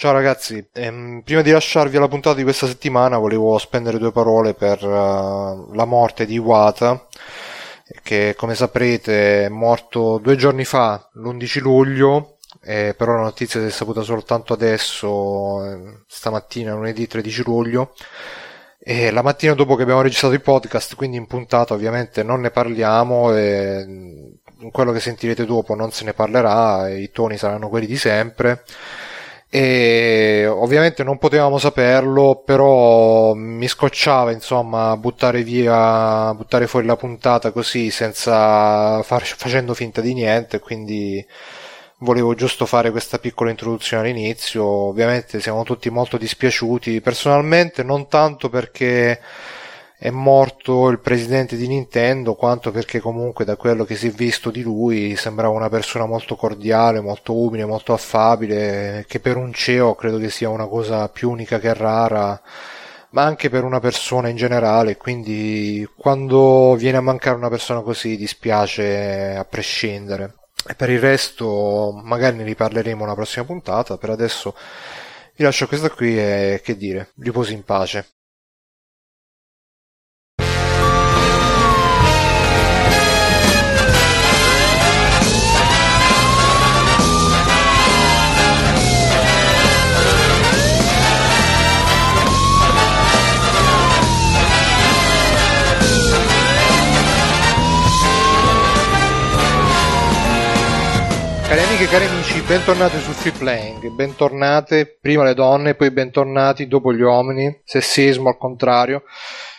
Ciao ragazzi, ehm, prima di lasciarvi alla puntata di questa settimana volevo spendere due parole per uh, la morte di Iwata, che come saprete è morto due giorni fa, l'11 luglio, eh, però la notizia si è saputa soltanto adesso, eh, stamattina, lunedì 13 luglio. E la mattina dopo che abbiamo registrato il podcast, quindi in puntata ovviamente non ne parliamo, e in quello che sentirete dopo non se ne parlerà, i toni saranno quelli di sempre e ovviamente non potevamo saperlo però mi scocciava insomma buttare via buttare fuori la puntata così senza far, facendo finta di niente quindi volevo giusto fare questa piccola introduzione all'inizio. Ovviamente siamo tutti molto dispiaciuti. Personalmente non tanto perché è morto il presidente di Nintendo, quanto perché comunque da quello che si è visto di lui sembrava una persona molto cordiale, molto umile, molto affabile, che per un CEO credo che sia una cosa più unica che rara, ma anche per una persona in generale, quindi quando viene a mancare una persona così dispiace a prescindere. E per il resto magari ne riparleremo una prossima puntata, per adesso vi lascio questa qui e che dire, riposi in pace. Amiche e cari amici, bentornati su Free Playing, bentornate, prima le donne, poi bentornati dopo gli uomini, sessismo al contrario.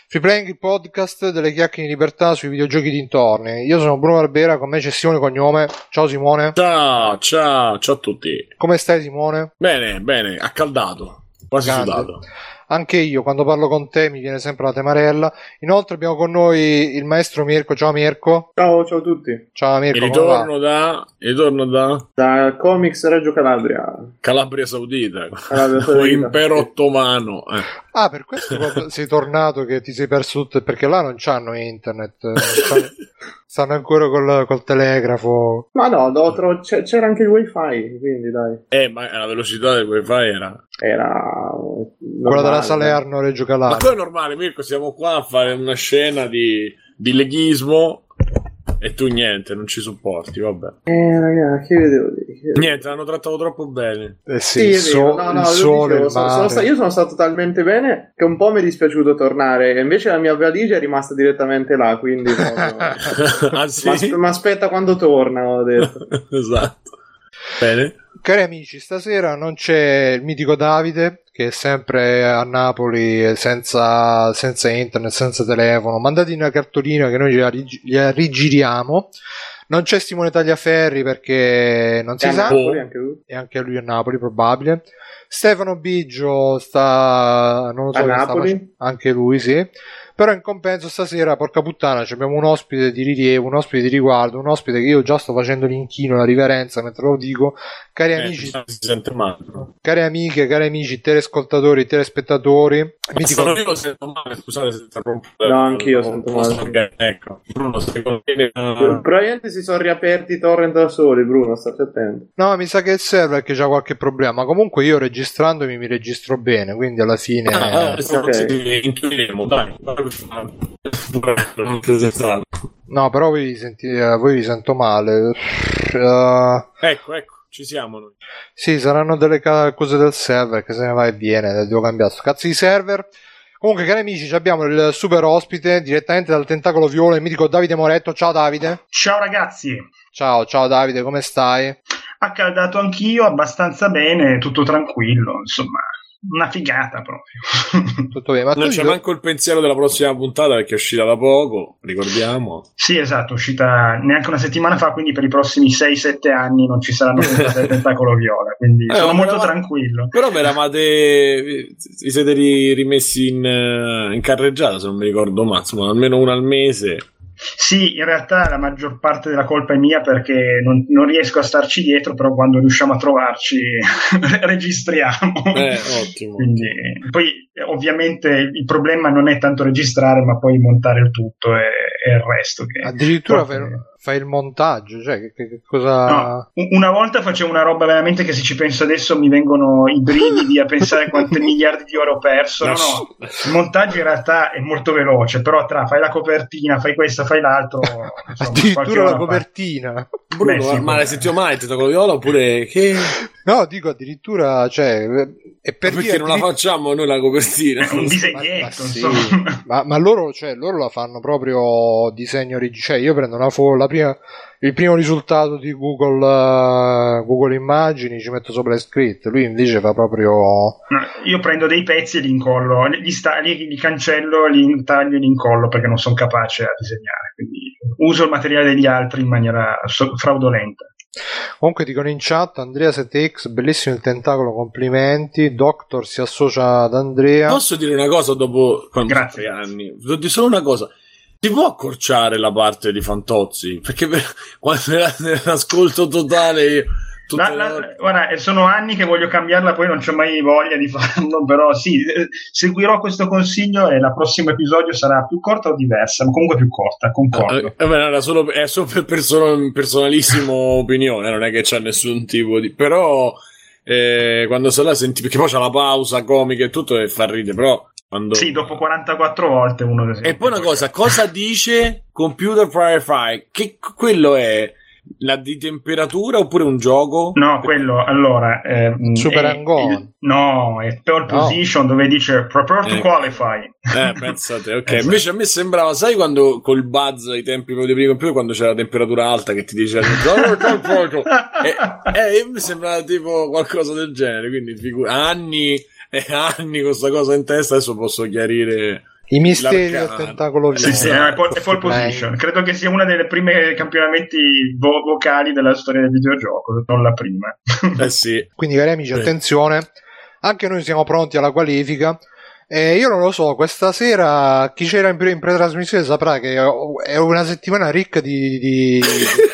Free Playing, il podcast delle chiacchiere di libertà sui videogiochi dintorni. Io sono Bruno Barbera, con me c'è Simone Cognome. Ciao Simone. Ciao, ciao, ciao a tutti. Come stai Simone? Bene, bene, accaldato, quasi Grande. sudato. Anche io, quando parlo con te, mi viene sempre la temarella. Inoltre abbiamo con noi il maestro Mirko. Ciao Mirko. Ciao, ciao a tutti. Ciao Mirko. E ritorno da... ritorno da... Da Comics Reggio Calabria. Calabria Saudita. Calabria Saudita. o Impero Ottomano. Eh. Ah, per questo sei tornato che ti sei perso tutto, perché là non c'hanno internet. Stanno, stanno ancora col, col, telegrafo. Ma no, tro- c'era anche il wifi, quindi dai. Eh, ma la velocità del wifi era... Era... Quella della Salerno Reggio Calabria. Ma quello è normale, Mirko, siamo qua a fare una scena di, di leghismo e tu niente, non ci supporti, vabbè. Eh, ragazzi, che devo dire? Niente, l'hanno trattato troppo bene. Eh sì, sì so, no, no, il sole, dicevo, sono, sono stato, io sono stato talmente bene che un po' mi è dispiaciuto tornare. Invece la mia valigia è rimasta direttamente là, quindi... ah, sì? Ma aspetta quando torna, ho detto. esatto. Bene. Cari amici, stasera non c'è il mitico Davide, che è sempre a Napoli senza, senza internet, senza telefono. Mandati una cartolina che noi gliela, rigiriamo. Non c'è Simone Tagliaferri perché non si è sa. Napoli, anche lui. E anche lui a Napoli, probabile. Stefano Biggio sta. Non lo so. A Napoli? Sta, anche lui, sì. Però in compenso stasera, porca puttana, abbiamo un ospite di rilievo, un ospite di riguardo, un ospite che io già sto facendo l'inchino, la riverenza mentre lo dico. Cari eh, amici, si sente male. cari amiche, cari amici, telescoltatori, telespettatori. Mi dico... Io sento male, scusate se interrompo. No, anch'io sento male. Ecco, Bruno, secondo me... Probabilmente si sono riaperti i torrent da soli, Bruno, state attento. No, mi sa che il server che c'ha qualche problema. Comunque io registrandomi mi registro bene, quindi alla fine... Ah, eh, okay. intuiremo, dai. No, però voi vi, sentite, voi vi sento male. Uh... Ecco, ecco, ci siamo noi. Sì, saranno delle cose del server che se ne va e viene, devo cambiare sto cazzo di server. Comunque, cari amici, abbiamo il super ospite direttamente dal tentacolo viola, il mitico Davide Moretto. Ciao Davide. Ciao ragazzi. Ciao, ciao Davide, come stai? Accaldato anch'io, abbastanza bene, tutto tranquillo, insomma una figata proprio. Tutto bene, ma non c'è manco il pensiero della prossima puntata perché è uscita da poco, ricordiamo. Sì, esatto, è uscita neanche una settimana fa, quindi per i prossimi 6-7 anni non ci saranno puntate del tentacolo viola, quindi eh, sono molto tranquillo. Però vi eravate vi siete rimessi in, eh, in carreggiata, se non mi ricordo ma insomma, almeno una al mese. Sì, in realtà la maggior parte della colpa è mia perché non, non riesco a starci dietro, però quando riusciamo a trovarci registriamo. Eh, ottimo. Quindi, poi ovviamente il problema non è tanto registrare, ma poi montare il tutto e, e il resto. Che Addirittura fai, fai il montaggio, cioè che, che cosa... No, una volta facevo una roba veramente che se ci penso adesso mi vengono i brividi a pensare quanti miliardi di euro ho perso. No, no, il montaggio in realtà è molto veloce, però tra fai la copertina, fai questo, fai l'altro... Insomma, Addirittura la copertina. Bruno, Beh, sì, ma l'hai sentito mai il titolo viola oppure che... No, dico addirittura, cioè, e per perché non la facciamo noi la copertina? È un disegnetto, ma, ma, sì. ma, ma, loro, cioè, loro la fanno proprio disegno originale. Cioè, io prendo una foto, la prima, il primo risultato di Google, uh, Google Immagini, ci metto sopra le scritte. Lui invece fa proprio. Io prendo dei pezzi e li incollo, li, sta, li, li cancello, li intaglio e li incollo perché non sono capace a disegnare. Quindi uso il materiale degli altri in maniera fraudolenta. Comunque dicono in chat Andrea 7X, bellissimo il tentacolo, complimenti. Doctor si associa ad Andrea. Posso dire una cosa dopo Grazie. anni? Devo dire solo una cosa. Si può accorciare la parte di Fantozzi? Perché per, quando era nell'ascolto totale io la, la, guarda, sono anni che voglio cambiarla, poi non c'ho mai voglia di farlo, però sì, eh, seguirò questo consiglio e il prossimo episodio sarà più corta o diversa, ma comunque più corta, concordo. Eh, eh, era solo, è solo per person- personalissima opinione, non è che c'è nessun tipo di... però eh, quando se la senti, perché poi c'è la pausa comica e tutto e fa ridere, però... Quando... Sì, dopo 44 volte uno... E poi una cosa, cosa dice Computer Firefly? Che quello è la di temperatura oppure un gioco? No, quello allora. Eh, Super Angon. No, è pole position no. dove dice prepare to eh. qualify. Eh, pensate, ok. esatto. Invece a me sembrava, sai quando col buzz ai tempi dei primi computer, quando c'era la temperatura alta che ti diceva e, e mi sembrava tipo qualcosa del genere. Quindi figu- anni e anni con questa cosa in testa, adesso posso chiarire i misteri del tentacolo viola. Sì, sì, è pole, è pole position. Credo che sia una delle prime campionamenti vo- vocali della storia del videogioco, non la prima. Eh sì. Quindi, cari amici, attenzione. Anche noi siamo pronti alla qualifica. Eh, io non lo so, questa sera chi c'era in, pre- in pretrasmissione saprà che è una settimana ricca di, di,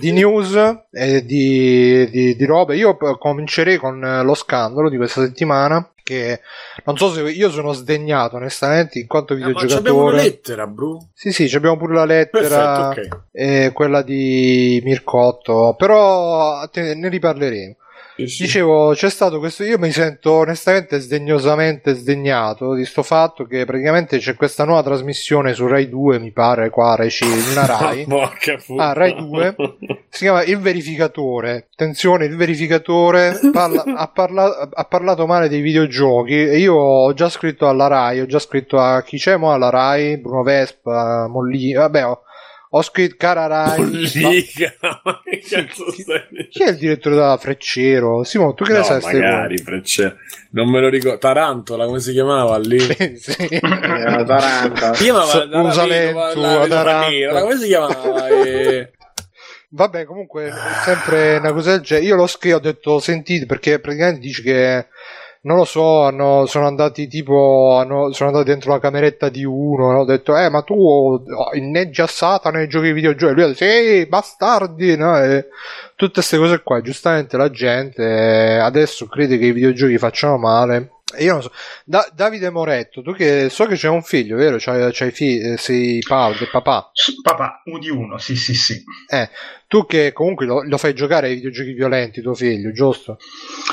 di news e di, di, di robe. Io comincerei con lo scandalo di questa settimana che non so se io sono sdegnato onestamente in quanto videogiocatore. Eh, ma abbiamo una lettera, Bru? Sì, sì, abbiamo pure la lettera, Perfetto, okay. eh, quella di Mircotto, però ne riparleremo. Sì, Dicevo, c'è stato questo. Io mi sento onestamente sdegnosamente sdegnato di sto fatto che praticamente c'è questa nuova trasmissione su Rai 2, mi pare, qua Rai una Rai. ah, Rai 2 si chiama Il Verificatore. Attenzione, il verificatore parla, ha, parla, ha, parlato male dei videogiochi. E io ho già scritto alla Rai, ho già scritto a chi c'è mo alla Rai, Bruno Vespa, Mollini. Vabbè, ho ho scritto cara Rai. Liga, ma che cazzo chi, stai chi è il direttore della Freccero? Simone, tu che no, ne sai? Magari Freccero, non me lo ricordo. Tarantola, come si chiamava lì? sì. Era Taranta. Si chiamava Taranto, come si chiamava? e... Vabbè, comunque, sempre una cosa del genere. Io l'ho scritto, ho detto, sentite, perché praticamente dice che non lo so, hanno, sono andati tipo, hanno, sono andati dentro la cameretta di uno, hanno detto, eh, ma tu oh, inneggi a Satana e giochi videogiochi, lui ha detto, sì, bastardi, no? E tutte queste cose qua, giustamente la gente eh, adesso crede che i videogiochi facciano male, io non so. Da- Davide Moretto, tu che so che c'è un figlio, vero? C'hai, c'hai figli, eh, sei padre, papà. Papà, U di uno, sì, sì, sì. Eh, tu che comunque lo, lo, fai giocare ai videogiochi violenti, tuo figlio, giusto?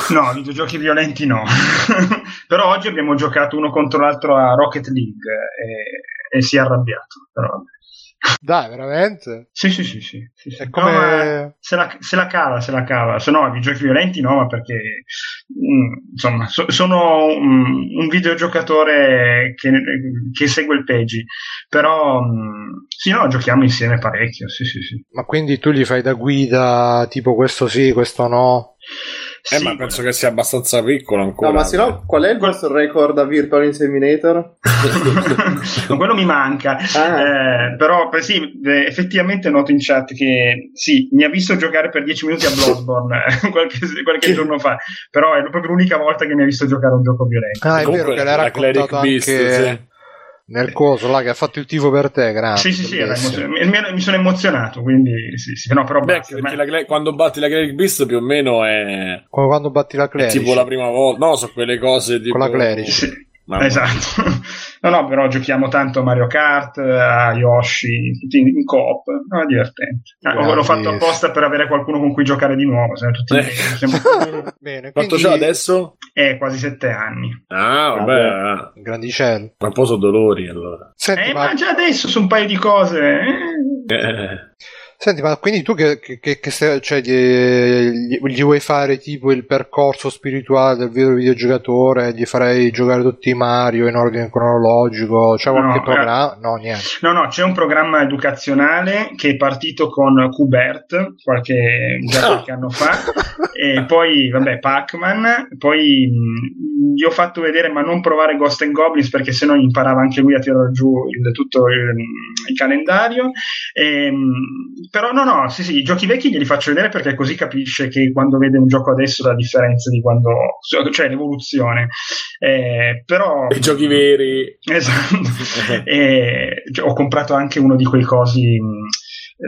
No, videogiochi violenti no. Però oggi abbiamo giocato uno contro l'altro a Rocket League e, e si è arrabbiato. Però vabbè. Dai, veramente? Sì, sì, sì, sì. sì, sì. Come... No, se, la, se, la, cava, se la cava. Se no, i giochi violenti no, ma perché mh, mm, insomma, so, sono un, un videogiocatore che, che, segue il PEGI. Però mh, mm, sì, no, giochiamo insieme parecchio, sì, sì, sì. Ma quindi tu gli fai da guida, tipo questo sì, questo no? Eh, sì, ma penso che sia abbastanza piccolo ancora. No, ma se no, qual è il vostro record a Virtual Inseminator? quello mi manca. Ah. Eh, però, beh, sì, effettivamente noto in chat che sì, mi ha visto giocare per 10 minuti a Bloodborne eh, qualche, qualche giorno fa. Però è proprio l'unica volta che mi ha visto giocare un gioco violento. Ah, è Comunque, vero che l'ha raccontato anche... Beast, sì nel coso là che ha fatto il tifo per te, grazie. Sì, sì, sì, emozio- mi, mi, sono emozionato, quindi sì, sì, no, però Beh, basta, ma... la, quando batti la Cleric Beast più o meno è... Come quando batti la Cleric. tipo la prima volta, no, so quelle cose tipo... Con la Cleric. Sì, esatto. No, no, però giochiamo tanto a Mario Kart, a Yoshi, tutti in, in coop. No, è divertente. Ah, l'ho fatto apposta per avere qualcuno con cui giocare di nuovo. Se tutti eh. sempre... Bene, Quanto quindi... c'ha adesso? È quasi sette anni. Ah, vabbè. vabbè. Grandicello. Ma un po' sono dolori allora. Senti, eh, ma... ma già adesso su un paio di cose. Eh. eh. Senti, ma quindi tu che, che, che stai, cioè, gli, gli, vuoi fare tipo il percorso spirituale del vero videogiocatore? Gli farei giocare tutti i Mario in ordine cronologico? C'è qualche no, programma? Eh, no, niente. No, no, c'è un programma educazionale che è partito con Qbert qualche, qualche anno fa, e poi, vabbè, Pac-Man, poi mh, gli ho fatto vedere, ma non provare Ghost and Goblins perché sennò imparava anche lui a tirare giù il, tutto il, il calendario. E, mh, però no, no, sì, sì, i giochi vecchi glieli faccio vedere perché così capisce che quando vede un gioco adesso la differenza di quando, cioè l'evoluzione. Eh, però... I giochi veri. Esatto. eh, ho comprato anche uno di quei cosi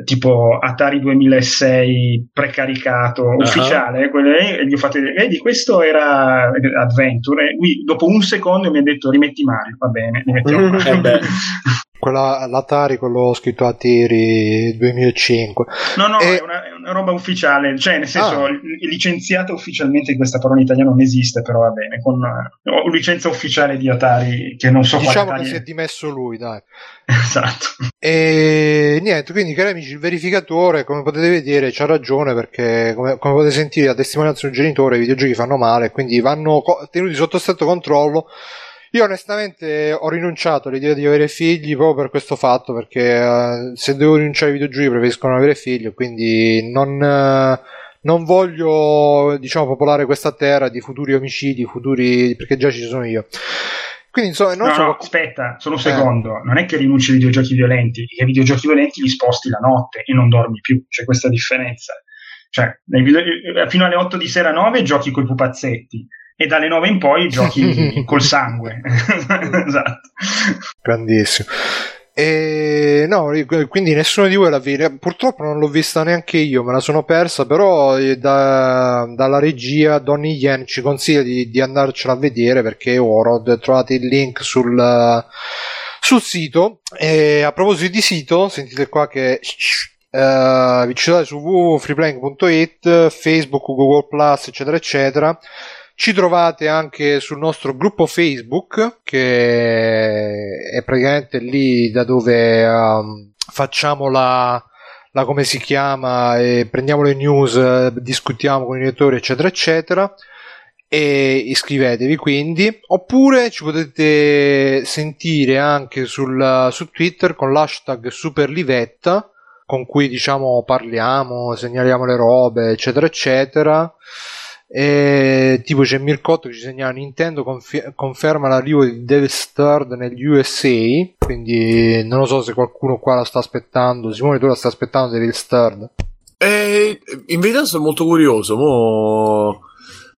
tipo Atari 2006 precaricato uh-huh. ufficiale quelle, e gli ho fatto vedere vedi questo era Adventure e lui dopo un secondo mi ha detto rimetti Mario va bene rimettiamo Mario. eh quella, l'Atari, quello scritto a tiri 2005. No, no, e... è, una, è, una, roba ufficiale, cioè nel senso ah. licenziata ufficialmente questa parola in italiano non esiste, però va bene, con uh, licenza ufficiale di Atari che non so Diciamo che si è dimesso lui, dai. esatto. E niente, quindi cari amici, il verificatore, come potete vedere, c'ha ragione perché come, come potete sentire la testimonianza di un genitore, i videogiochi fanno male, quindi vanno co- tenuti sotto stretto controllo io onestamente ho rinunciato all'idea di avere figli proprio per questo fatto, perché uh, se devo rinunciare ai videogiochi preferisco non avere figli, quindi non, uh, non voglio diciamo popolare questa terra di futuri omicidi, futuri perché già ci sono io. Quindi insomma, non no, so... no, aspetta, solo un secondo, eh. non è che rinunci ai videogiochi violenti, che i videogiochi violenti li sposti la notte e non dormi più, c'è questa differenza. Cioè, video... fino alle 8 di sera 9 giochi con i pupazzetti, e dalle 9 in poi giochi col sangue. esatto. Grandissimo. E no, quindi nessuno di voi l'ha vista. Purtroppo non l'ho vista neanche io, me la sono persa. Però eh, da, dalla regia Donny Yen ci consiglia di, di, andarcela a vedere perché ora trovate il link sul, sul sito. E a proposito di sito, sentite qua che. Uh, vi citate su www.freeplaying.it, Facebook, Google Plus, eccetera, eccetera ci trovate anche sul nostro gruppo Facebook, che è praticamente lì da dove um, facciamo la, la, come si chiama, prendiamo le news, discutiamo con i lettori, eccetera, eccetera. E iscrivetevi quindi, oppure ci potete sentire anche sul, su Twitter con l'hashtag Superlivetta, con cui diciamo parliamo, segnaliamo le robe, eccetera, eccetera. E, tipo c'è Mircotto che ci segnala Nintendo conf- conferma l'arrivo di Devil's Third negli USA quindi non lo so se qualcuno qua la sta aspettando. Simone tu la stai aspettando Devil's Third eh, in verità sono molto curioso mo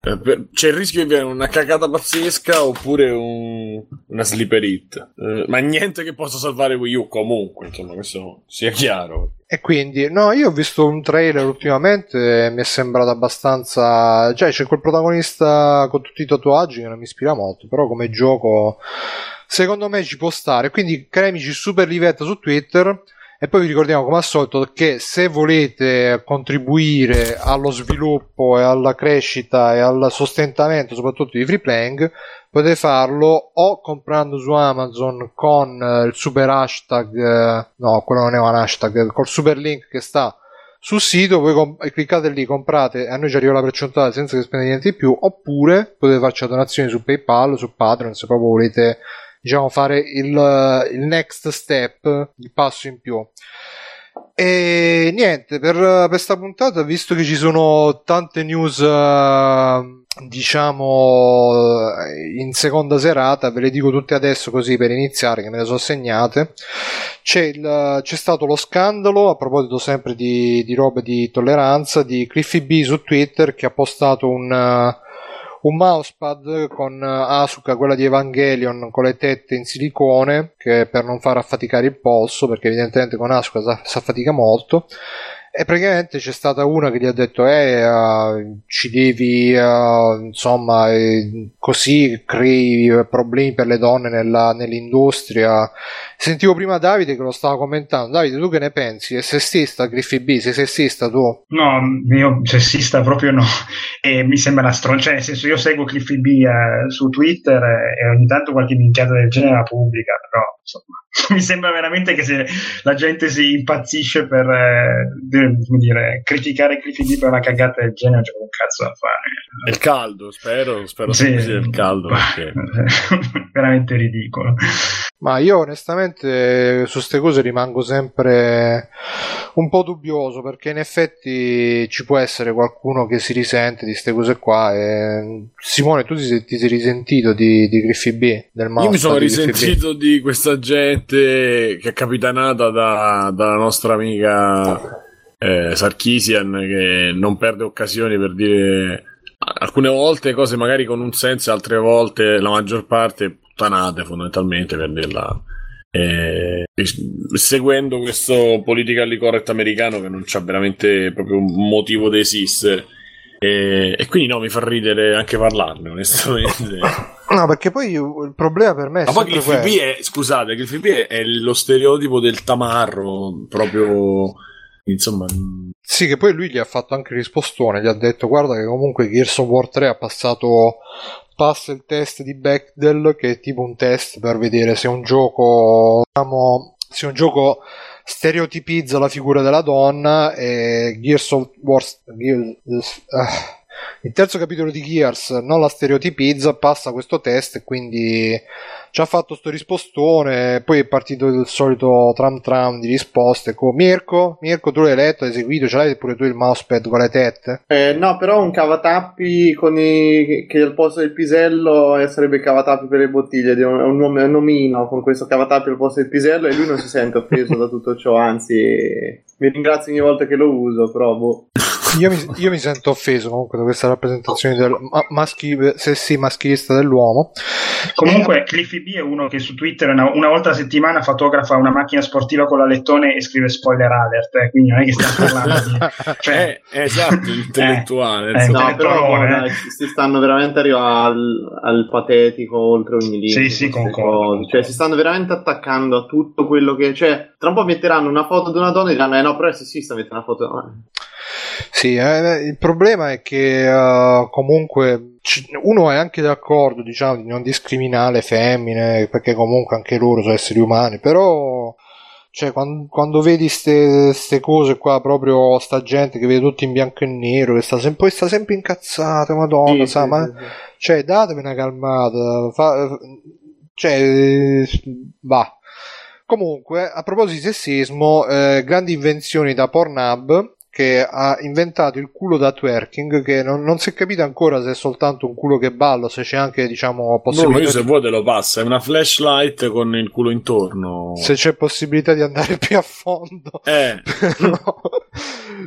c'è il rischio che viene una cagata pazzesca oppure un, una sleeper hit, eh, ma niente che possa salvare Wii U comunque, insomma, questo sia chiaro. E quindi, no, io ho visto un trailer ultimamente mi è sembrato abbastanza. cioè, c'è quel protagonista con tutti i tatuaggi che non mi ispira molto, però come gioco, secondo me ci può stare. Quindi, cari amici, super livetta su Twitter e poi vi ricordiamo come al solito che se volete contribuire allo sviluppo e alla crescita e al sostentamento soprattutto di free playing potete farlo o comprando su Amazon con eh, il super hashtag eh, no quello non è un hashtag col super link che sta sul sito voi com- cliccate lì comprate e a noi ci arriva la percentuale senza che spendete niente di più oppure potete farci la donazione su PayPal su Patreon se proprio volete diciamo, fare il, il next step, il passo in più. E niente, per questa puntata, visto che ci sono tante news, uh, diciamo, in seconda serata, ve le dico tutte adesso così per iniziare, che me le sono segnate. C'è, il, c'è stato lo scandalo, a proposito sempre di, di robe di tolleranza, di Cliffy B su Twitter che ha postato un... Un mousepad con eh, Asuka, quella di Evangelion, con le tette in silicone, che per non far affaticare il polso, perché evidentemente con Asuka si affatica molto, E praticamente c'è stata una che gli ha detto: Eh, uh, ci devi, uh, insomma, eh, così crei problemi per le donne nella, nell'industria. Sentivo prima Davide che lo stava commentando. Davide, tu che ne pensi? È sessista Griffy B? Sei sessista tu? No, io sessista proprio no. E mi sembra una stronza. Cioè, nel senso, io seguo Cliffy B eh, su Twitter e ogni tanto qualche minchiata del genere la pubblica, però insomma mi sembra veramente che se la gente si impazzisce per eh, dire, criticare Cliffy D per una cagata del genere, c'è un cazzo da fare. È il caldo, spero, spero sì, sia il caldo. Perché... veramente ridicolo. Ma io onestamente su queste cose rimango sempre un po' dubbioso perché in effetti ci può essere qualcuno che si risente di queste cose qua. E... Simone, tu ti sei, ti sei risentito di, di Griffy B? Del Io mi sono di risentito di questa gente che è capitanata da, dalla nostra amica eh, Sarkisian che non perde occasioni per dire alcune volte cose magari con un senso, altre volte la maggior parte puttanate fondamentalmente per dirla. Eh, seguendo questo politically correct americano che non c'ha veramente proprio un motivo di esistere. E, e, quindi no, mi fa ridere anche parlarne, onestamente. no, perché poi il problema per me è. Ma poi Cliffy B è, scusate, Cliffy B è, è lo stereotipo del tamarro proprio insomma sì che poi lui gli ha fatto anche rispostone gli ha detto guarda che comunque Gears of War 3 ha passato passa il test di Bechdel che è tipo un test per vedere se un gioco diciamo, se un gioco stereotipizza la figura della donna e Gears of War uh, il terzo capitolo di Gears non la stereotipizza passa questo test e quindi ci ha fatto sto rispostone, poi è partito il solito tram tram di risposte con Mirko, Mirko tu l'hai letto, hai seguito, ce l'hai pure tu il mousepad con le tette? Eh, no, però un cavatappi con i... che al posto del pisello eh, sarebbe cavatappi per le bottiglie, è un, un, nome, un nomino con questo cavatappi al posto del pisello e lui non si sente offeso da tutto ciò, anzi mi ringrazio ogni volta che lo uso, però boh. Io mi, io mi, sento offeso comunque da questa rappresentazione del maschi, sessi maschilista dell'uomo. Comunque. Cliffy B è uno che su Twitter una, una, volta a settimana fotografa una macchina sportiva con la lettone e scrive spoiler alert. Eh, quindi non è che stiamo parlando di. Cioè, eh, esatto, intellettuale. Eh, no, però dai, si stanno veramente arrivando al, al, patetico oltre ogni limite. Sì, sì, concordo. Cioè, si stanno veramente attaccando a tutto quello che. Cioè, tra un po' metteranno una foto di una donna e diranno: Eh no, però è sessista mettere una foto. Sì, eh, il problema è che uh, comunque uno è anche d'accordo, diciamo, di non discriminare le femmine, perché comunque anche loro sono esseri umani, però cioè quando, quando vedi queste cose qua proprio sta gente che vede tutto in bianco e nero che sta sempre, sta sempre incazzata madonna sì, sa, sì, ma sì, cioè datevi una calmata fa, cioè va. Comunque a proposito di sessismo eh, grandi invenzioni da Pornhub che ha inventato il culo da twerking che non, non, si è capito ancora se è soltanto un culo che balla se c'è anche diciamo possibilità no, io se vuoi te lo passa è una flashlight con il culo intorno se c'è possibilità di andare più a fondo eh. no.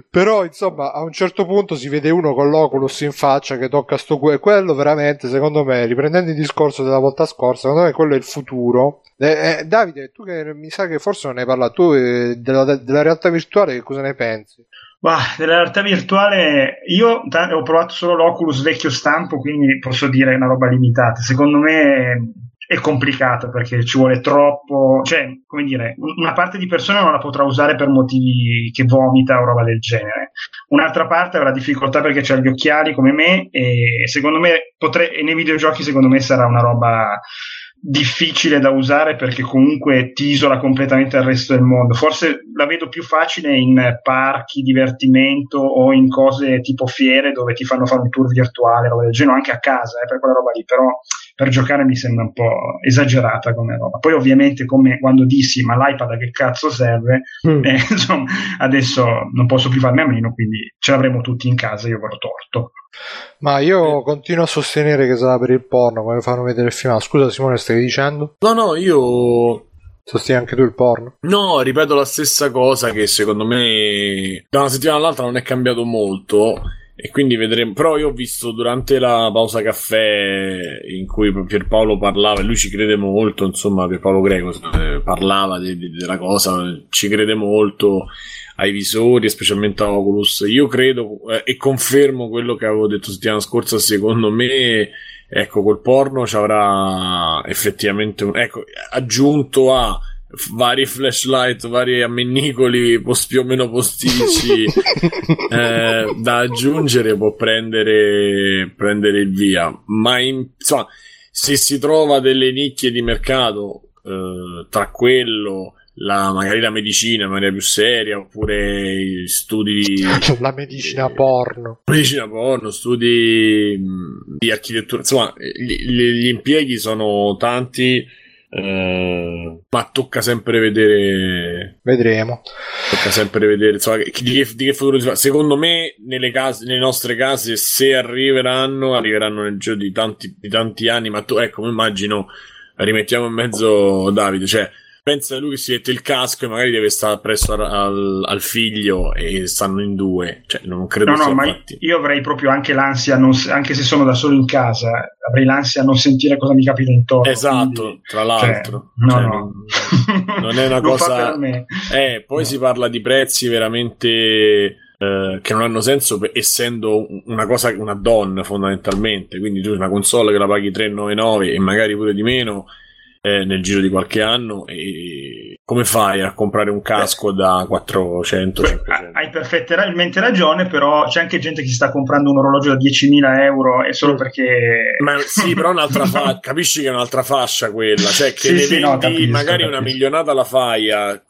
però insomma a un certo punto si vede uno con l'Oculus in faccia che tocca sto culo e quello veramente secondo me riprendendo il discorso della volta scorsa secondo me quello è il futuro eh, eh, Davide tu che mi sa che forse non hai parlato tu eh, della, della realtà virtuale che cosa ne pensi? Bah, della realtà virtuale, io t- ho provato solo l'Oculus vecchio stampo, quindi posso dire una roba limitata. Secondo me è complicato perché ci vuole troppo, cioè, come dire, una parte di persone non la potrà usare per motivi che vomita o roba del genere. Un'altra parte avrà difficoltà perché ha gli occhiali come me e secondo me potrei, nei videogiochi secondo me sarà una roba difficile da usare perché comunque ti isola completamente dal resto del mondo. Forse la vedo più facile in parchi, divertimento o in cose tipo fiere dove ti fanno fare un tour virtuale, roba del genere, anche a casa, eh, per quella roba lì, però per giocare mi sembra un po' esagerata come roba. Poi ovviamente come quando dissi ma l'iPad a che cazzo serve, mm. eh, insomma adesso non posso più farne a meno, quindi ce l'avremo tutti in casa, io avrò torto. Ma io eh. continuo a sostenere che sarà per il porno, come fanno vedere il film. Scusa Simone, stavi dicendo? No, no, io Sostieni anche tu il porno? No, ripeto la stessa cosa che secondo me da una settimana all'altra non è cambiato molto e quindi vedremo. Però io ho visto durante la pausa caffè in cui Pierpaolo parlava, e lui ci crede molto, insomma, Pierpaolo Greco parlava de- de- della cosa, ci crede molto ai visori, specialmente a Oculus. Io credo eh, e confermo quello che avevo detto settimana scorsa, secondo me. Ecco, col porno ci avrà effettivamente un, ecco, aggiunto a vari flashlight, vari ammennicoli post, più o meno postici eh, da aggiungere può prendere, prendere il via. Ma in, insomma, se si trova delle nicchie di mercato eh, tra quello la, magari la medicina in maniera più seria oppure studi la medicina porno medicina porno studi di architettura insomma gli, gli impieghi sono tanti Uh, ma tocca sempre vedere. Vedremo. Tocca sempre vedere insomma, di, che, di che futuro si fa. Secondo me, nelle, case, nelle nostre case, se arriveranno, arriveranno nel giro di tanti, di tanti anni. Ma tu, ecco, mi immagino, rimettiamo in mezzo Davide, cioè pensa lui che si mette il casco e magari deve stare presso al, al, figlio e stanno in due. Cioè, non credo no, no, ma fatti. io avrei proprio anche l'ansia, non, anche se sono da solo in casa, avrei l'ansia a non sentire cosa mi capita intorno. Esatto, quindi, tra l'altro. Cioè, no, cioè, no. Non, non è una cosa... Eh, poi no. si parla di prezzi veramente... Eh, che non hanno senso essendo una cosa una donna fondamentalmente quindi tu una console che la paghi 399 e magari pure di meno eh, nel giro di qualche anno e come fai a comprare un casco da 400 500? hai perfettamente ragione però c'è anche gente che si sta comprando un orologio da 10.000 euro e solo perché ma sì però un'altra fa- capisci che è un'altra fascia quella cioè che sì, ne sì, vendi no, capisco, magari capisco. una milionata la fai a,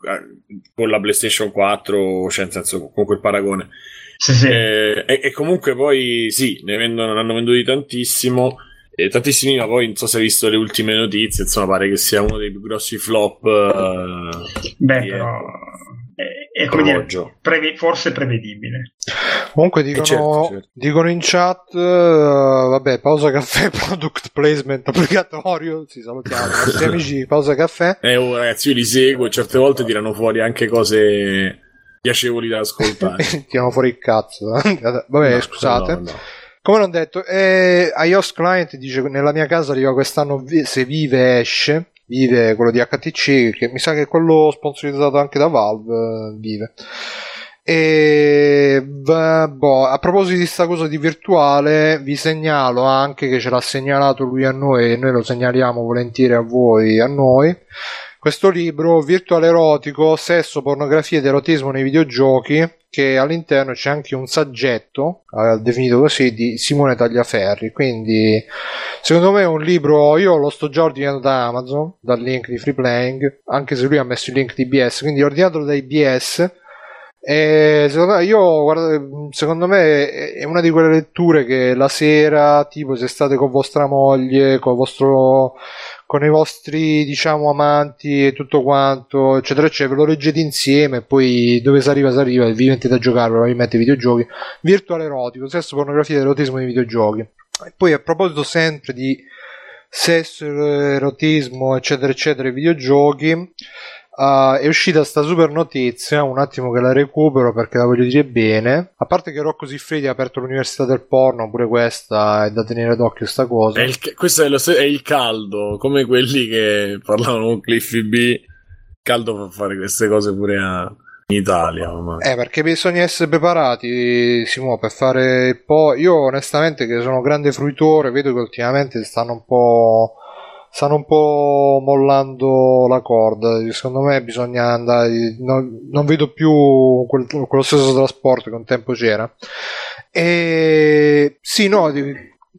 con la PlayStation 4 cioè nel senso con quel paragone sì, sì. Eh, e, e comunque poi sì ne vendono, ne hanno venduti tantissimo e tantissimi, ma poi non so se hai visto le ultime notizie, insomma pare che sia uno dei più grossi flop. Uh, Beh, però è, è come dire, preve- forse prevedibile. Comunque dicono, certo, certo. dicono in chat, uh, vabbè, pausa caffè, product placement obbligatorio, ci salutiamo, nostri amici, pausa caffè. Eh, oh, ragazzi, io li seguo certe volte tirano fuori anche cose piacevoli da ascoltare. tirano fuori il cazzo. vabbè, No, scusate. no, no. Come non detto, eh, iOS Client dice nella mia casa arriva quest'anno se vive esce, vive quello di HTC, che mi sa che è quello sponsorizzato anche da Valve, eh, vive. E boh, a proposito di sta cosa di virtuale, vi segnalo anche che ce l'ha segnalato lui a noi e noi lo segnaliamo volentieri a voi, a noi. Questo libro, Virtuale erotico, sesso, pornografia ed erotismo nei videogiochi, che all'interno c'è anche un saggetto, eh, definito così, di Simone Tagliaferri. Quindi, secondo me è un libro, io lo sto già ordinando da Amazon, dal link di Free Playing, anche se lui ha messo il link di IBS, quindi ordinatelo da IBS. E secondo me, io, guarda, secondo me è una di quelle letture che la sera, tipo se state con vostra moglie, con vostro con i vostri diciamo amanti e tutto quanto eccetera eccetera ve lo leggete insieme e poi dove si arriva si arriva e vi mettete a giocare probabilmente videogiochi virtuale erotico sesso pornografia ed erotismo nei videogiochi. E poi a proposito sempre di sesso erotismo eccetera eccetera ai videogiochi Uh, è uscita sta super notizia, un attimo che la recupero perché la voglio dire bene. A parte che Rocco Siffredi ha aperto l'università del porno, pure questa è da tenere d'occhio sta cosa. È il, questo è, lo, è, il caldo, come quelli che parlavano con Cliffy B. Caldo fa fare queste cose pure a, in Italia. Ormai. Eh, perché bisogna essere preparati, Simo, per fare il po'. Io onestamente che sono grande fruitore, vedo che ultimamente stanno un po' stanno un po' mollando la corda. Secondo me bisogna andare. Non, non vedo più quel, quello stesso trasporto che un tempo c'era. E sì, no.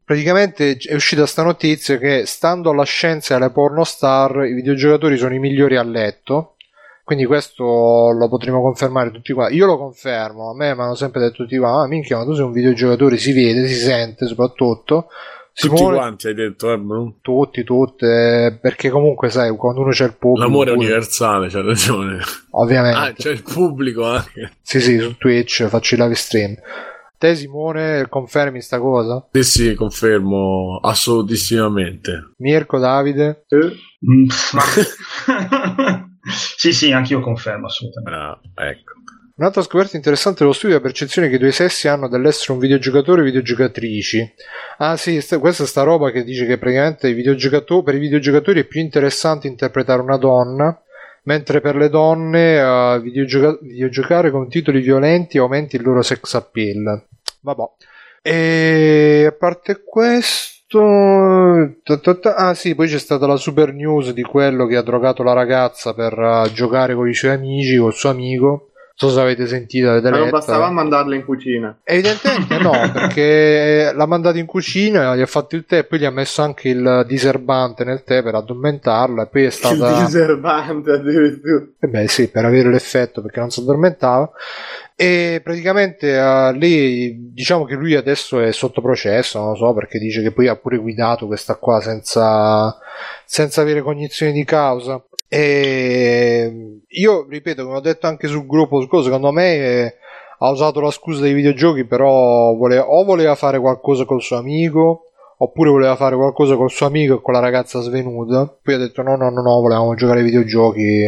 Praticamente è uscita sta notizia che stando alla scienza e alle pornostar i videogiocatori sono i migliori a letto. Quindi questo lo potremo confermare tutti qua. Io lo confermo, a me mi hanno sempre detto tutti qua, ah minchia, ma tu sei un videogiocatore, si vede, si sente soprattutto. Tutti Simone- quanti hai detto, eh, Bruno? tutti, tutte, perché comunque sai, quando uno c'è il pubblico, L'amore è pure- universale, c'ha ragione. ovviamente, Ah, c'è il pubblico anche. sì, sì, su Twitch faccio i live stream. Te, Simone, confermi sta cosa? Sì, sì, confermo assolutissimamente. Mirko, Davide? Mm, ma- sì, sì, anch'io confermo assolutamente. Bravo, ecco. Un'altra scoperta interessante dello studio è la percezione che i due sessi hanno dell'essere un videogiocatore e videogiocatrici. Ah sì, st- questa è sta roba che dice che praticamente per i videogiocatori è più interessante interpretare una donna, mentre per le donne uh, videogioca- videogiocare con titoli violenti aumenti il loro sex appeal. Vabbè. E a parte questo... Ah sì, poi c'è stata la super news di quello che ha drogato la ragazza per uh, giocare con i suoi amici, col suo amico so se avete sentito, avete Ma non letto. bastava mandarla in cucina. Evidentemente no, perché l'ha mandato in cucina, gli ha fatto il tè, poi gli ha messo anche il diserbante nel tè per addormentarla e poi è stata... Il diserbante addirittura. Eh beh sì, per avere l'effetto perché non si addormentava. E praticamente uh, lì diciamo che lui adesso è sotto processo, non lo so, perché dice che poi ha pure guidato questa qua senza, senza avere cognizione di causa. E io ripeto, come ho detto anche sul gruppo secondo me eh, ha usato la scusa dei videogiochi, però voleva, o voleva fare qualcosa col suo amico, oppure voleva fare qualcosa col suo amico e con la ragazza svenuta. Poi ha detto no, no, no, no, volevamo giocare ai videogiochi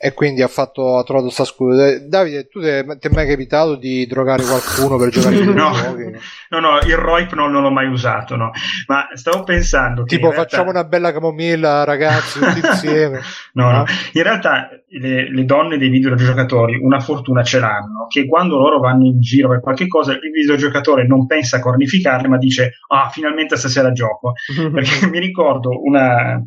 e quindi ha fatto ha trovato sta scusa. Davide tu ti è mai capitato di drogare qualcuno per giocare ai videogiochi? no. No il ROIP non, non l'ho mai usato no. Ma stavo pensando tipo realtà... facciamo una bella camomilla ragazzi tutti insieme. No, no. No? In realtà le, le, donne dei videogiocatori una fortuna ce l'hanno che quando loro vanno in giro per qualche cosa il videogiocatore non pensa a cornificarle ma dice ah finalmente stasera gioco. Perché mi ricordo una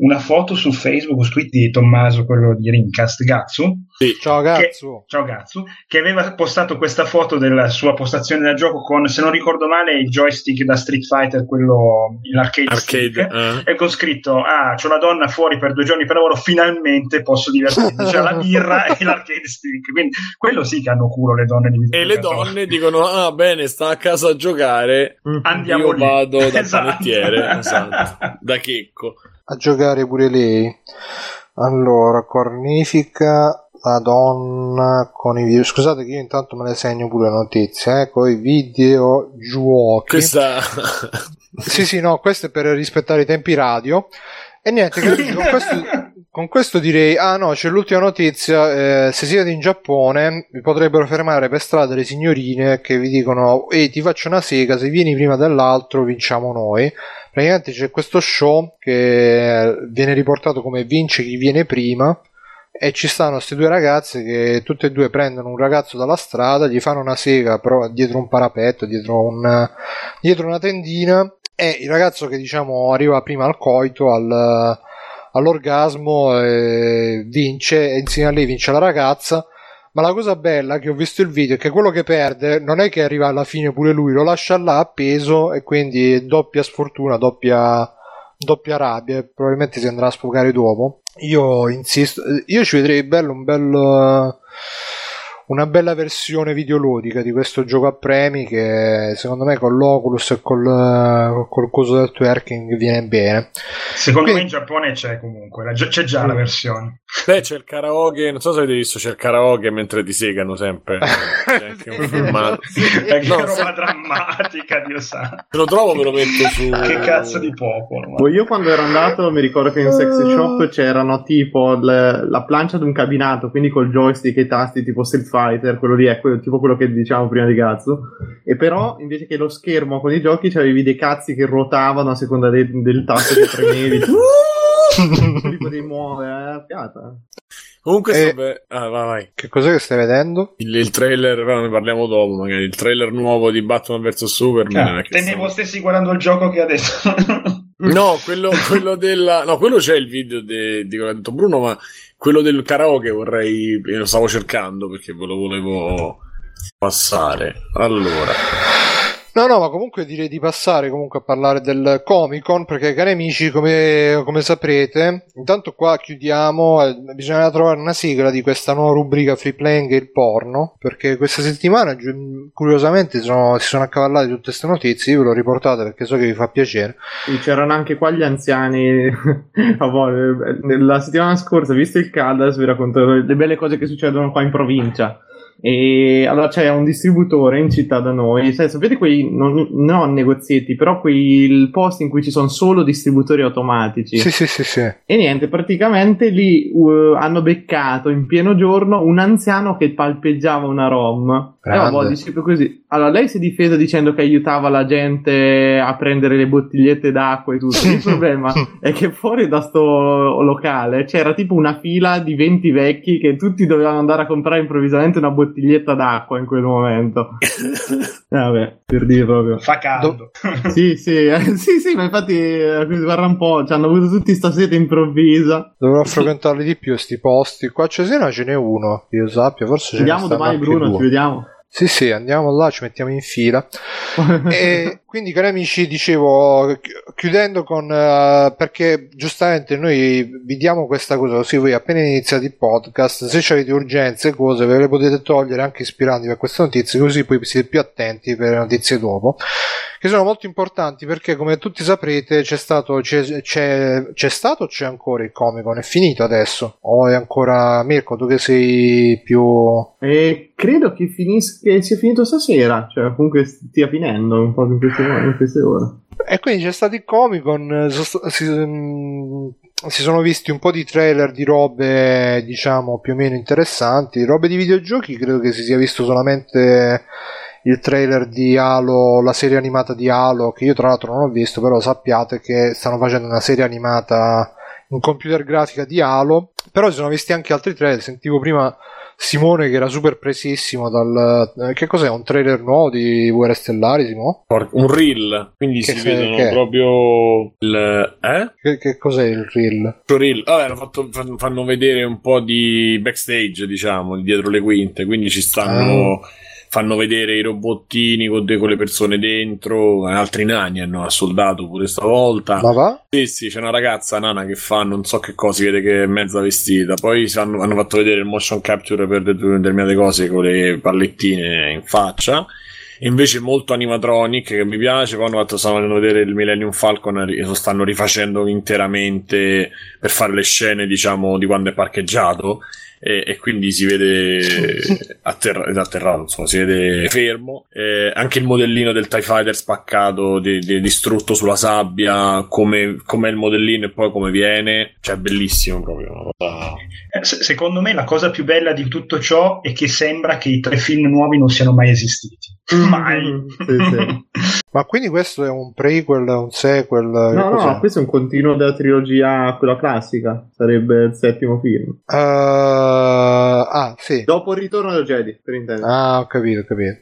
una foto su Facebook, su tweet di Tommaso, quello di Rincast, Gazzu. Sì. Ciao Gazzu. Che, ciao Gazzu, che aveva postato questa foto della sua postazione da gioco con, se non ricordo male, il joystick da Street Fighter, quello, l'arcade Arcade, stick, uh. e con scritto, ah, c'ho la donna fuori per due giorni per lavoro, finalmente posso divertirmi, c'è la birra e l'arcade stick. Quindi quello sì che hanno culo le donne di E le donne dicono, ah bene, sta a casa a giocare, andiamo io lì. vado da Esatto. panettiere, esatto, da checco. A giocare pure lei. Allora, cornifica la donna con i video. Scusate che io intanto me ne segno pure le notizie, eh, con i videogiochi. Questa... Sì, sì, no, questo è per rispettare i tempi radio. E niente, con questo, con questo direi, ah no, c'è l'ultima notizia, eh, se siete in Giappone vi potrebbero fermare per strada le signorine che vi dicono, ehi ti faccio una sega, se vieni prima dell'altro vinciamo noi. Praticamente c'è questo show che viene riportato come vince chi viene prima e ci stanno queste due ragazze che tutte e due prendono un ragazzo dalla strada, gli fanno una sega però dietro un parapetto, dietro, un, dietro una tendina e il ragazzo che diciamo arriva prima al coito, al, all'orgasmo, eh, vince e insieme a lei vince la ragazza. Ma la cosa bella che ho visto il video è che quello che perde non è che arriva alla fine pure lui, lo lascia là appeso e quindi doppia sfortuna, doppia, doppia rabbia. e Probabilmente si andrà a sfogare dopo. Io insisto, io ci vedrei bello un bel una bella versione videoludica di questo gioco a premi che secondo me con l'Oculus e col, col coso del twerking viene bene. Secondo Quindi- me in Giappone c'è comunque, la- c'è già la versione. Beh, c'è il karaoke, non so se avete visto, c'è il karaoke mentre ti segano sempre. C'è anche un filmato. È che No, roba se- drammatica, Dio sa. Se lo trovo ve lo metto su... Che cazzo di popolo. ma- Boh, io quando ero andato mi ricordo che in sexy shop c'erano tipo le- la plancia di un cabinato, quindi col joystick e i tasti tipo Street Fighter, quello lì è quello- tipo quello che diciamo prima di cazzo. E però invece che lo schermo con i giochi c'avevi dei cazzi che ruotavano a seconda de- del tasto che premevi. Li potevi muovere, eh, fiata. Comunque, Eh, sto be- ah, vai, vai. Che cos'è che stai vedendo? Il, il trailer, però ne parliamo dopo, magari. Il trailer nuovo di Batman vs Superman. Ah, che Tenevo stiamo- stessi guardando il gioco che adesso. No, quello, quello della... No, quello c'è il video de- di quello che ha detto Bruno, ma quello del karaoke vorrei... Lo stavo cercando perché ve lo volevo passare. Allora... No, no, ma comunque direi di passare comunque a parlare del Comic Con perché cari amici, come, come saprete, intanto qua chiudiamo, eh, bisogna trovare una sigla di questa nuova rubrica Free Playing e il porno, perché questa settimana curiosamente sono- si sono accavallate tutte queste notizie, io ve l'ho riportate perché so che vi fa piacere. C'erano anche qua gli anziani. a volte. La settimana scorsa, visto il Caldas, vi racconto le belle cose che succedono qua in provincia. E allora c'è un distributore in città da noi, sai, sapete quei, non, non negozietti, però quei posti in cui ci sono solo distributori automatici. Sì, sì, sì, sì. E niente, praticamente lì uh, hanno beccato in pieno giorno un anziano che palpeggiava una ROM. E vabbè, dice così. Allora, lei si è difesa dicendo che aiutava la gente a prendere le bottigliette d'acqua e tutto. Il problema è che fuori da sto locale c'era tipo una fila di 20 vecchi che tutti dovevano andare a comprare improvvisamente una bottiglietta d'acqua in quel momento. Vabbè, per dire proprio. Fa caldo. sì, sì, eh, sì, sì, ma infatti eh, guarda un po', ci hanno avuto tutti sta sete improvvisa. Dovrò frequentarli di più sti posti. Qua a Cesena ce n'è uno, io sappia, forse ce ne Andiamo domani Bruno, ci vediamo. Sì, sì, andiamo là, ci mettiamo in fila. e quindi, cari amici, dicevo, chiudendo con... Uh, perché giustamente noi vi diamo questa cosa, così voi appena iniziate il podcast, se avete urgenze, cose, ve le potete togliere anche ispirandovi a queste notizie, così poi siete più attenti per le notizie dopo che sono molto importanti perché come tutti saprete c'è stato c'è, c'è, c'è stato o c'è ancora il Comic Con è finito adesso? O è ancora Mirko tu che sei più eh, credo che, finis- che sia finito stasera cioè comunque stia finendo un po' in queste, in queste ore. E quindi c'è stato il Comic Con si, mm, si sono visti un po' di trailer di robe diciamo più o meno interessanti. Robe di videogiochi credo che si sia visto solamente il trailer di Halo, la serie animata di Halo, che io tra l'altro non ho visto, però sappiate che stanno facendo una serie animata in computer grafica di Halo, però si sono visti anche altri trailer, sentivo prima Simone che era super presissimo dal... Eh, che cos'è? Un trailer nuovo di Guerre Stellari, Simone? Un reel, quindi che si se, vedono che... proprio il... Eh? Che, che cos'è il reel? Il reel, vabbè, fatto, fanno vedere un po' di backstage, diciamo, dietro le quinte, quindi ci stanno... Ah fanno vedere i robottini con, de- con le persone dentro, altri nani hanno assoldato pure stavolta. Ma va? Sì, sì, c'è una ragazza nana che fa non so che cosa, vede che è mezza vestita. Poi hanno, hanno fatto vedere il motion capture per determinate cose con le pallettine in faccia invece molto animatronic che mi piace poi hanno fatto stanno vedere il Millennium Falcon e lo stanno rifacendo interamente per fare le scene diciamo di quando è parcheggiato e, e quindi si vede atterra- atterrato, insomma, si vede fermo. Eh, anche il modellino del TIE Fighter spaccato, di, di, distrutto sulla sabbia, come, è il modellino e poi come viene, cioè bellissimo proprio. Eh, secondo me la cosa più bella di tutto ciò è che sembra che i tre film nuovi non siano mai esistiti. Mm. Mai. sì, sì. Ma quindi questo è un prequel, un sequel? No, no, questo è un continuo della trilogia, quella classica. Sarebbe il settimo film. Uh, ah, sì. Dopo il ritorno del Jedi, per intendere. Ah, ho capito, ho capito.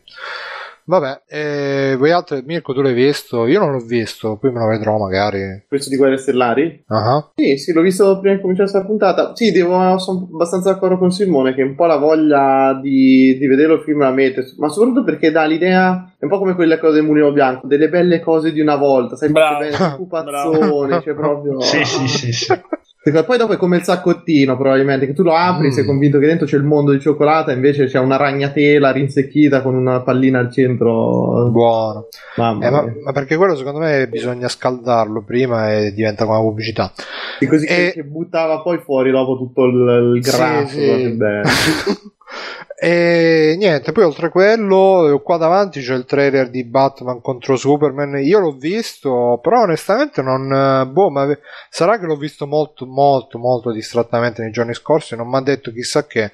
Vabbè, eh, voi altri, Mirko, tu l'hai visto? Io non l'ho visto, poi me lo vedrò magari. Questo di Guerre Stellari? Uh-huh. Sì, sì, l'ho visto prima di cominciare questa puntata. Sì, devo, sono abbastanza d'accordo con Simone che un po' la voglia di, di vedere il film la mette, ma soprattutto perché dà l'idea, è un po' come quelle cose del Mulino Bianco, delle belle cose di una volta, sai, bravo, belle occupazioni, cioè proprio... sì, sì, sì, sì. Poi dopo è come il saccottino, probabilmente, che tu lo apri, mm. sei convinto che dentro c'è il mondo di cioccolata, invece c'è una ragnatela rinsecchita con una pallina al centro. Buono. Eh, ma, ma, perché quello secondo me bisogna scaldarlo prima e diventa come pubblicità. E così e... che, buttava poi fuori dopo tutto il, il grasso. Sì, sì. E niente, poi oltre a quello, qua davanti c'è il trailer di Batman contro Superman. Io l'ho visto, però onestamente non. Boh, ma sarà che l'ho visto molto, molto, molto distrattamente nei giorni scorsi. Non mi ha detto chissà che.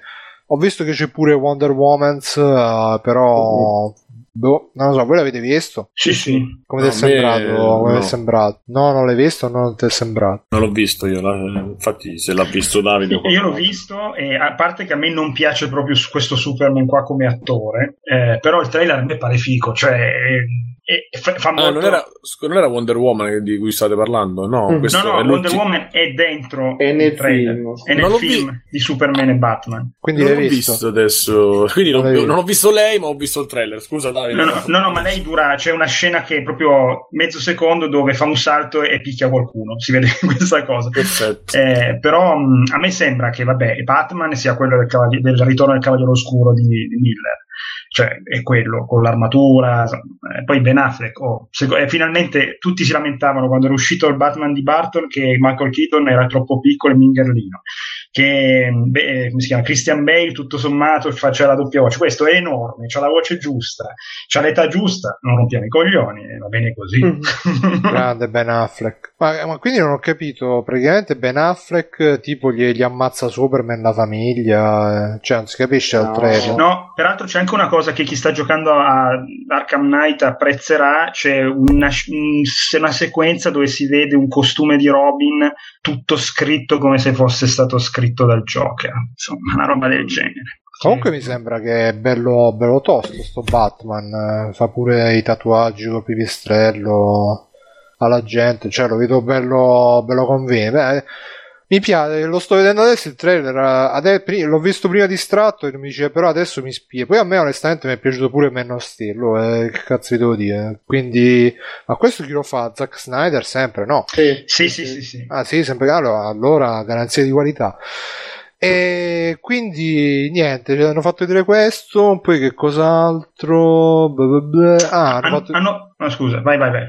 Ho visto che c'è pure Wonder Woman, uh, però. Uh-huh. Boh, non lo so, voi l'avete visto? Sì, sì. Come no, ti è sembrato? Come no. è sembrato? No, non l'hai visto o non ti è sembrato? Non l'ho visto io, infatti se l'ha visto Davide... Io l'ho visto e a parte che a me non piace proprio questo Superman qua come attore, eh, però il trailer a me pare fico, cioè e fa, fa molto... ah, non, era, non, era, Wonder Woman di cui state parlando? No, mm. no, no Wonder Woman è dentro è nel film, è nel film vi... di Superman e Batman. Quindi non l'ho visto? visto adesso. Quindi non, non, non, ho visto lei, ma ho visto il trailer. Scusa, Davide. No, no, no, no, ma lei dura. C'è una scena che è proprio mezzo secondo dove fa un salto e picchia qualcuno. Si vede questa cosa. Perfetto. Eh, però mh, a me sembra che, vabbè, Batman sia quello del, cavall- del ritorno del Cavaliere Oscuro di, di Miller cioè è quello con l'armatura. Eh, poi Ben Affleck, oh, se, eh, finalmente tutti si lamentavano quando era uscito il Batman di Barton che Michael Keaton era troppo piccolo e mingerlino. Che beh, come si chiama? Christian Bale tutto sommato faccia la doppia voce. Questo è enorme, ha la voce giusta c'ha l'età giusta, non rompiamo i coglioni va bene così. Grande Ben Affleck. Ma, ma, quindi non ho capito praticamente Ben Affleck tipo gli, gli ammazza Superman la famiglia eh, cioè non si capisce no. al trailer no, peraltro c'è anche una cosa che chi sta giocando a Arkham Knight apprezzerà c'è una, una sequenza dove si vede un costume di Robin tutto scritto come se fosse stato scritto dal Joker, insomma, una roba del genere. Comunque mi sembra che è bello, bello tosto sto Batman, fa pure i tatuaggi col pipistrello alla gente, cioè lo vedo bello, bello conviene. Mi piace, lo sto vedendo adesso il trailer, ade- l'ho visto prima distratto e mi dice però adesso mi spia. Poi a me onestamente mi è piaciuto pure Man of Steel, eh, che cazzo vi devo dire. Quindi, ma questo chi lo fa? Zack Snyder sempre, no? Sì, sì, sì. sì, sì. Ah sì, sempre, allora, allora garanzia di qualità. E quindi niente, hanno fatto vedere questo, poi che cos'altro? Ah, hanno, hanno fatto... hanno... No, scusa, vai, vai, vai.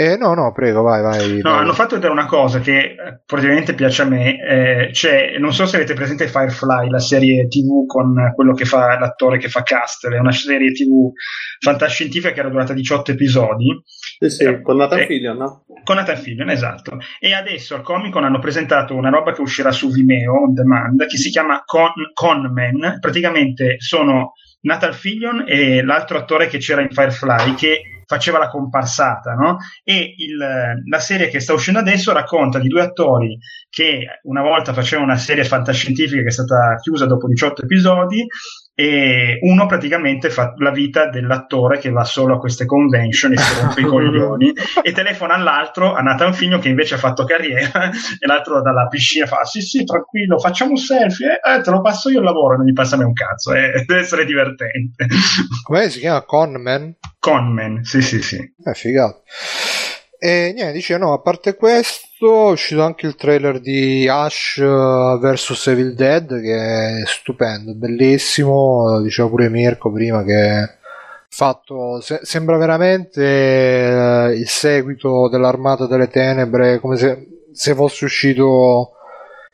Eh, no, no, prego, vai, vai. No, vai. hanno fatto vedere una cosa che praticamente piace a me. Eh, cioè, non so se avete presente Firefly, la serie TV con quello che fa l'attore che fa Castle, è una serie TV fantascientifica che era durata 18 episodi. Sì, sì, eh, con Nathan eh, Fillion, no? Con Nathan Fillion, esatto. E adesso al Comic Con hanno presentato una roba che uscirà su Vimeo on demand che si chiama Con, Conman. Praticamente sono Nathan Fillion e l'altro attore che c'era in Firefly che faceva la comparsata, no? E il, la serie che sta uscendo adesso racconta di due attori che una volta facevano una serie fantascientifica che è stata chiusa dopo 18 episodi e uno praticamente fa la vita dell'attore che va solo a queste convention e si rompe i coglioni e telefona all'altro, a Nathan Figno che invece ha fatto carriera e l'altro dalla piscina fa sì sì tranquillo facciamo un selfie eh, te lo passo io il lavoro non mi passa mai un cazzo eh, deve essere divertente. Come si chiama? Conman? Conman sì sì sì. È figato e niente, dice no, a parte questo è uscito anche il trailer di Ash uh, vs Evil Dead che è stupendo, bellissimo, diceva pure Mirko prima che fatto se- sembra veramente uh, il seguito dell'Armata delle Tenebre come se, se fosse uscito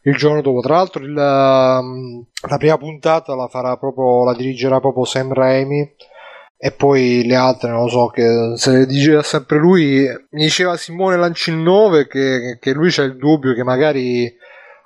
il giorno dopo. Tra l'altro il, uh, la prima puntata la farà proprio la dirigerà proprio Sam Raimi e poi le altre non lo so che se le diceva sempre lui mi diceva Simone Lancin 9 che, che lui c'ha il dubbio che magari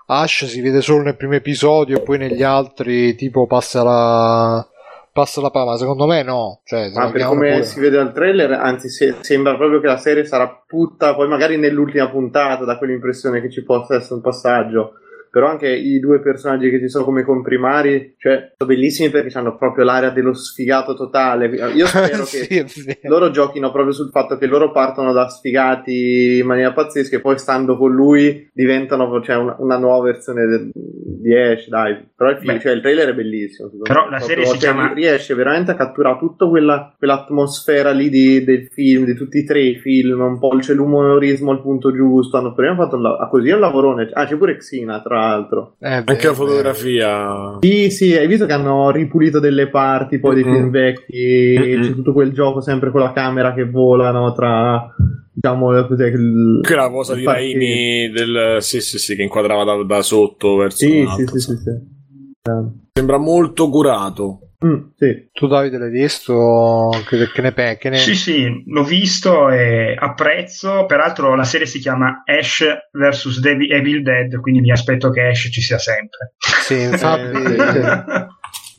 Ash si vede solo nel primo episodio e poi negli altri tipo passa la passa la palla secondo me no. Cioè, ma per come pure... si vede dal trailer anzi se, sembra proprio che la serie sarà putta poi magari nell'ultima puntata da quell'impressione che ci possa essere un passaggio però anche i due personaggi che ci sono come comprimari, cioè, sono bellissimi perché hanno proprio l'area dello sfigato totale. Io spero sì, che loro giochino proprio sul fatto che loro partono da sfigati in maniera pazzesca e poi stando con lui diventano cioè, una, una nuova versione de, di Ash, dai. Però il, film, cioè, il trailer è bellissimo. Però me. la serie proprio, si cioè, chiama... riesce veramente a catturare tutta quella, quell'atmosfera lì di, del film, di tutti e tre i film, un po' c'è l'umorismo al punto giusto. Hanno prima fatto un, ah, così un lavorone. Ah, c'è pure Xina, tra l'altro. Eh, Anche la fotografia. Sì, sì, hai visto che hanno ripulito delle parti poi dei mm-hmm. film vecchi. Mm-hmm. C'è tutto quel gioco sempre con la camera che volano tra diciamo cos'è il, che la cosa di Raimi del sì sì sì che inquadrava da, da sotto verso sì, sì, sì, sì, sì. sembra molto curato Mm, sì. Tu Davide l'hai visto? Che, che ne pensi? Ne... Sì, sì, l'ho visto e apprezzo. Peraltro la serie si chiama Ash vs. Evil Dead, quindi mi aspetto che Ash ci sia sempre. Sì, infatti,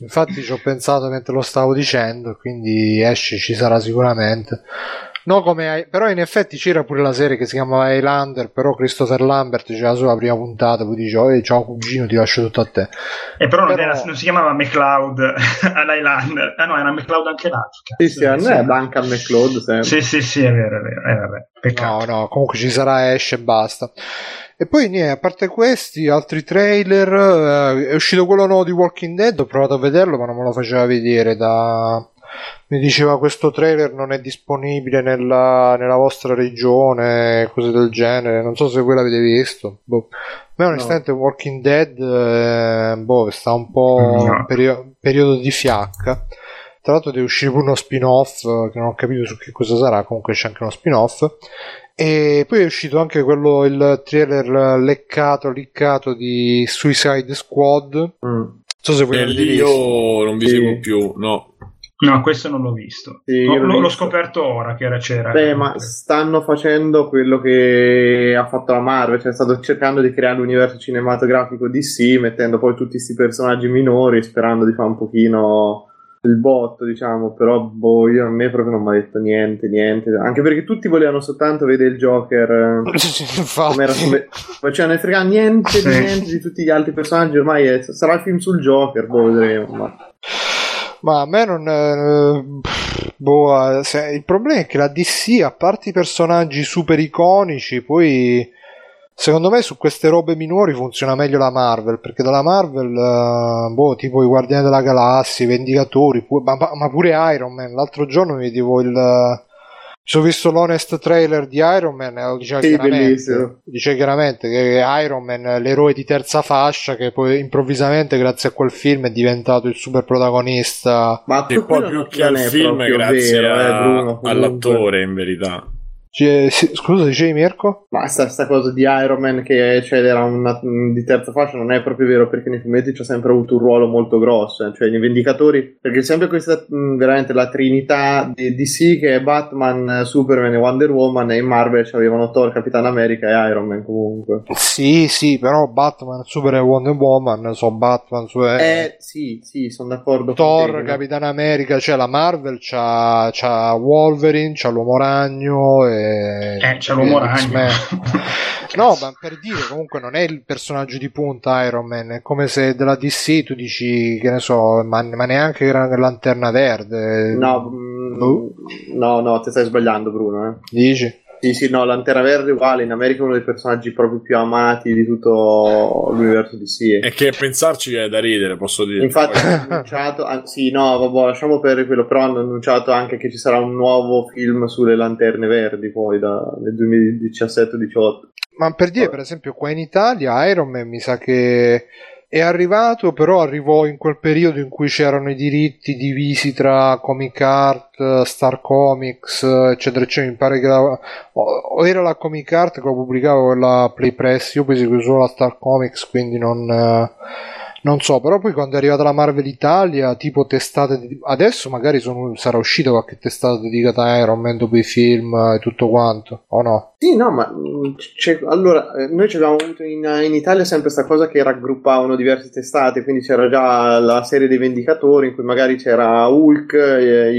infatti ci ho pensato mentre lo stavo dicendo, quindi Ash ci sarà sicuramente. No, come, però in effetti c'era pure la serie che si chiamava Highlander, però Christopher Lambert c'era solo la prima puntata, poi dice, oh, ciao cugino, ti lascio tutto a te. E però, però... Non, era, non, si chiamava McCloud all'Highlander, ah no, era McCloud anche l'altro. Sì, sì, a me è Duncan McCloud sempre. Sì, sì, sì, è vero, è vero, eh, vabbè, peccato. No, no, comunque ci sarà Ash e basta. E poi niente, a parte questi, altri trailer, eh, è uscito quello nuovo di Walking Dead, ho provato a vederlo ma non me lo faceva vedere da mi diceva questo trailer non è disponibile nella, nella vostra regione, cose del genere. Non so se voi l'avete visto. Boh. A me onestamente no. Walking Dead eh, boh, sta un po' no. perio- periodo di fiacca. Tra l'altro deve uscire pure uno spin-off che non ho capito su che cosa sarà, comunque c'è anche uno spin-off. E poi è uscito anche quello, il trailer leccato, liccato di Suicide Squad. Mm. Non so se voi eh, lì io non vi sì. seguo più, no. No, questo non l'ho visto. Sì, no, l'ho, l'ho, scoperto ora che era c'era. Beh, ma stanno facendo quello che ha fatto la Marvel, cioè stanno cercando di creare l'universo cinematografico DC, mettendo poi tutti questi personaggi minori, sperando di fare un pochino il botto, diciamo, però boh, io, a me proprio non mi ha detto niente, niente, anche perché tutti volevano soltanto vedere il Joker. Come come... Ma cioè, ne frega niente di niente di tutti gli altri personaggi, ormai è... sarà il film sul Joker, boh, vedremo. Ma... Ma a me non. Eh, boh, se, il problema è che la DC, a parte i personaggi super iconici, poi. Secondo me su queste robe minori funziona meglio la Marvel, perché dalla Marvel, uh, boh, tipo i Guardiani della Galassia, i Vendicatori, pu- ma, ma, pure Iron Man. L'altro giorno vedevo il, ci ho visto l'honest trailer di Iron Man e lo diceva, sì, chiaramente, dice chiaramente che Iron Man, l'eroe di terza fascia, che poi improvvisamente grazie a quel film è diventato il super protagonista. Ma più che al film, grazie vero, a... eh, Bruno, all'attore in verità. Scusa, dicevi Mirko? Ma sta, sta, cosa di Iron Man che cioè, era una, di terza fascia non è proprio vero perché nei fumetti c'ha sempre avuto un ruolo molto grosso, eh. cioè nei Vendicatori, perché sempre questa veramente la trinità di DC che è Batman, Superman e Wonder Woman e in Marvel avevano Thor, Capitan America e Iron Man comunque. Sì, sì, però Batman, Superman e Wonder Woman, so Batman, su... Eh, sì, sì, sono d'accordo. Thor, Capitan America, cioè la Marvel c'ha, c'ha Wolverine, c'ha l'Uomo Ragno e eh, c'è l'uomo ragno. no, ma per dire, comunque non è il personaggio di punta Iron Man, è come se della DC tu dici, che ne so, ma, ma neanche Lanterna Verde. No, uh? no, no, ti stai sbagliando Bruno. Eh. Dici? Sì, sì, no, Lanterna Verde uguale, in America è uno dei personaggi proprio più amati di tutto l'universo di sì. E che pensarci è da ridere, posso dire. Infatti hanno annunciato, sì, no, vabbè, lasciamo perdere quello, però hanno annunciato anche che ci sarà un nuovo film sulle Lanterne Verdi poi da, nel 2017-18. Ma per dire, per esempio, qua in Italia Iron Man mi sa che è arrivato, però arrivò in quel periodo in cui c'erano i diritti divisi tra Comic Art, Star Comics, eccetera, eccetera. Mi pare che la, o era la Comic Art che lo pubblicava la Play Press, io penso che solo la Star Comics, quindi non non so, però poi quando è arrivata la Marvel Italia, tipo testate, adesso magari sono... sarà uscita qualche testata dedicata a Iron Man dopo i film e tutto quanto, o no? Sì, no, ma mm, allora, eh, noi ci abbiamo avuto in, in Italia sempre questa cosa che raggruppavano diverse testate, quindi c'era già la serie dei Vendicatori in cui magari c'era Hulk, e,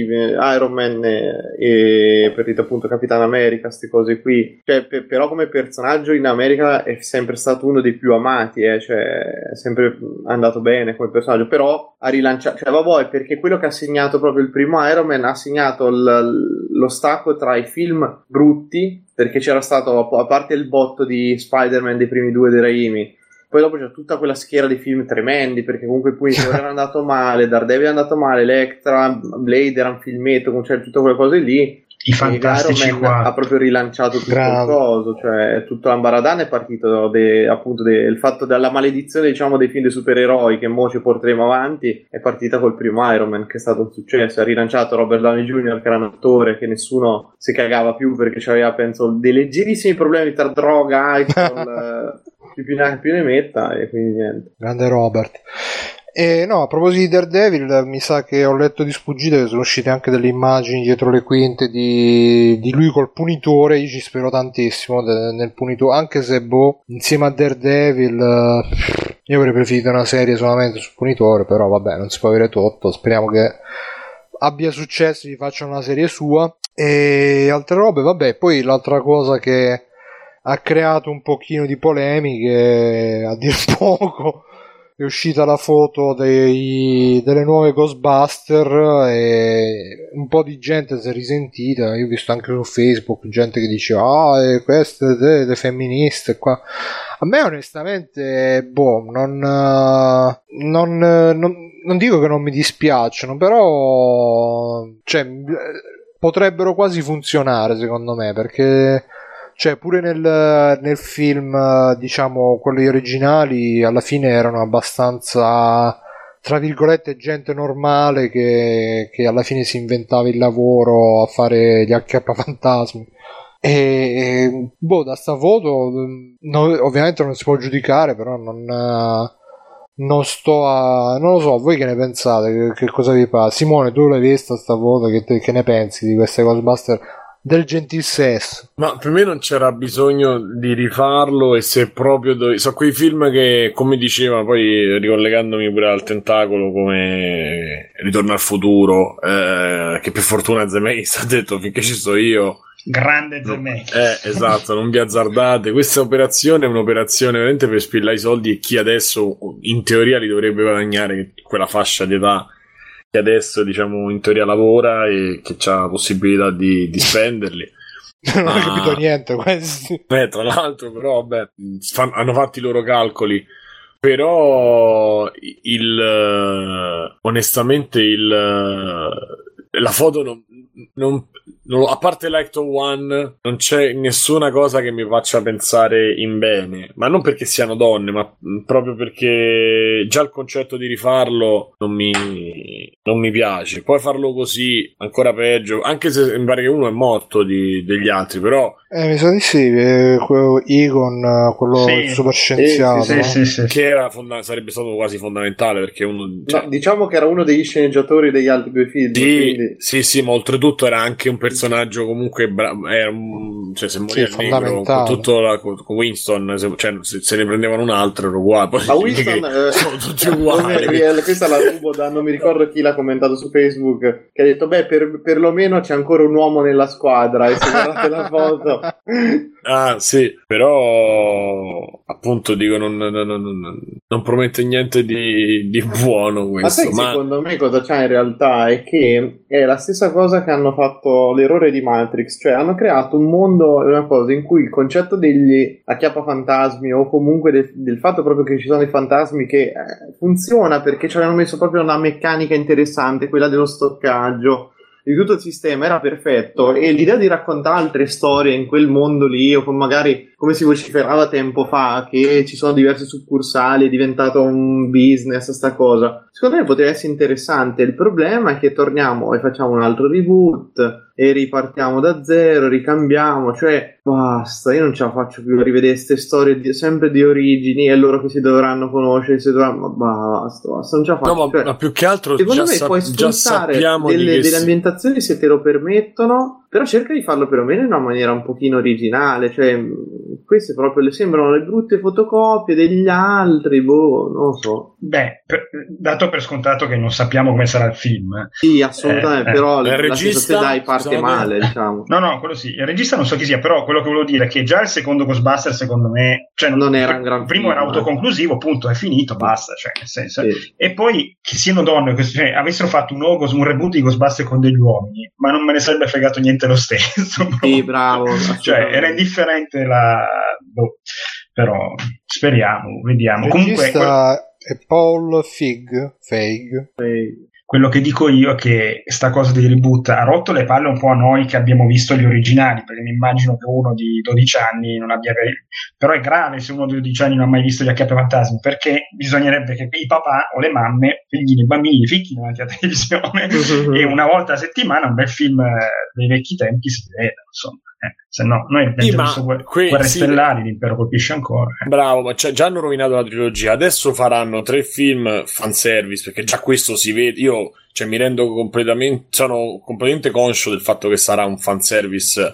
Iron Man e, e per dire appunto Capitan America, queste cose qui. Cioè, per, però come personaggio in America è sempre stato uno dei più amati, eh, cioè sempre andato bene come personaggio, però ha rilanciato, cioè vabbè, perché quello che ha segnato proprio il primo Iron Man ha segnato l, lo stacco tra i film brutti, perché c'era stato, a parte il botto di Spider-Man dei primi due dei Raimi, poi dopo c'è tutta quella schiera di film tremendi, perché comunque Punisher era andato male, Daredevil è andato male, Electra, Blade era un filmetto, cioè tutte quelle cose lì, i fantastici qua. ha proprio rilanciato tutto Bravo. il coso, cioè tutto l'ambaradan è partito de, appunto del fatto della maledizione diciamo dei film dei supereroi che mo ci porteremo avanti, è partita col primo Iron Man che è stato un successo, ha rilanciato Robert Downey Jr. che era un attore che nessuno si cagava più perché aveva penso dei leggerissimi problemi tra droga, alcol, più, più, più ne metta e quindi niente. Grande Robert. E no, a proposito di Daredevil, mi sa che ho letto di sfuggita che sono uscite anche delle immagini dietro le quinte di, di lui col punitore. Io ci spero tantissimo de, nel punitore, anche se boh, insieme a Daredevil, io avrei preferito una serie solamente sul punitore, però vabbè, non si può avere tutto. Speriamo che abbia successo, gli facciano una serie sua. E altre robe, vabbè, poi l'altra cosa che ha creato un pochino di polemiche, a dir poco è uscita la foto dei, delle nuove Ghostbuster e un po' di gente si è risentita. Io ho visto anche su Facebook gente che diceva: Ah, e queste le, le femministe qua. A me, onestamente, boh, non, non, non, non dico che non mi dispiacciono, però cioè, potrebbero quasi funzionare secondo me perché cioè, pure nel, nel film, diciamo, quelli originali, alla fine erano abbastanza tra virgolette gente normale che, che, alla fine si inventava il lavoro a fare gli acchiappafantasmi E boh, da sta foto, no, ovviamente non si può giudicare, però non, non sto a. non lo so, voi che ne pensate? Che, che cosa vi pare? Simone, tu l'hai vista sta foto? Che, te, che ne pensi di queste Ghostbuster? Del gentil sesso. Ma per me non c'era bisogno di rifarlo e se proprio do... so quei film che come diceva poi ricollegandomi pure al tentacolo come Ritorno al futuro eh, che per fortuna Zemeckis ha detto finché ci sto io grande Zemeckis. eh esatto non vi azzardate. Questa operazione è un'operazione veramente per spillare i soldi e chi adesso in teoria li dovrebbe guadagnare quella fascia di età che adesso diciamo in teoria lavora e che ha la possibilità di, di spenderli. non ho capito niente questi. Eh, tra l'altro, però, vabbè, fan, hanno fatto i loro calcoli. Però il onestamente il la foto non, non, non, a parte l'Ecto One, non c'è nessuna cosa che mi faccia pensare in bene. Ma non perché siano donne, ma proprio perché già il concetto di rifarlo non mi, non mi piace. Poi farlo così, ancora peggio. Anche se mi pare che uno è morto di, degli altri, però. Eh, mi sa di sì, eh, quello Egon, quello sì. super scienziato. Sì, sì, sì, che era fonda- sarebbe stato quasi fondamentale perché uno. Cioè... No, diciamo che era uno degli sceneggiatori degli altri due film. Sì, quindi... sì, sì, ma oltretutto era anche un personaggio comunque bra- era un, cioè se moriva sì, negro con tutto la, con Winston se, cioè, se, se, ne prendevano un altro era uguale poi ma Winston eh, sono tutti uguali. questa la rubo da non mi ricordo chi l'ha commentato su Facebook che ha detto beh per, perlomeno c'è ancora un uomo nella squadra e se guardate la foto. Ah sì però appunto dico non, non, non, non promette niente di, di buono questo ma, sai, ma secondo me cosa c'è in realtà è che è la stessa cosa che hanno fatto l'errore di Matrix, cioè hanno creato un mondo, una cosa in cui il concetto degli acchiappafantasmi o comunque del, del fatto proprio che ci sono i fantasmi che eh, funziona perché ci hanno messo proprio una meccanica interessante, quella dello stoccaggio di tutto il sistema era perfetto e l'idea di raccontare altre storie in quel mondo lì o magari come si vociferava tempo fa che ci sono diverse succursali è diventato un business sta cosa. Secondo me potrebbe essere interessante. Il problema è che torniamo e facciamo un altro reboot e ripartiamo da zero, ricambiamo, cioè basta, io non ce la faccio più a rivedere queste storie di, sempre di origini e loro che si dovranno conoscere, si dovranno, basta, basta, non ce la faccio. No, ma, cioè, ma più che altro secondo me sa- puoi sfruttare delle, delle ambientazioni se te lo permettono però cerca di farlo perlomeno in una maniera un pochino originale, cioè queste proprio le sembrano le brutte fotocopie degli altri, boh, non lo so. Beh, per, dato per scontato che non sappiamo come sarà il film. Sì, assolutamente, eh, però eh. la regista dai parte male, diciamo. No, no, quello sì. Il regista non so chi sia, però quello che volevo dire è che già il secondo Ghostbuster secondo me, cioè non era un gran Il primo film, era autoconclusivo, punto, è finito, basta, cioè nel senso. Sì. E poi che siano donne, cioè, avessero fatto un nuovo un reboot di Ghostbuster con degli uomini, ma non me ne sarebbe fregato niente lo stesso. Sì, bravo. cioè, era indifferente la... Boh. Però speriamo, vediamo. Il Comunque, è Paul Fig, Feig. Feig. Quello che dico io è che sta cosa di reboot ha rotto le palle un po' a noi che abbiamo visto gli originali, perché mi immagino che uno di 12 anni non abbia... Però è grave se uno di 12 anni non ha mai visto gli acchiappi fantasmi, perché bisognerebbe che i papà o le mamme, figli, bambini, li ficchino davanti alla televisione e una volta a settimana un bel film eh, dei vecchi tempi si veda, insomma. Eh, se no, noi abbiamo sì, visto que- Guerre sì, Stellari, l'impero colpisce ancora. Eh. Bravo, ma già hanno rovinato la trilogia. Adesso faranno tre film fanservice, perché già questo si vede. Io cioè, mi rendo completamente, sono completamente conscio del fatto che sarà un fanservice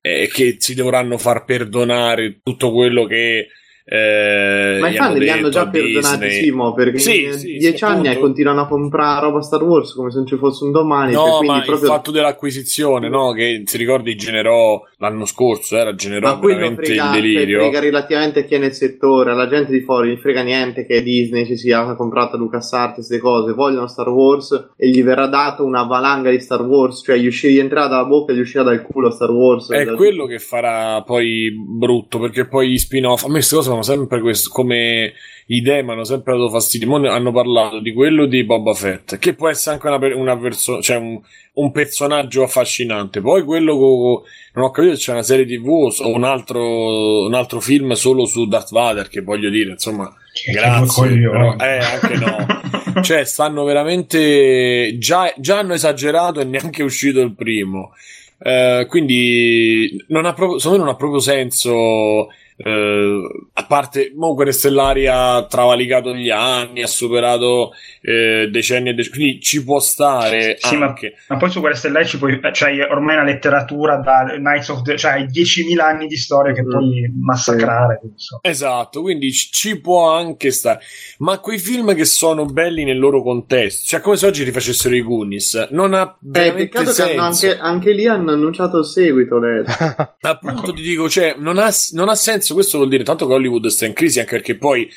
e eh, che si dovranno far perdonare tutto quello che eh, ma i fan li hanno già perdonati Simo perché sì, in sì, dieci sì, anni continuano a comprare roba Star Wars come se non ci fosse un domani no cioè, ma proprio... il fatto dell'acquisizione no? che si ricordi generò l'anno scorso era generò veramente frega, il delirio. frega relativamente a chi è nel settore alla gente di fuori non frega niente che Disney ci sia comprata LucasArts queste cose vogliono Star Wars e gli verrà dato una valanga di Star Wars cioè gli, uscì, gli entrerà dalla bocca e gli uscirà dal culo Star Wars. È quello che farà poi brutto perché poi gli spin-off a me queste cose sono sempre questo, come idee, mi hanno sempre dato fastidio. Mo hanno parlato di quello di Boba Fett, che può essere anche una, una persona, cioè un, un, personaggio affascinante. Poi quello con, non ho capito se c'è una serie TV o un altro, un altro film solo su Darth Vader, che voglio dire, insomma, che grazie. Però, eh, anche no. cioè, stanno veramente, già, già hanno esagerato e neanche è uscito il primo. Eh, quindi non ha proprio, secondo me non ha proprio senso eh, a parte Guerre Stellari ha travalicato gli anni, ha superato eh, decenni e decenni, quindi ci può stare sì, anche. Ma, ma, poi su Guerre Stellari ci puoi, c'hai ormai una letteratura da Knights of the, cioè 10.000 anni di storia che mm. puoi massacrare. Sì. Esatto, quindi ci può anche stare. Ma quei film che sono belli nel loro contesto, cioè come se oggi rifacessero i Goonies, non ha eh, peccato senso. che anche, anche, lì hanno annunciato il seguito. Appunto ti dico, cioè non ha, non ha senso senso questo vuol dire tanto che Hollywood sta in crisi, anche perché poi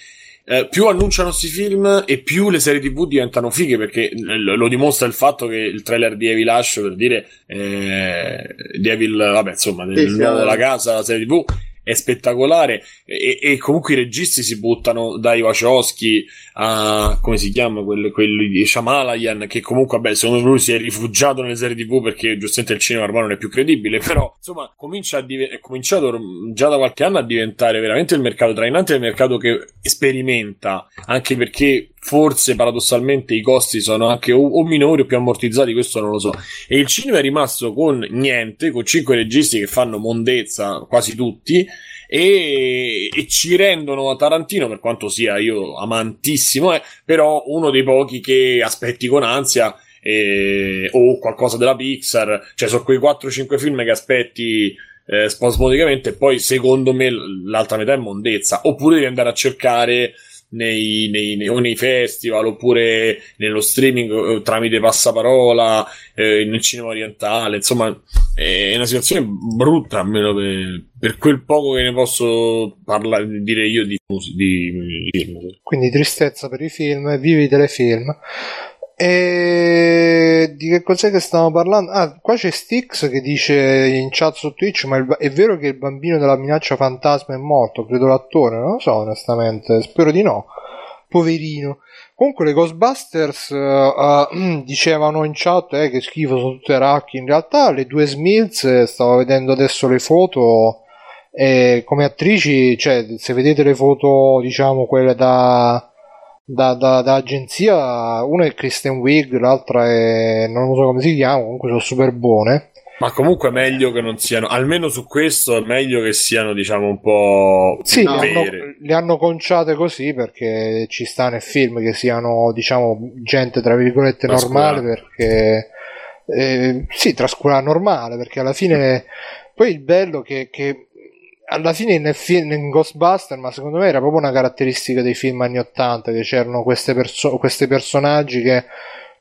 eh, più annunciano questi film e più le serie tv diventano fighe perché eh, lo dimostra il fatto che il trailer di Evil Ash per dire eh, di Evil vabbè insomma del sì, nuovo sì, La Casa la serie tv è spettacolare e, e, comunque i registi si buttano dai Wachowski a come si chiama quello, quello di Shamalayan che comunque vabbè secondo lui si è rifugiato nelle serie tv perché giustamente il cinema ormai non è più credibile però insomma comincia a div- è cominciato già da qualche anno a diventare veramente il mercato trainante il mercato che sperimenta anche perché forse paradossalmente i costi sono anche o, o, minori o più ammortizzati, questo non lo so. E il cinema è rimasto con niente, con cinque registi che fanno mondezza quasi tutti. E, e ci rendono Tarantino, per quanto sia io amantissimo, eh, però uno dei pochi che aspetti con ansia eh, o qualcosa della Pixar, cioè sono quei 4-5 film che aspetti eh, spasmodicamente poi secondo me l'altra metà è mondezza, oppure devi andare a cercare nei, nei, nei, o nei festival oppure nello streaming eh, tramite passaparola eh, nel cinema orientale. Insomma è una situazione brutta almeno per, per quel poco che ne posso parlare dire io di, di, di film. Quindi tristezza per i film vivi i telefilm e di che cos'è che stiamo parlando? Ah, qua c'è Stix che dice in chat su Twitch: Ma è vero che il bambino della minaccia fantasma è morto? Credo l'attore, non lo so onestamente, spero di no. Poverino. Comunque le Ghostbusters uh, dicevano in chat eh, che schifo sono tutte racchi. In realtà le due Smills, stavo vedendo adesso le foto, e come attrici, cioè se vedete le foto, diciamo quelle da da, da, da, agenzia una è Kristen Wiig l'altra è non so come si chiama comunque sono super buone. Ma comunque è meglio che non siano almeno su questo è meglio che siano diciamo un po' sì le hanno, le hanno, conciate così perché ci sta nel film che siano diciamo gente tra virgolette normale perché eh, sì trascurare normale perché alla fine poi il bello che, che alla fine nel film in Ghostbuster, ma secondo me era proprio una caratteristica dei film anni 80 che c'erano queste perso- questi personaggi che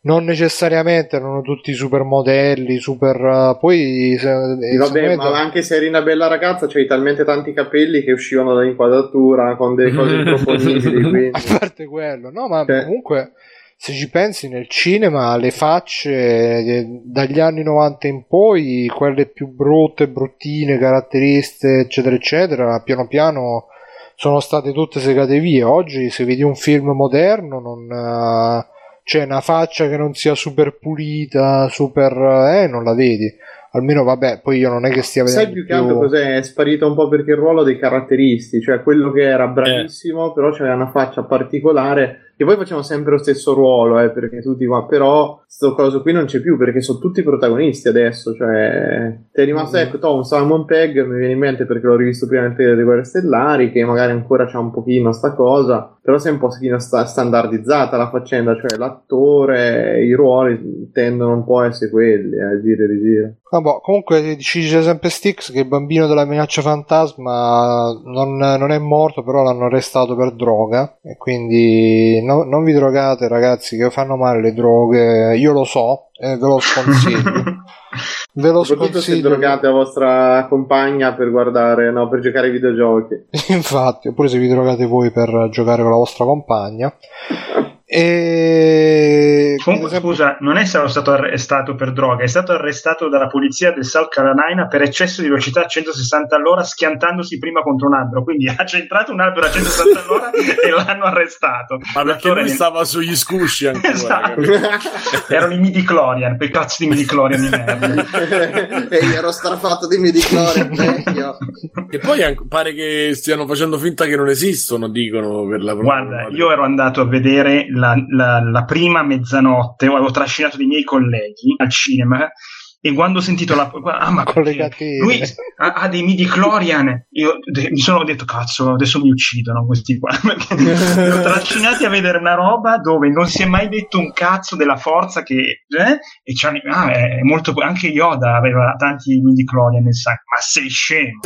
non necessariamente erano tutti super modelli, super uh, poi se, sì, vabbè, ma anche se eri una bella ragazza c'hai talmente tanti capelli che uscivano dall'inquadratura con delle cose improponibili, quindi... a parte quello, no, ma cioè... comunque se ci pensi nel cinema le facce eh, dagli anni 90 in poi quelle più brutte bruttine caratteristiche eccetera eccetera piano piano sono state tutte segate via oggi se vedi un film moderno non uh, c'è una faccia che non sia super pulita super eh non la vedi almeno vabbè, poi io non è che stia vedendo. Sai più che altro cos'è? È sparito un po' perché il ruolo dei caratteristi, cioè quello che era bravissimo, eh. però c'aveva una faccia particolare che poi facciamo sempre lo stesso ruolo, eh, perché tutti qua, però sto coso qui non c'è più perché sono tutti protagonisti adesso, cioè ti è rimasto, mm-hmm. ecco, Tom Simon Pegg, mi viene in mente perché l'ho rivisto prima nel trailer di Guerre Stellari, che magari ancora c'ha un pochino sta cosa, però si è un po' sta- standardizzata la faccenda, cioè l'attore, i ruoli tendono un po' a essere quelli, a eh, giro e rigiro. Ah, boh, comunque dice sempre Stix che il bambino della minaccia fantasma non, non, è morto, però l'hanno arrestato per droga. E quindi no, non vi drogate, ragazzi, che fanno male le droghe. Io lo so e ve lo sconsiglio. ve lo Soprattutto sconsiglio. se drogate la vostra compagna per guardare, no, per giocare ai videogiochi. Infatti, oppure se vi drogate voi per giocare con la vostra compagna. E... Comunque, esempio... scusa, non è stato arrestato per droga, è stato arrestato dalla polizia del South Carolina per eccesso di velocità a 160 all'ora, schiantandosi prima contro un albero. Quindi ha centrato un albero a 160 all'ora e l'hanno arrestato. Ma perché lui stava sugli scusci ancora. Esatto. Erano i midi clorian quei cazzo di midi clorian di merda. e io ero strafatto di midi clorian vecchio. E poi pare che stiano facendo finta che non esistono, dicono per la Guarda, io ero andato a vedere la, la, la prima mezzanotte avevo trascinato dei miei colleghi al cinema e quando ho sentito la... Ah, ma lui ha, ha, dei midi Clorian, io de, mi sono detto, cazzo, adesso mi uccidono questi qua, perché li ho trascinati a vedere una roba dove non si è mai detto un cazzo della forza che... Eh? E ah, è molto... Anche Yoda aveva tanti midi Clorian nel sacco, ma sei scemo,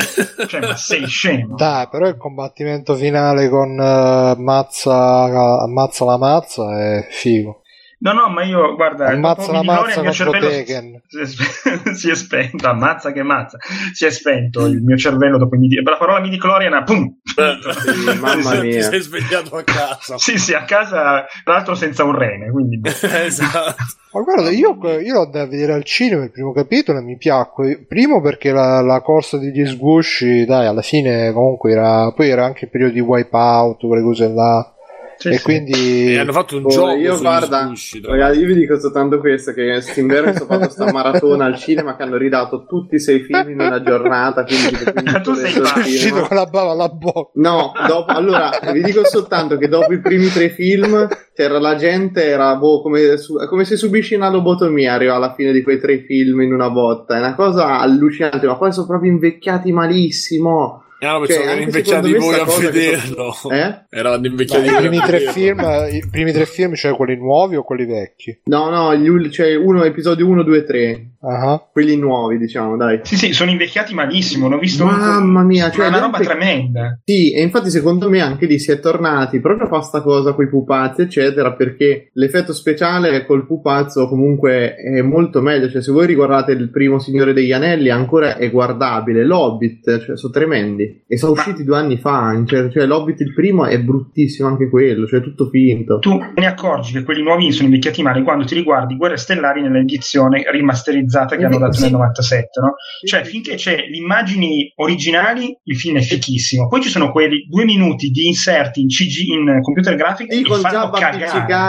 cioè, ma sei scemo. Dai, però il combattimento finale con uh, Mazza, ammazza la mazza è figo. No, no, ma io, guarda, ammazza la mazza il mio cervello si, si, è spento, ammazza che mazza, si è spento il mio cervello dopo midi, la parola midi cloriana, pum! Sì, mamma mia. Ti sei svegliato a casa. sì, sì, a casa, tra l'altro senza un rene, quindi... esatto. Ma guarda, io, io l'ho da vedere al cinema il primo capitolo e mi piacque. Primo perché la, la corsa degli sgusci, dai, alla fine comunque era. Poi era anche il periodo di wipeout, quelle cose là. Sì, e sì. quindi e hanno fatto un oh, gioco io guarda squishy, ragazzi, io vi dico soltanto questo che Steamberg ho fatto sta maratona al cinema che hanno ridato tutti i sei film in una giornata quindi, quindi tu sei uscito con la bava alla bocca. No dopo, allora vi dico soltanto che dopo i primi tre film c'era la gente era boh, come, come se subisci una lobotomia arriva alla fine di quei tre film in una botta. È una cosa allucinante ma poi sono proprio invecchiati malissimo Ah, no, cioè, erano invecchiati voi a vederlo. Sono... Eh? Erano invecchiati voi. I primi, tre film, I primi tre film, cioè quelli nuovi o quelli vecchi? No, no, gli, cioè uno, episodio 1, 2, 3. Uh-huh. Quelli nuovi, diciamo, dai. Sì, sì, sono invecchiati malissimo. L'ho visto. Mamma mia, cioè, è una roba pe... tremenda. Sì, e infatti, secondo me, anche lì si è tornati proprio a fare sta cosa con i pupazzi, eccetera, perché l'effetto speciale col pupazzo comunque è molto meglio. Cioè, se voi riguardate il primo Signore degli Anelli, ancora è guardabile. L'Hobbit, cioè, sono tremendi. E sono Ma... usciti due anni fa. Cioè, cioè, l'Hobbit il primo è bruttissimo anche quello, cioè, tutto finto. Tu ne accorgi che quelli nuovi sono invecchiati male quando ti riguardi Guerre Stellari nell'edizione rimasterizzata che hanno dato sì. nel 97, no? Cioè, finché c'è le immagini originali, il film è fichissimo. Poi ci sono quelli due minuti di inserti in CG, in computer graphic, sì, e fanno cagare.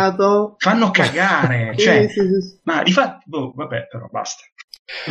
Fanno cagare, cioè, sì, ma di fatto, boh, vabbè, però basta.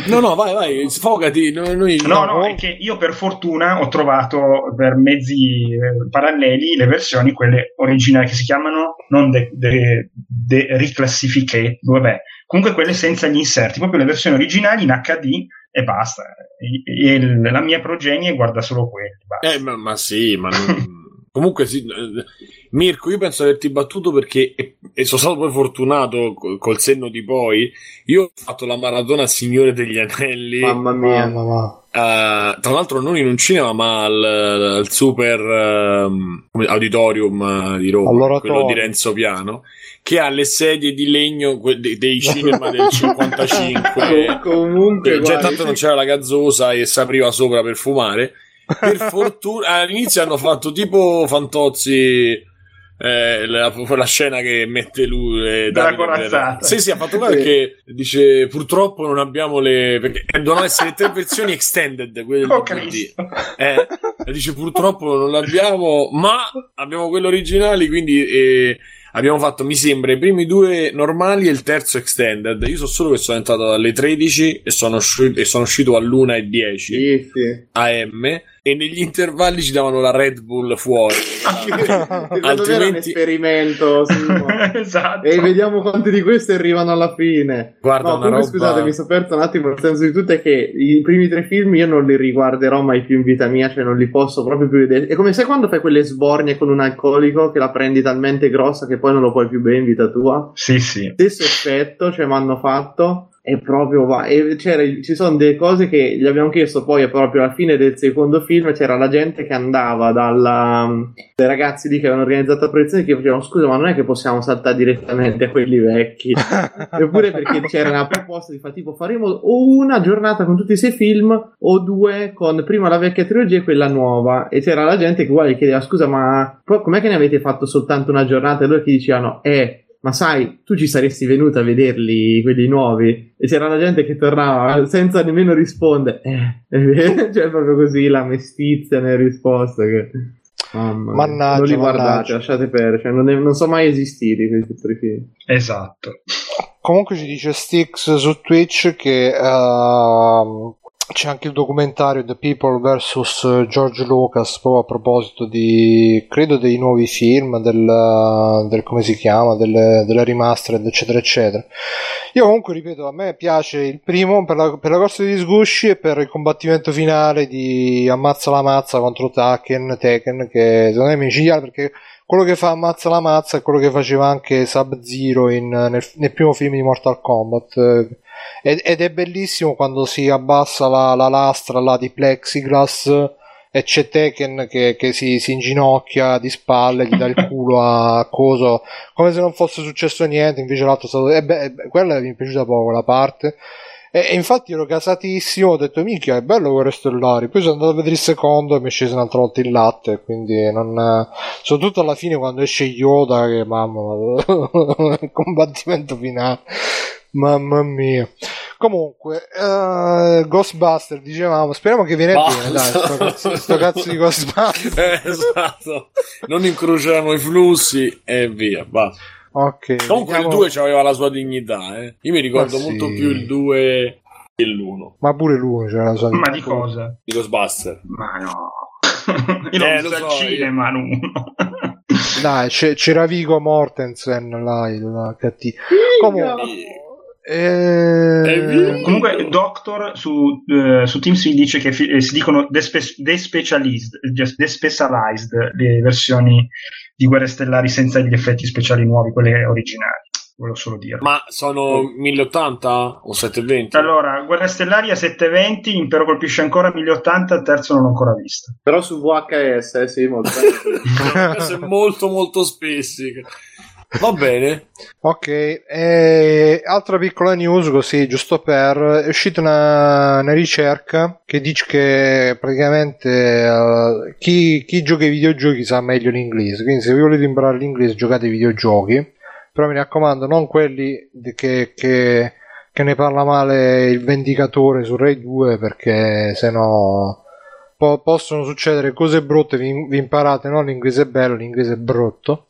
No, no, vai, vai, sfogati. Noi, no, no, è che io per fortuna ho trovato per mezzi eh, paralleli le versioni, quelle originali che si chiamano non de, de, de reclassificate, vabbè, comunque quelle senza gli inserti, proprio le versioni originali in HD e basta. E, e la mia progenie guarda solo quelli. Eh, ma, ma sì, ma non... Comunque sì, eh, Mirko, io penso di averti battuto perché, e sono stato poi fortunato col senno di poi, io ho fatto la maratona Signore degli Anelli. Mamma mia. Mamma. Uh, tra l'altro non in un cinema ma al, al super uh, auditorium di Roma, quello di Renzo Piano che ha le sedie di legno dei, dei cinema del 55 comunque cioè, tanto non c'era la gazzosa e si apriva sopra per fumare per fortuna all'inizio hanno fatto tipo Fantozzi eh, la, la, scena che mette lui eh, della corazzata sì sì ha fatto quello perché dice purtroppo non abbiamo le perché devono essere tre versioni extended quelle oh, eh, dice purtroppo non l'abbiamo ma abbiamo quelle originali quindi eh, abbiamo fatto, mi sembra, i primi due normali e il terzo extended. Io so solo che sono entrato alle 13 e sono, uscito, e sono uscito all'1 e 10 sì, sì. AM e negli intervalli ci davano la Red Bull fuori. Altrimenti era un esperimento. esatto. E vediamo quanti di questi arrivano alla fine. Guarda, no, comunque, roba... scusate, mi sono perso un attimo. Il senso di tutto è che i primi tre film io non li riguarderò mai più in vita mia, cioè non li posso proprio più vedere. È come se quando fai quelle sbornie con un alcolico che la prendi talmente grossa che poi non lo puoi più bere in vita tua. Sì, sì. Stesso effetto, cioè mi hanno fatto e proprio va. E ci sono delle cose che gli abbiamo chiesto poi proprio alla fine del secondo film. C'era la gente che andava dalla, dai ragazzi lì che avevano organizzato la proiezione che facevano scusa, ma non è che possiamo saltare direttamente a quelli vecchi. Eppure perché c'era una proposta di fare tipo faremo o una giornata con tutti i sei film o due con prima la vecchia trilogia e quella nuova. E c'era la gente che uguale chiedeva scusa, ma com'è che ne avete fatto soltanto una giornata? E loro che dicevano, eh ma sai, tu ci saresti venuto a vederli, quelli nuovi, e c'era la gente che tornava senza nemmeno rispondere. Eh, cioè, proprio così la mestizia nelle risposte. Che... Mamma mannaggia, non li guardate, mannaggia. lasciate perdere, cioè, non, è, non, sono mai esistiti questi tre film. Esatto. Comunque ci dice Stix su Twitch che uh, c'è anche il documentario The People vs George Lucas proprio a proposito di credo dei nuovi film del, del come si chiama delle, delle remastered eccetera eccetera. Io comunque ripeto a me piace il primo per la, per la corsa di sgusci e per il combattimento finale di ammazza la mazza contro Taken Tekken che secondo me è micidiale perché quello che fa ammazza la mazza è quello che faceva anche Sub Zero nel, nel primo film di Mortal Kombat ed, ed, è bellissimo quando si abbassa la, la lastra là di plexiglass e c'è Tekken che, che si, si, inginocchia di spalle, gli dà il culo a Coso, come se non fosse successo niente, invece l'altro è stato... Eh beh, quella mi è piaciuta poco la parte. E, e, infatti ero casatissimo, ho detto minchia è bello Guerre Stellari, poi sono andato a vedere il secondo e mi è sceso un'altra volta il latte, quindi non... soprattutto alla fine quando esce Yoda che mamma, il combattimento finale Mamma mia. Comunque, uh, Ghostbuster, dicevamo, speriamo che viene Basta. bene, dai, sto cazzo, sto cazzo di Ghostbuster. Eh, esatto. Non incrociamo i flussi e via, basta. Ok. Comunque vediamo... il 2 aveva la sua dignità, eh. Io mi ricordo Ma molto sì. più il 2 che l'1. Ma pure l'1 c'era la sua dignità. Ma di cosa? Di Ghostbuster. Ma no. Io eh, l'ho visto al cinema, l'1. Dai, c'era Vigo Mortensen là, il cattivo. Comunque eh... Comunque, Doctor su, uh, su TeamSpeak dice che fi- eh, si dicono despe- despecialized, despecialized le versioni di Guerre Stellari senza gli effetti speciali nuovi, quelle originali. Volevo solo dire. Ma sono 1080 o 720? Allora, Guerre Stellari a 720, Impero colpisce ancora 1080, il terzo non l'ho ancora visto. Però su VHS, eh, sì, molto. molto molto spessi. Va bene. ok, e altra piccola news così, giusto per... È uscita una, una ricerca che dice che praticamente uh, chi, chi, gioca ai videogiochi sa meglio l'inglese, quindi se vi volete imparare l'inglese giocate ai videogiochi, però mi raccomando non quelli che, che, che ne parla male il vendicatore su Rai 2 perché se no po- possono succedere cose brutte, vi, vi imparate non l'inglese bello, l'inglese brutto.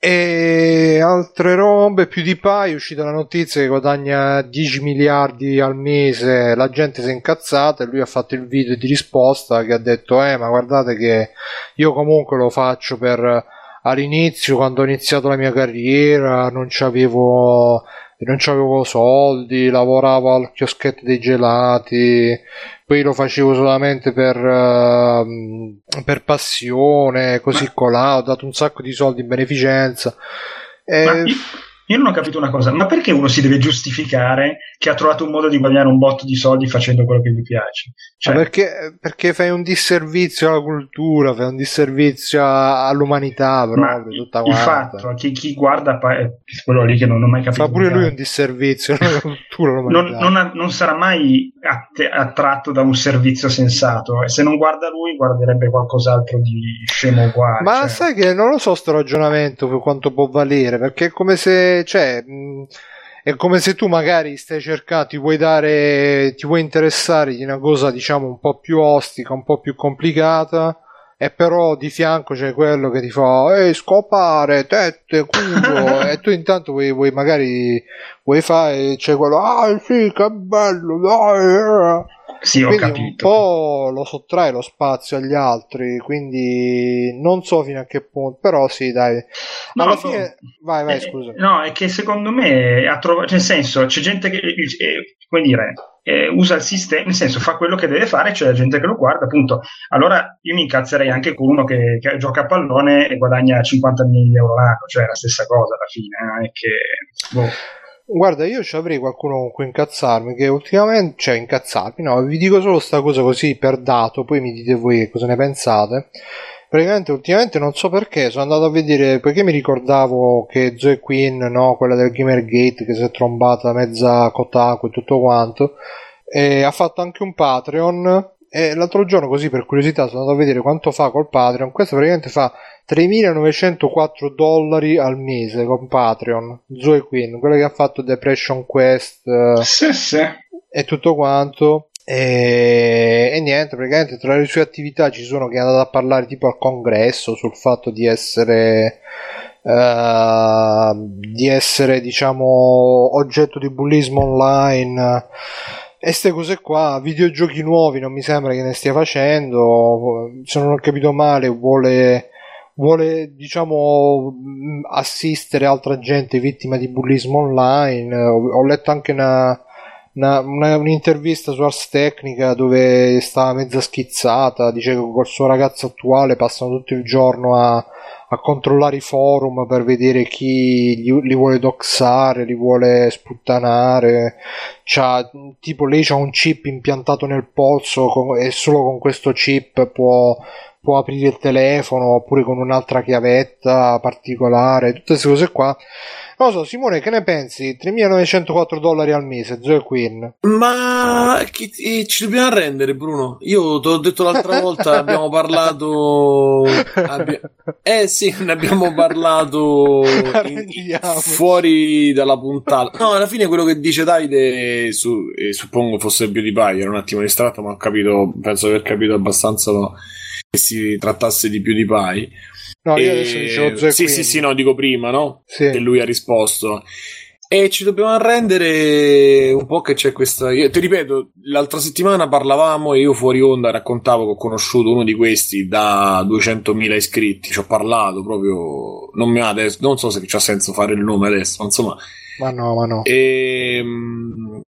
E altre robe, PewDiePie è uscita la notizia che guadagna 10 miliardi al mese, la gente si è incazzata e lui ha fatto il video di risposta che ha detto eh ma guardate che io comunque lo faccio per all'inizio quando ho iniziato la mia carriera non c'avevo non avevo soldi, lavoravo al chioschetto dei gelati, poi lo facevo solamente per, uh, per passione, così colà, ho dato un sacco di soldi in beneficenza. E... Io non ho capito una cosa, ma perché uno si deve giustificare che ha trovato un modo di guadagnare un botto di soldi facendo quello che gli piace? Cioè... Perché, perché, fai un disservizio alla cultura, fai un disservizio all'umanità proprio, tutta il fatto che chi guarda è quello lì che non ho mai capito. Fa pure lui un disservizio alla cultura, all'umanità. Non, non, non sarà mai attratto da un servizio sensato e se non guarda lui guarderebbe qualcos'altro di scemo uguale. Ma cioè. sai che non lo so sto ragionamento per quanto può valere, perché è come se cioè, mh, è come se tu magari stai cercando, ti vuoi dare, ti vuoi interessare di una cosa diciamo un po' più ostica, un po' più complicata e però di fianco c'è quello che ti fa ehi scopare tette culo e tu intanto vuoi, vuoi magari vuoi fare c'è quello ah sì che bello dai sì, ho capito. un po' lo sottrae lo spazio agli altri, quindi non so fino a che punto, però sì, dai. No, Alla fine, no, vai, vai, eh, scusa. No, è che secondo me ha trovato, nel senso, c'è gente che, eh, come dire, eh, usa il sistema, nel senso, fa quello che deve fare, c'è la gente che lo guarda, appunto. Allora io mi incazzerei anche con uno che, che gioca a pallone e guadagna 50 milioni di euro l'anno, cioè è la stessa cosa alla fine, non è che... Boh. Guarda, io ci avrei qualcuno con cui incazzarmi, che ultimamente, cioè incazzarmi, no, vi dico solo sta cosa così per dato, poi mi dite voi cosa ne pensate. Praticamente ultimamente non so perché, sono andato a vedere, perché mi ricordavo che Zoe Queen, no, quella del Gamergate che si è trombata mezza Kotaku e tutto quanto, e ha fatto anche un Patreon e l'altro giorno così per curiosità sono andato a vedere quanto fa col Patreon, questo praticamente fa 3.904 dollari al mese con Patreon, Zoe Queen, quella che ha fatto Depression Quest eh, sì, sì. e tutto quanto. E, e, niente, praticamente tra le sue attività ci sono che è andato a parlare tipo al congresso sul fatto di essere uh, di essere diciamo oggetto di bullismo online E queste cose qua, videogiochi nuovi non mi sembra che ne stia facendo, se non ho capito male vuole, vuole diciamo assistere altra gente vittima di bullismo online, ho, letto anche una, una, una, un'intervista su Ars Technica dove sta mezza schizzata, dice che col suo ragazzo attuale passano tutto il giorno a a controllare i forum per vedere chi li, li vuole doxare, li vuole sputtanare. C'ha, tipo lei ha un chip impiantato nel polso con, e solo con questo chip può, può aprire il telefono oppure con un'altra chiavetta particolare, tutte queste cose qua non lo so, Simone, che ne pensi? 3.904 dollari al mese, Zoe Queen. Ma chi, eh, ci dobbiamo arrendere, Bruno. Io te l'ho detto l'altra volta, abbiamo parlato. Abbi... Eh sì, ne abbiamo parlato in, fuori dalla puntata. No, alla fine quello che dice Davide, su, eh, suppongo fosse PewDiePie, era un attimo distratto, ma ho capito, penso di aver capito abbastanza che si trattasse di PewDiePie. No, io adesso dicevo Zoe Sì, sì, sì, no, dico prima, no? Sì. Che lui ha risposto. E ci dobbiamo arrendere un po' che c'è questa. Io ti ripeto, l'altra settimana parlavamo e io fuori onda raccontavo che ho conosciuto uno di questi da 200.000 iscritti. Ci ho parlato proprio. Non, mi ha adesso, non so se c'ha senso fare il nome adesso, ma insomma. Ma no, ma no. E,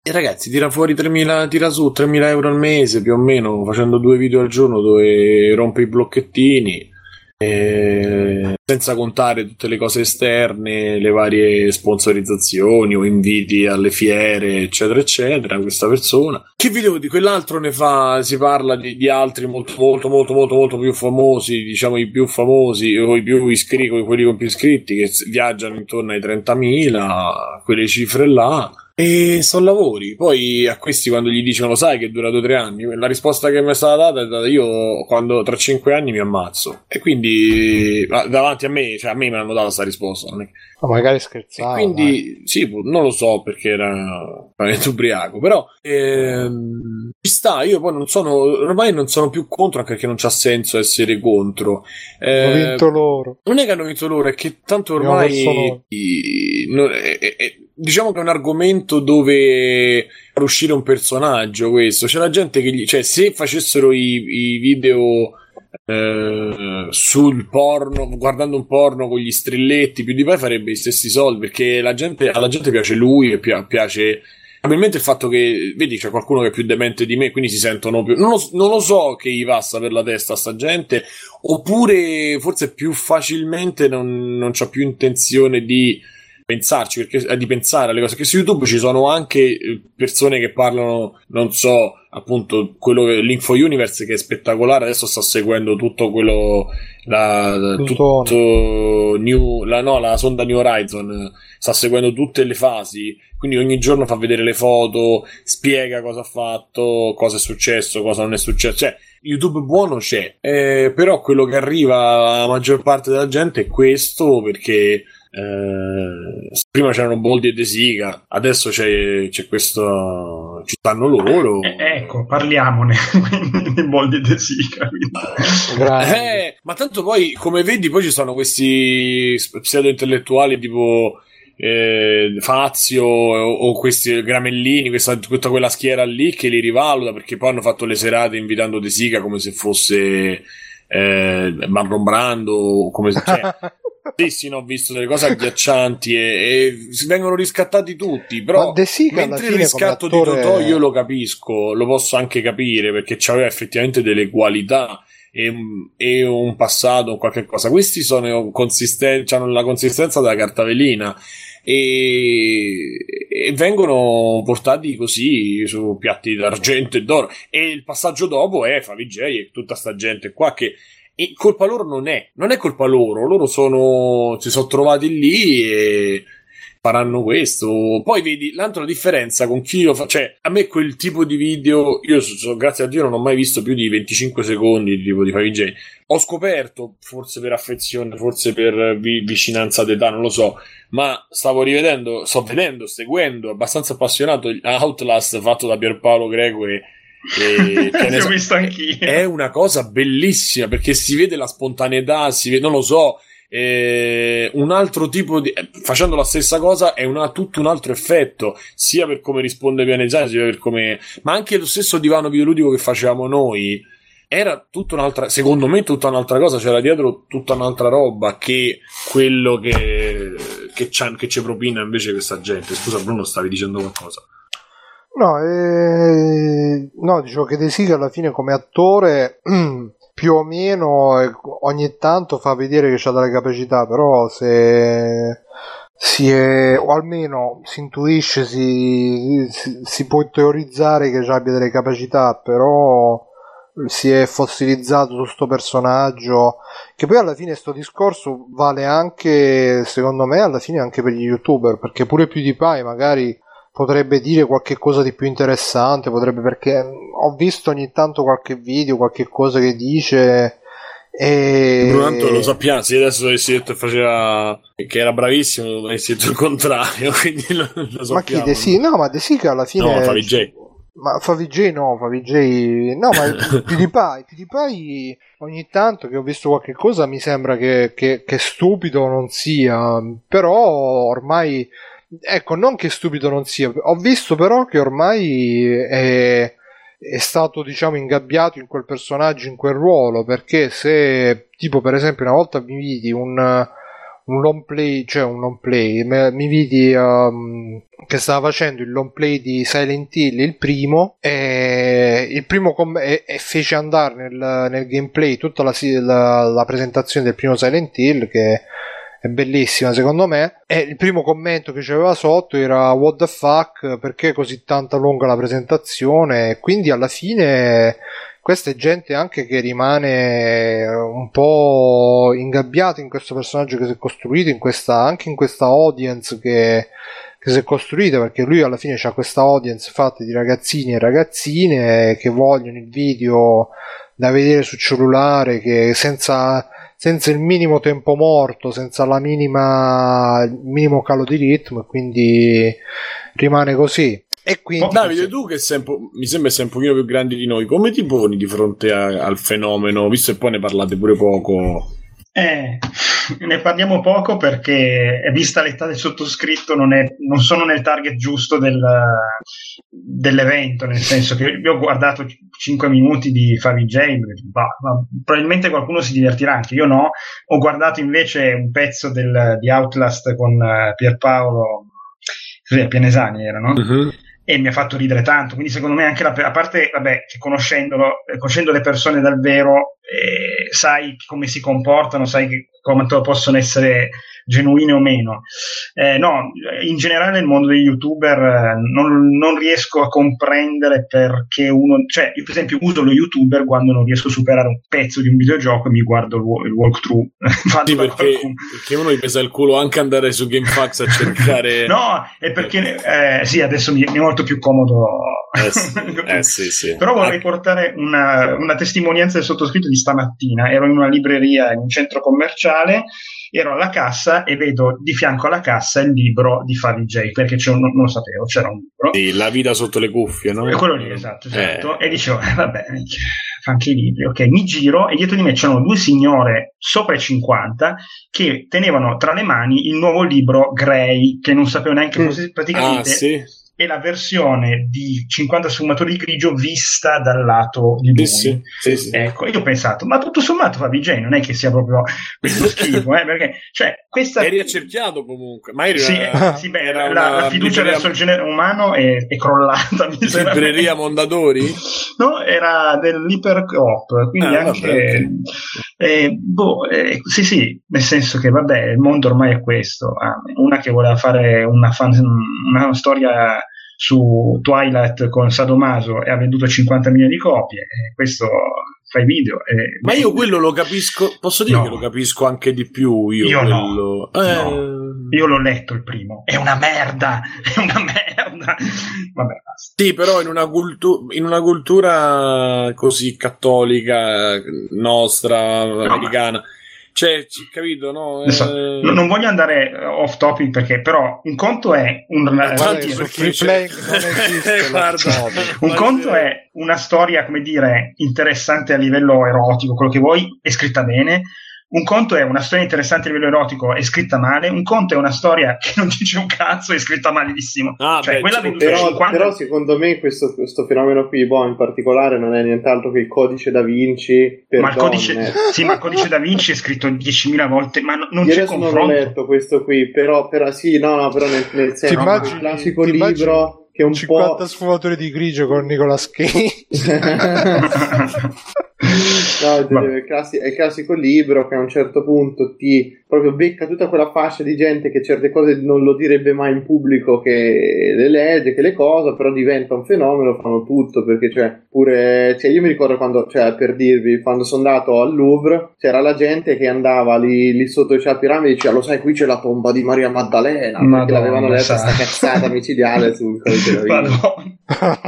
e ragazzi, tira fuori 3.000, tira su 3.000 euro al mese più o meno, facendo due video al giorno dove rompe i blocchettini eh, senza contare tutte le cose esterne, le varie sponsorizzazioni o inviti alle fiere, eccetera, eccetera. Questa persona che video di quell'altro ne fa? Si parla di, di, altri molto, molto, molto, molto, molto più famosi, diciamo i più famosi o i più iscritti, quelli con più iscritti che viaggiano intorno ai 30.000, quelle cifre là. E sono lavori. Poi a questi quando gli dicono sai che dura due o tre anni, la risposta che mi è stata data è io quando tra cinque anni mi ammazzo. E quindi davanti a me, cioè a me mi hanno dato questa risposta. È... Ma magari scherzavo. quindi sì, non lo so perché era veramente ubriaco, però ehm, ci sta, io poi non sono, ormai non sono più contro anche perché non c'ha senso essere contro. Eh, hanno vinto loro. Non è che hanno vinto loro, è che tanto ormai... I, è, è, è, diciamo che è un argomento dove far uscire un personaggio questo. C'è la gente che gli, cioè, se facessero i, i video eh, sul porno, guardando un porno con gli strilletti, più di poi farebbe gli stessi soldi perché la gente, alla gente piace lui e piace. Probabilmente il fatto che, vedi, c'è qualcuno che è più demente di me, quindi si sentono più. Non lo, non lo so che gli passa per la testa a sta gente, oppure forse più facilmente non, non c'ha più intenzione di pensarci, perché, eh, di pensare alle cose, che su YouTube ci sono anche eh, persone che parlano, non so, appunto, quello che, l'Info Universe che è spettacolare, adesso sta seguendo tutto quello, la, tutto new, la, no, la sonda New Horizon, sta seguendo tutte le fasi, quindi ogni giorno fa vedere le foto, spiega cosa ha fatto, cosa è successo, cosa non è successo, cioè, YouTube buono c'è, eh, però quello che arriva alla maggior parte della gente è questo perché eh, prima c'erano Boldi e De Siga, adesso c'è, c'è questo. ci stanno loro. Eh, ecco, parliamone di Boldi e De Siga. eh, ma tanto poi, come vedi, poi ci sono questi pseudo intellettuali tipo. Eh, Fazio o, o, questi Gramellini, questa, tutta quella schiera lì che li rivaluta perché poi hanno fatto le serate invitando De Sica come se fosse eh, Marlon Brando, come se, cioè, Sì, sì, no, ho visto delle cose agghiaccianti e, e vengono riscattati tutti. Però mentre il riscatto di Totò io lo capisco, lo posso anche capire perché aveva effettivamente delle qualità e, e, un passato, qualche cosa. Questi sono consistenti, hanno la consistenza della carta velina. E, e, vengono portati così su piatti d'argento e d'oro. E il passaggio dopo è Favij e tutta sta gente qua che e colpa loro non è, non è colpa loro, loro sono, si sono trovati lì e faranno questo. Poi vedi l'altra differenza con chi lo fa, cioè a me quel tipo di video, io so, grazie a Dio non ho mai visto più di 25 secondi di tipo di Favij. Ho scoperto, forse per affezione, forse per vi- vicinanza d'età, non lo so, ma stavo rivedendo, sto vedendo, seguendo, abbastanza appassionato Outlast fatto da Pierpaolo Greco e e, so, visto anch'io. È una cosa bellissima perché si vede la spontaneità, si vede, non lo so, eh, un altro tipo di eh, facendo la stessa cosa è una, tutto un altro effetto sia per come risponde Pianezzani sia per come ma anche lo stesso divano videoludico che facevamo noi era tutta un'altra secondo me tutta un'altra cosa c'era dietro tutta un'altra roba che quello che che, che ci propina invece questa gente scusa Bruno stavi dicendo qualcosa No, eh, no, dicevo che De Sica alla fine come attore più o meno eh, ogni tanto fa vedere che ha delle capacità, però se si è, o almeno si intuisce, si, si, si può teorizzare che abbia delle capacità, però si è fossilizzato su questo personaggio che poi alla fine sto discorso vale anche secondo me alla fine anche per gli youtuber perché pure PewDiePie magari potrebbe dire qualche cosa di più interessante, potrebbe perché ho visto ogni tanto qualche video, qualche cosa che dice e... Bruno lo sappiamo, se adesso avessi detto che faceva che era bravissimo, avessi detto il contrario, quindi lo, lo sappiamo. Ma chi De sì, no, ma De Sica alla fine No, fa VJ. Ma fa VJ no, fa VJ no, ma PewDiePie, PewDiePie ogni tanto che ho visto qualche cosa mi sembra che, che, che stupido non sia, però ormai Ecco, non che stupido non sia, ho visto però che ormai è, è stato, diciamo, ingabbiato in quel personaggio, in quel ruolo, perché se, tipo, per esempio, una volta mi vidi un, un long play, cioè un long play, mi vidi um, che stava facendo il long play di Silent Hill, il primo, e, il primo com- e, e fece andare nel, nel, gameplay tutta la, la, la presentazione del primo Silent Hill che è bellissima secondo me. E il primo commento che c'aveva sotto era what the fuck? Perché così tanta lunga la presentazione? Quindi alla fine questa è gente anche che rimane un po' ingabbiata in questo personaggio che si è costruito in questa, anche in questa audience che, che si è costruita perché lui alla fine ha questa audience fatta di ragazzini e ragazzine che vogliono il video da vedere sul cellulare che senza senza il minimo tempo morto, senza la minima, il minimo calo di ritmo, quindi rimane così. E quindi, oh, Davide, tu che sei mi sembra sei un pochino più grande di noi, come ti poni di fronte a, al fenomeno, visto che poi ne parlate pure poco? Eh, ne parliamo poco perché, vista l'età del sottoscritto, non, è, non sono nel target giusto del, dell'evento, nel senso che io ho guardato 5 minuti di Favi J, probabilmente qualcuno si divertirà, anche io no. Ho guardato invece un pezzo del, di Outlast con uh, Pierpaolo, Pianesani era, no? Uh-huh e mi ha fatto ridere tanto. Quindi, secondo me, anche la, a parte, vabbè, che conoscendolo, eh, conoscendo le persone dal vero, eh, sai come si comportano, sai che, come possono essere genuine o meno. Eh, no, in generale il mondo degli youtuber eh, non, non, riesco a comprendere perché uno, cioè io per esempio uso lo youtuber quando non riesco a superare un pezzo di un videogioco e mi guardo il, il walkthrough. sì, perché, perché, uno gli pesa il culo anche andare su GameFAQs a cercare... no, è perché eh, sì, adesso mi, mi, è molto più comodo. Eh sì, eh sì, sì. Però vorrei ah. portare una, una testimonianza del sottoscritto di stamattina. Ero in una libreria in un centro commerciale ero alla cassa e vedo di fianco alla cassa il libro di Favi J, perché non, non, lo sapevo, c'era un libro. Sì, la vita sotto le cuffie, no? E quello lì, esatto, esatto. Eh. E dicevo, eh, vabbè, fa anche i libri, ok, mi giro e dietro di me c'erano due signore sopra i 50 che tenevano tra le mani il nuovo libro Grey, che non sapevo neanche mm. praticamente... Ah, sì è la versione di 50 sfumatori di grigio vista dal lato di lui. Sì, sì, sì, ecco, io ho pensato, ma tutto sommato Fabi J non è che sia proprio questo schifo, eh, perché cioè, questa... Eri accerchiato comunque, ma eri sì, una... sì, beh, la, la, fiducia libreria... verso il genere umano è, è crollata. Libreria Mondadori? No, era dell'Ipercoop, quindi ah, anche... Eh, boh, eh, sì, sì, nel senso che vabbè, il mondo ormai è questo. Ah, una che voleva fare una, fan, una storia su Twilight con Sadomaso e ha venduto 50 milioni di copie. E questo fai video. E... Ma io quello lo capisco, posso dire no. che lo capisco anche di più. Io, io quello... no. Eh... no. Io l'ho letto il primo, è una merda, è una merda. Vabbè, basta. Sì, però in una, cultu- in una cultura così cattolica nostra, americana. Ma cioè, capito, no? Eh... Non voglio andare off topic perché, però, un conto è un, un conto è una storia, come dire, interessante a livello erotico, quello che vuoi, è scritta bene. Un conto è una storia interessante a livello erotico e scritta male, un conto è una storia che non dice un cazzo e scritta malissimo. Ah, cioè, beh, quella cioè, venduta Però, 50 però secondo me questo, questo fenomeno qui, boh, in particolare non è nient'altro che il codice da Vinci per ma il, codice, sì, ma il codice da Vinci è scritto 10.000 volte, ma no- non Io c'è adesso non l'ho confronto. letto questo qui, però, però sì, no, no, però nel, nel senso, Ti immagini- il classico immagini libro che un 50 po'... sfumature di grigio con Nicolas Cage. No, Ma- è il, classi- è il classico libro che a un certo punto ti proprio becca tutta quella fascia di gente che certe cose non lo direbbe mai in pubblico, che le legge, che le cose, però diventa un fenomeno, fanno tutto, perché cioè, pure, cioè, io mi ricordo quando, cioè, per dirvi, quando sono andato al Louvre, c'era la gente che andava lì, lì sotto c'è la piramide e diceva, lo sai, qui c'è la tomba di Maria Maddalena, perché Madonna, l'avevano letta sta cazzata micidiale sul. Madonna.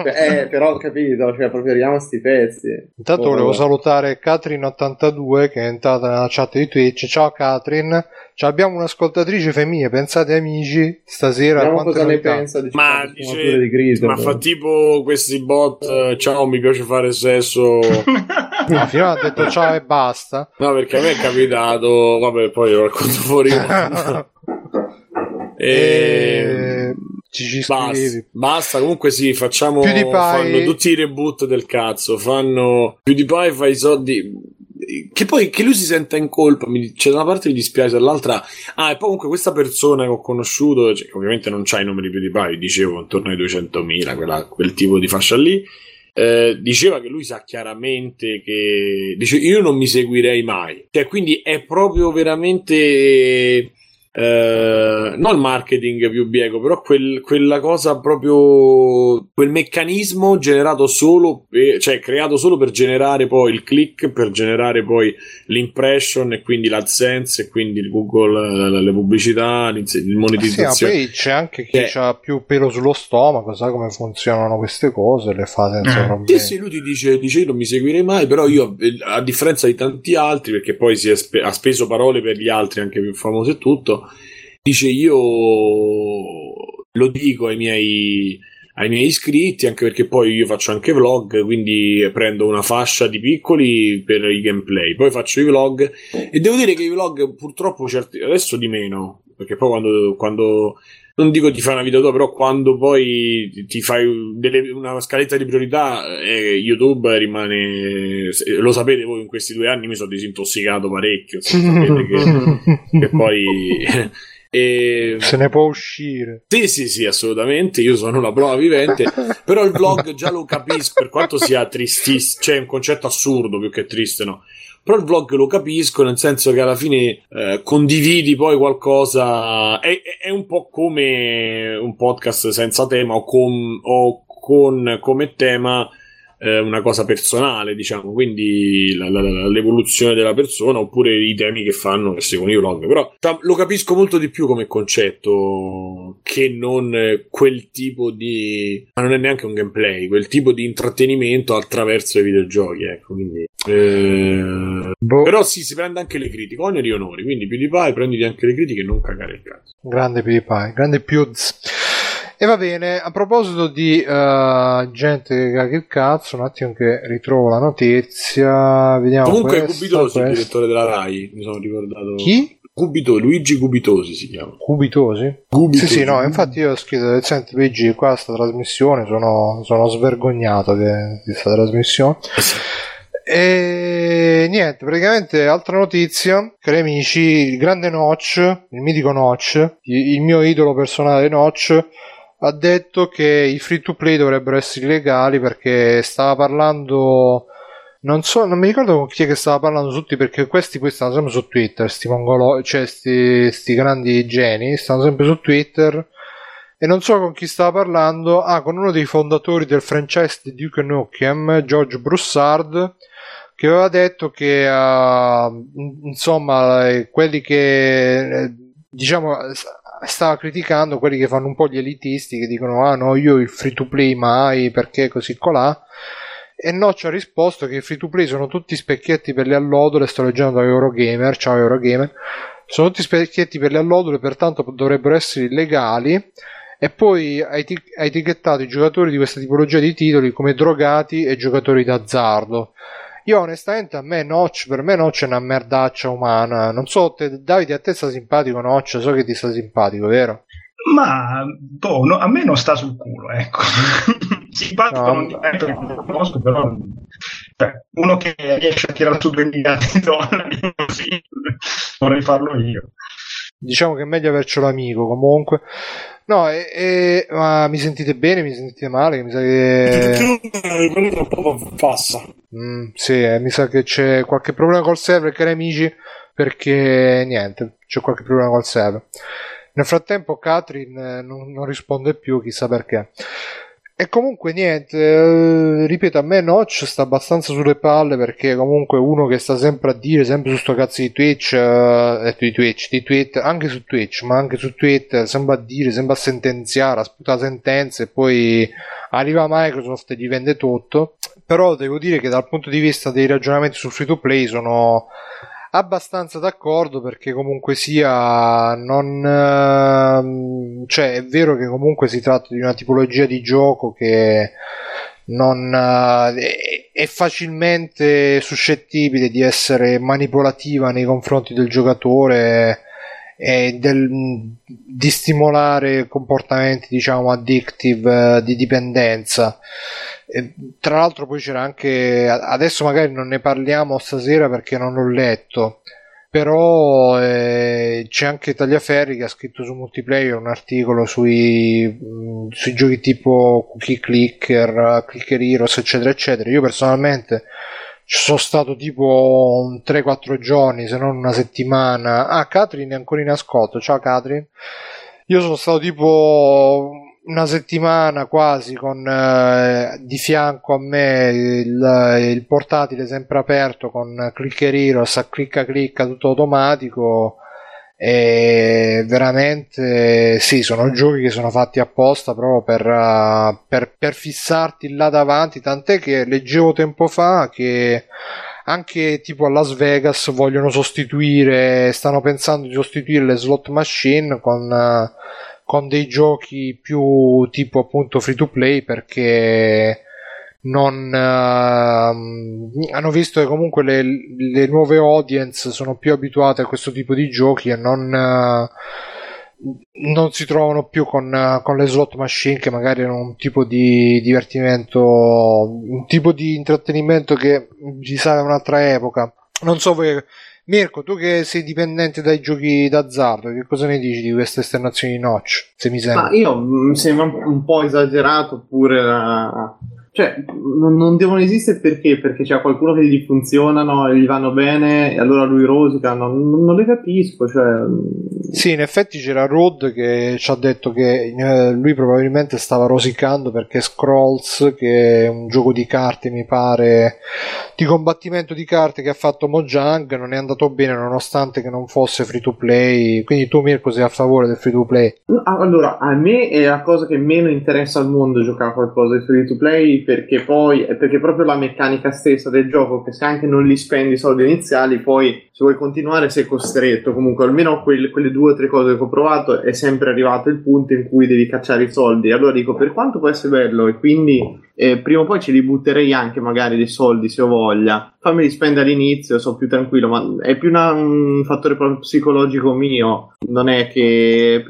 Eh, però ho capito, cioè, proprio arriviamo a sti pezzi. Intanto Oh, volevo salutare Catrin82 che è entrata nella chat di Twitch. Ciao Catrin. Cioè, abbiamo un'ascoltatrice femminile, pensate amici, stasera Vediamo quante cosa ne pensa di Ma 50 dice, di grigio. ma fa tipo questi bot, eh, ciao mi piace fare sesso. No, finora ha detto ciao e basta. No, perché a me è capitato, vabbè, poi lo racconto fuori. e... e... Ci ci Basta, basta, comunque sì, facciamo PewDiePie- fanno tutti i reboot del cazzo, fanno PewDiePie fa i soldi che poi che lui si senta in colpa, mi, cioè da una parte mi dispiace, dall'altra ah e poi comunque questa persona che ho conosciuto, cioè, ovviamente non c'ha i numeri di PewDiePie, dicevo intorno ai 200.000, quella, quel tipo di fascia lì eh, diceva che lui sa chiaramente che dice io non mi seguirei mai. Cioè quindi è proprio veramente eh, non il marketing più bieco però quel- quella cosa proprio quel meccanismo generato solo per, cioè creato solo per generare poi il click per generare poi l'impression e quindi l'AdSense e quindi il Google le pubblicità il Sì, ma monetizzazione poi c'è anche chi Eh. ha più pelo sullo stomaco, sa come funzionano queste cose, le fa senza Eh. problemi. Sì, sì, lui ti dice, dice non mi seguirei mai, però io, eh, a differenza di tanti altri, perché poi si è spe- ha speso parole per gli altri, anche più famosi e tutto, dice io lo dico ai miei, ai miei iscritti, anche perché poi io faccio anche vlog, quindi prendo una fascia di piccoli per i gameplay, poi faccio i vlog e devo dire che i vlog purtroppo certi, adesso di meno, perché poi quando... quando non dico ti fai una video tua, però quando poi ti fai delle- una scaletta di priorità, eh, YouTube rimane. Lo sapete voi, in questi due anni mi sono disintossicato parecchio. sapete che, che poi. e- Se ne può uscire. sì, sì, sì, assolutamente. Io sono una prova vivente. Però il vlog già lo capisco per quanto sia tristissimo, cioè è un concetto assurdo più che triste, no? Però il vlog lo capisco, nel senso che alla fine eh, condividi poi qualcosa. È, è- un po' come un podcast senza tema o con, o con come tema eh, una cosa personale, diciamo. Quindi la- la- la- l'evoluzione della persona oppure i temi che fanno che seguono i vlog. Però cioè, lo capisco molto di più come concetto che non eh, quel tipo di. Ma non è neanche un gameplay, quel tipo di intrattenimento attraverso i videogiochi. Ecco, quindi. eh, Boh, Però sì, si prende anche le critiche, oneri e onori. Quindi PewDiePie prenditi anche le critiche e non cagare il cazzo. grande PewDiePie, grande Pewds. E va bene, a proposito di eh, gente che caga il cazzo, un attimo che ritrovo la notizia, vediamo Comunque è questa, Gubitosi il direttore della Rai, mi sono ricordato. Chi? Gubito, Luigi Gubitosi si chiama. Cubitosi? Gubitosi. Sì, sì, no, infatti io ho scritto, senti PG, qua sta trasmissione, sono, sono svergognato di di questa trasmissione. E niente, praticamente altra notizia, cari amici, il grande Notch, il mitico Notch, il il mio idolo personale Notch, ha detto che i free to play dovrebbero essere illegali perché stava parlando non so, non mi ricordo con chi è che stava parlando tutti perché questi poi stanno sempre su Twitter, sti mongolo, cioè sti, sti grandi geni, stanno sempre su Twitter. E non so con chi stava parlando, ah, con uno dei fondatori del franchise di Duke Nukem, George Broussard, che aveva detto che uh, in- insomma eh, quelli che eh, diciamo stava criticando quelli che fanno un po' gli elitisti che dicono ah no io il free to play mai perché così colà e Notch ha risposto che i free to play sono tutti specchietti per le allodole sto leggendo da Eurogamer ciao Eurogamer sono tutti specchietti per le allodole pertanto dovrebbero essere illegali e poi ha etichettato i giocatori di questa tipologia di titoli come drogati e giocatori d'azzardo Io onestamente a me Notch, per me Notch è una merdaccia umana. Non so, te, Davide, a te sta simpatico Notch, so che ti sta simpatico, vero? Ma boh, no, a me non sta sul culo, ecco. Simpatico no, non divento che lo conosco, però cioè, uno che riesce a tirare su 2 miliardi di dollari così vorrei farlo io. Diciamo che è meglio avercelo amico comunque. No, e, e, ma mi sentite bene? Mi sentite male? Mi sa che. un po' passa. Mm, sì, eh, mi sa che c'è qualche problema col server, cari amici. Perché niente, c'è qualche problema col server. Nel frattempo, Catherine eh, non, non risponde più, chissà perché. E comunque niente, eh, ripeto, a me Notch sta abbastanza sulle palle perché comunque uno che sta sempre a dire, sempre su sto cazzo di Twitch, eh, di Twitch, di Twitter, anche su Twitch, ma anche su Twitter, sembra a dire, sembra a sentenziare, a sputare sentenze e poi arriva Microsoft e gli vende tutto. Però devo dire che dal punto di vista dei ragionamenti sul free to play sono abbastanza d'accordo perché comunque sia non uh, cioè è vero che comunque si tratta di una tipologia di gioco che non uh, è facilmente suscettibile di essere manipolativa nei confronti del giocatore e del, di stimolare comportamenti diciamo addictive uh, di dipendenza tra l'altro poi c'era anche adesso magari non ne parliamo stasera perché non l'ho letto però eh, c'è anche Tagliaferri che ha scritto su multiplayer un articolo sui, mh, sui giochi tipo Cookie Clicker, Clicker Heroes eccetera eccetera. Io personalmente ci sono stato tipo 3-4 giorni se non una settimana. Ah Catherine è ancora in ascolto. Ciao Catherine. Io sono stato tipo una settimana quasi con eh, di fianco a me il, il, portatile sempre aperto con Clicker Heroes a clicca clicca tutto automatico. E veramente sì sono giochi che sono fatti apposta proprio per, uh, per, per fissarti là davanti tant'è che leggevo tempo fa che anche tipo a Las Vegas vogliono sostituire stanno pensando di sostituire le slot machine con uh, con dei giochi più tipo appunto free to play perché non uh, hanno visto che comunque le, le, nuove audience sono più abituate a questo tipo di giochi e non, uh, non si trovano più con, con, le slot machine che magari erano un tipo di divertimento un tipo di intrattenimento che risale a un'altra epoca. Non so voi Mirko, tu che sei dipendente dai giochi d'azzardo, che cosa ne dici di queste esternazioni di Notch? Se mi sembra. Ma io mi sembra un po' esagerato oppure la cioè, non, non, devono esistere perché? Perché c'è qualcuno che gli funzionano e gli vanno bene e allora lui rosica, non, non le capisco. Cioè... Sì, in effetti c'era Rod che ci ha detto che eh, lui probabilmente stava rosicando perché Scrolls, che è un gioco di carte, mi pare, di combattimento di carte che ha fatto Mojang, non è andato bene nonostante che non fosse free to play. Quindi tu Mirko sei a favore del free to play? Allora, a me è la cosa che meno interessa al mondo giocare a qualcosa di free to play perché poi è perché proprio la meccanica stessa del gioco che se anche non li spendi i soldi iniziali poi se vuoi continuare sei costretto comunque almeno quelle, quelle due o tre cose che ho provato è sempre arrivato il punto in cui devi cacciare i soldi allora dico per quanto può essere bello e quindi eh, prima o poi ce li butterei anche magari dei soldi se ho voglia. Fammeli spendere all'inizio, sono più tranquillo, ma è più una, un fattore proprio psicologico mio. Non è che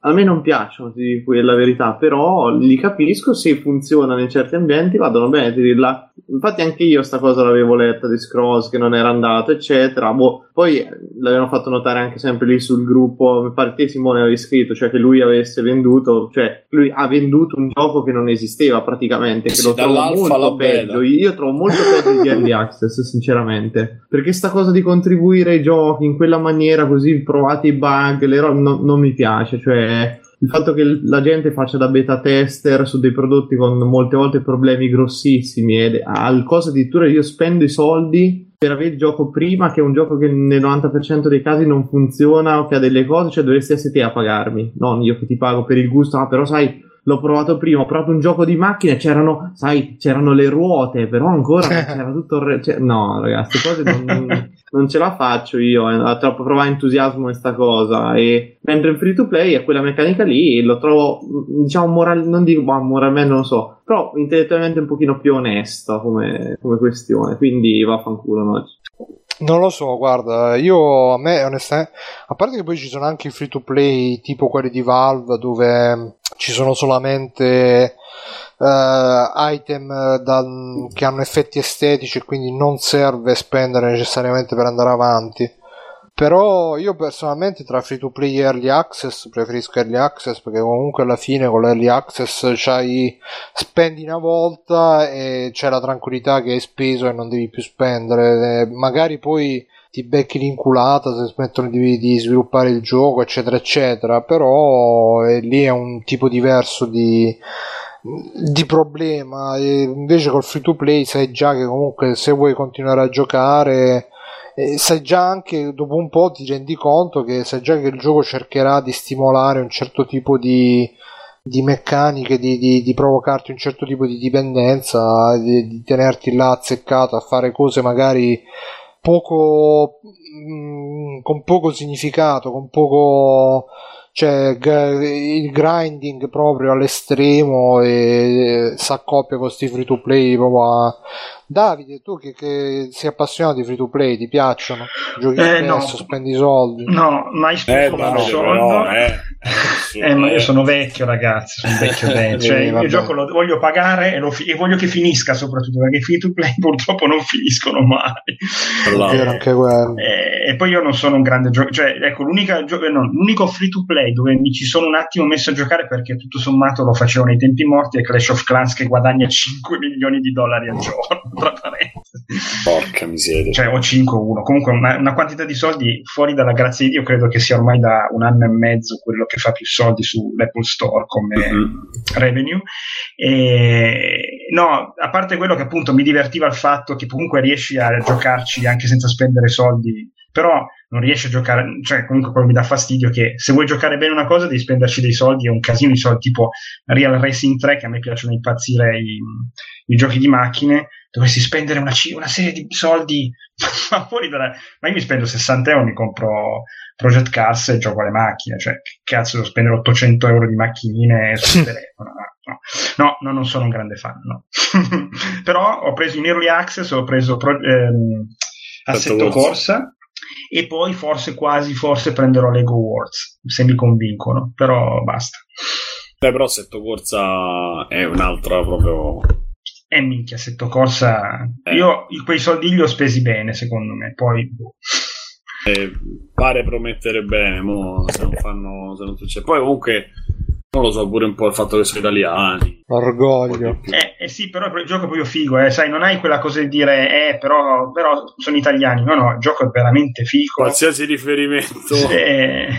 a me non piacciono, ti dico la verità, però li capisco se funzionano in certi ambienti, vadano bene, ti dirla. Infatti anche io sta cosa l'avevo letta di Scrolls che non era andato, eccetera. Boh, poi l'avevano fatto notare anche sempre lì sul gruppo, mi pare te Simone avevi scritto, cioè che lui avesse venduto, cioè lui ha venduto un gioco che non esisteva praticamente che sì, lo trovo molto peggio. Io trovo molto peggio di Early Access, sinceramente. Perché sta cosa di contribuire ai giochi in quella maniera così provate i bug, le ro- no, non mi piace. Cioè, il fatto che la gente faccia da beta tester su dei prodotti con molte volte problemi grossissimi ed al cosa addirittura io spendo i soldi per avere il gioco prima che è un gioco che nel 90% dei casi non funziona o che ha delle cose, cioè dovresti essere te a pagarmi, non io che ti pago per il gusto, ah però sai l'ho provato prima, ho provato un gioco di macchine, c'erano, sai, c'erano le ruote, però ancora c'era tutto il re... cioè, no, ragazzi, cose non, non ce la faccio io, ha troppo provare entusiasmo questa cosa. E mentre in free to play è quella meccanica lì, lo trovo, diciamo, moral, non dico ma moralmente non lo so, però intellettualmente un pochino più onesta come, come questione. Quindi vaffanculo no. Non lo so, guarda, io a me onestamente, a parte che poi ci sono anche i free to play tipo quelli di Valve dove ci sono solamente uh, item da, che hanno effetti estetici e quindi non serve spendere necessariamente per andare avanti. Però io personalmente tra free to play e early access preferisco early access perché comunque alla fine con l'early access c'hai spendi una volta e c'è la tranquillità che hai speso e non devi più spendere. magari poi ti becchi l'inculata se smettono di, di, sviluppare il gioco, eccetera, eccetera. Però eh, lì è un tipo diverso di, di problema. E invece col free to play sai già che comunque se vuoi continuare a giocare. Eh, sai già anche dopo un po' ti rendi conto che sai già che il gioco cercherà di stimolare un certo tipo di, di meccaniche, di, di, di, provocarti un certo tipo di dipendenza, di, tenerti là azzeccato a fare cose magari poco mh, mm, con poco significato, con poco cioè il grinding proprio all'estremo e si accoppia con questi free to play proprio a, Davide, tu che, che, sei appassionato di free to play, ti piacciono? Giochi eh, spesso, no. spendi soldi? No, mai speso eh, un soldo. Eh, eh, ma io sono vecchio, ragazzi. Sono vecchio vecchio. Cioè, il mio gioco lo voglio pagare e, fi- e, voglio che finisca, soprattutto perché i free to play purtroppo non finiscono mai. Allora. Eh, e poi io non sono un grande giocatore. Cioè, ecco, gio- no, l'unico free to play dove mi ci sono un attimo messo a giocare perché tutto sommato lo facevo nei tempi morti è Clash of Clans che guadagna 5 milioni di dollari al giorno tra parentesi. Porca miseria. Cioè, o 5-1. Comunque, una, una, quantità di soldi fuori dalla grazia di Dio, credo che sia ormai da un anno e mezzo quello che fa più soldi sull'Apple Store come mm-hmm. revenue. E, no, a parte quello che appunto mi divertiva il fatto che comunque riesci a giocarci anche senza spendere soldi però non riesci a giocare, cioè comunque quello mi dà fastidio che se vuoi giocare bene una cosa devi spenderci dei soldi, è un casino di soldi, tipo Real Racing 3 che a me piacciono impazzire i, i giochi di macchine, dovresti spendere una, una serie di soldi, ma fuori dalla... ma io mi spendo 60 euro, mi compro Project Cars e gioco alle macchine, cioè che cazzo devo spendere 800 euro di macchinine sul telefono, no, no, no, non sono un grande fan, no. però ho preso in Early Access, ho preso pro, ehm, Assetto Corsa e poi forse quasi forse prenderò Lego Wars se mi convincono però basta. Beh, però Setto Corsa è un'altra proprio eh minchia Setto Corsa eh. io quei soldi li ho spesi bene secondo me poi boh. eh, pare promettere bene mo, se non fanno se non succede poi comunque non lo so, pure un po' il fatto che sono italiani. Orgoglio. Eh, eh, sì, però il gioco è proprio figo, eh, sai, non hai quella cosa di dire, eh, però, però sono italiani. No, no, il gioco è veramente figo. Qualsiasi riferimento sì.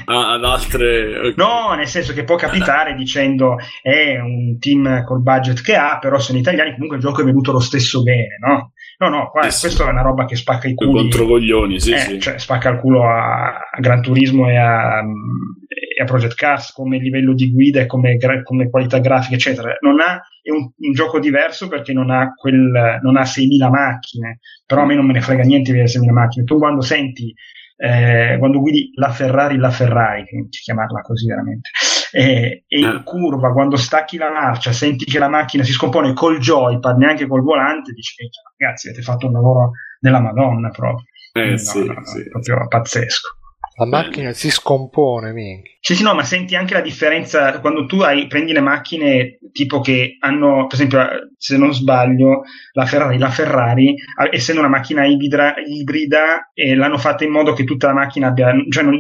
ad altre... No, nel senso che può capitare dicendo, è un team col budget che ha, però sono italiani, comunque il gioco è venuto lo stesso bene, no? No, no, qua, sì, questa sì. è una roba che spacca i culi. Contro coglioni, sì, eh, sì. Cioè, spacca il culo a, a Gran Turismo e a, e a, Project Cars come livello di guida e come, come qualità grafica, eccetera. Non ha, è un, un, gioco diverso perché non ha, quel, non ha 6.000 macchine, però a me non me ne frega niente di avere 6.000 macchine. Tu quando senti, eh, quando guidi la Ferrari, la Ferrari, chiamarla così veramente, e, e in ah. curva quando stacchi la marcia senti che la macchina si scompone col joypad neanche col volante dici ragazzi avete fatto un lavoro della madonna proprio eh, no, sì, no, sì. proprio pazzesco la macchina si scompone, minchia. Sì, sì, no, ma senti anche la differenza quando tu hai, prendi le macchine tipo che hanno, per esempio, se non sbaglio, la Ferrari, la Ferrari essendo una macchina ibrida, ibrida eh, l'hanno fatta in modo che tutta la macchina abbia, cioè non,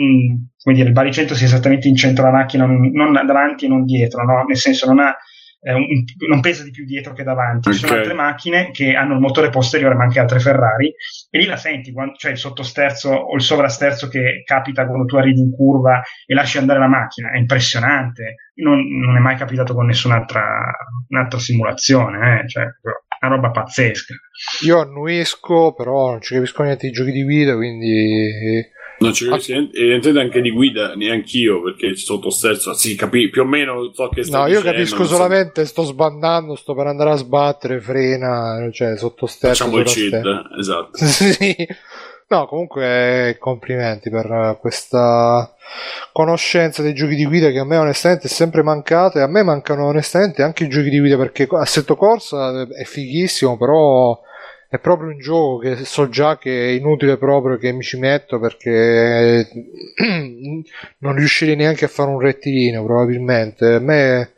come dire, il baricentro sia esattamente in centro alla macchina, non, non davanti e non dietro, no? Nel senso, non ha un, non pesa di più dietro che davanti. Ci sono altre macchine che hanno il motore posteriore, ma anche altre Ferrari, e lì la senti, quando, cioè il sottosterzo o il sovrasterzo che capita quando tu arrivi in curva e lasci andare la macchina. È impressionante. Non, non è mai capitato con nessun'altra un'altra simulazione, eh? cioè, una roba pazzesca. Io annuisco, però non ci capisco niente di giochi di guida, quindi non ci capisco ah. niente anche di guida, neanch'io, perché sotto sterzo, sì, capi- più o meno so che No, io capisco solamente, so. sto sbandando, sto per andare a sbattere, frena, cioè sotto sterzo. Facciamo il cheat, esatto. sì. No, comunque complimenti per questa conoscenza dei giochi di guida che a me onestamente è sempre mancata e a me mancano onestamente anche i giochi di guida perché Assetto Corsa è fighissimo, però è proprio un gioco che so già che è inutile proprio che mi ci metto perché non riuscirei neanche a fare un rettilineo probabilmente. A me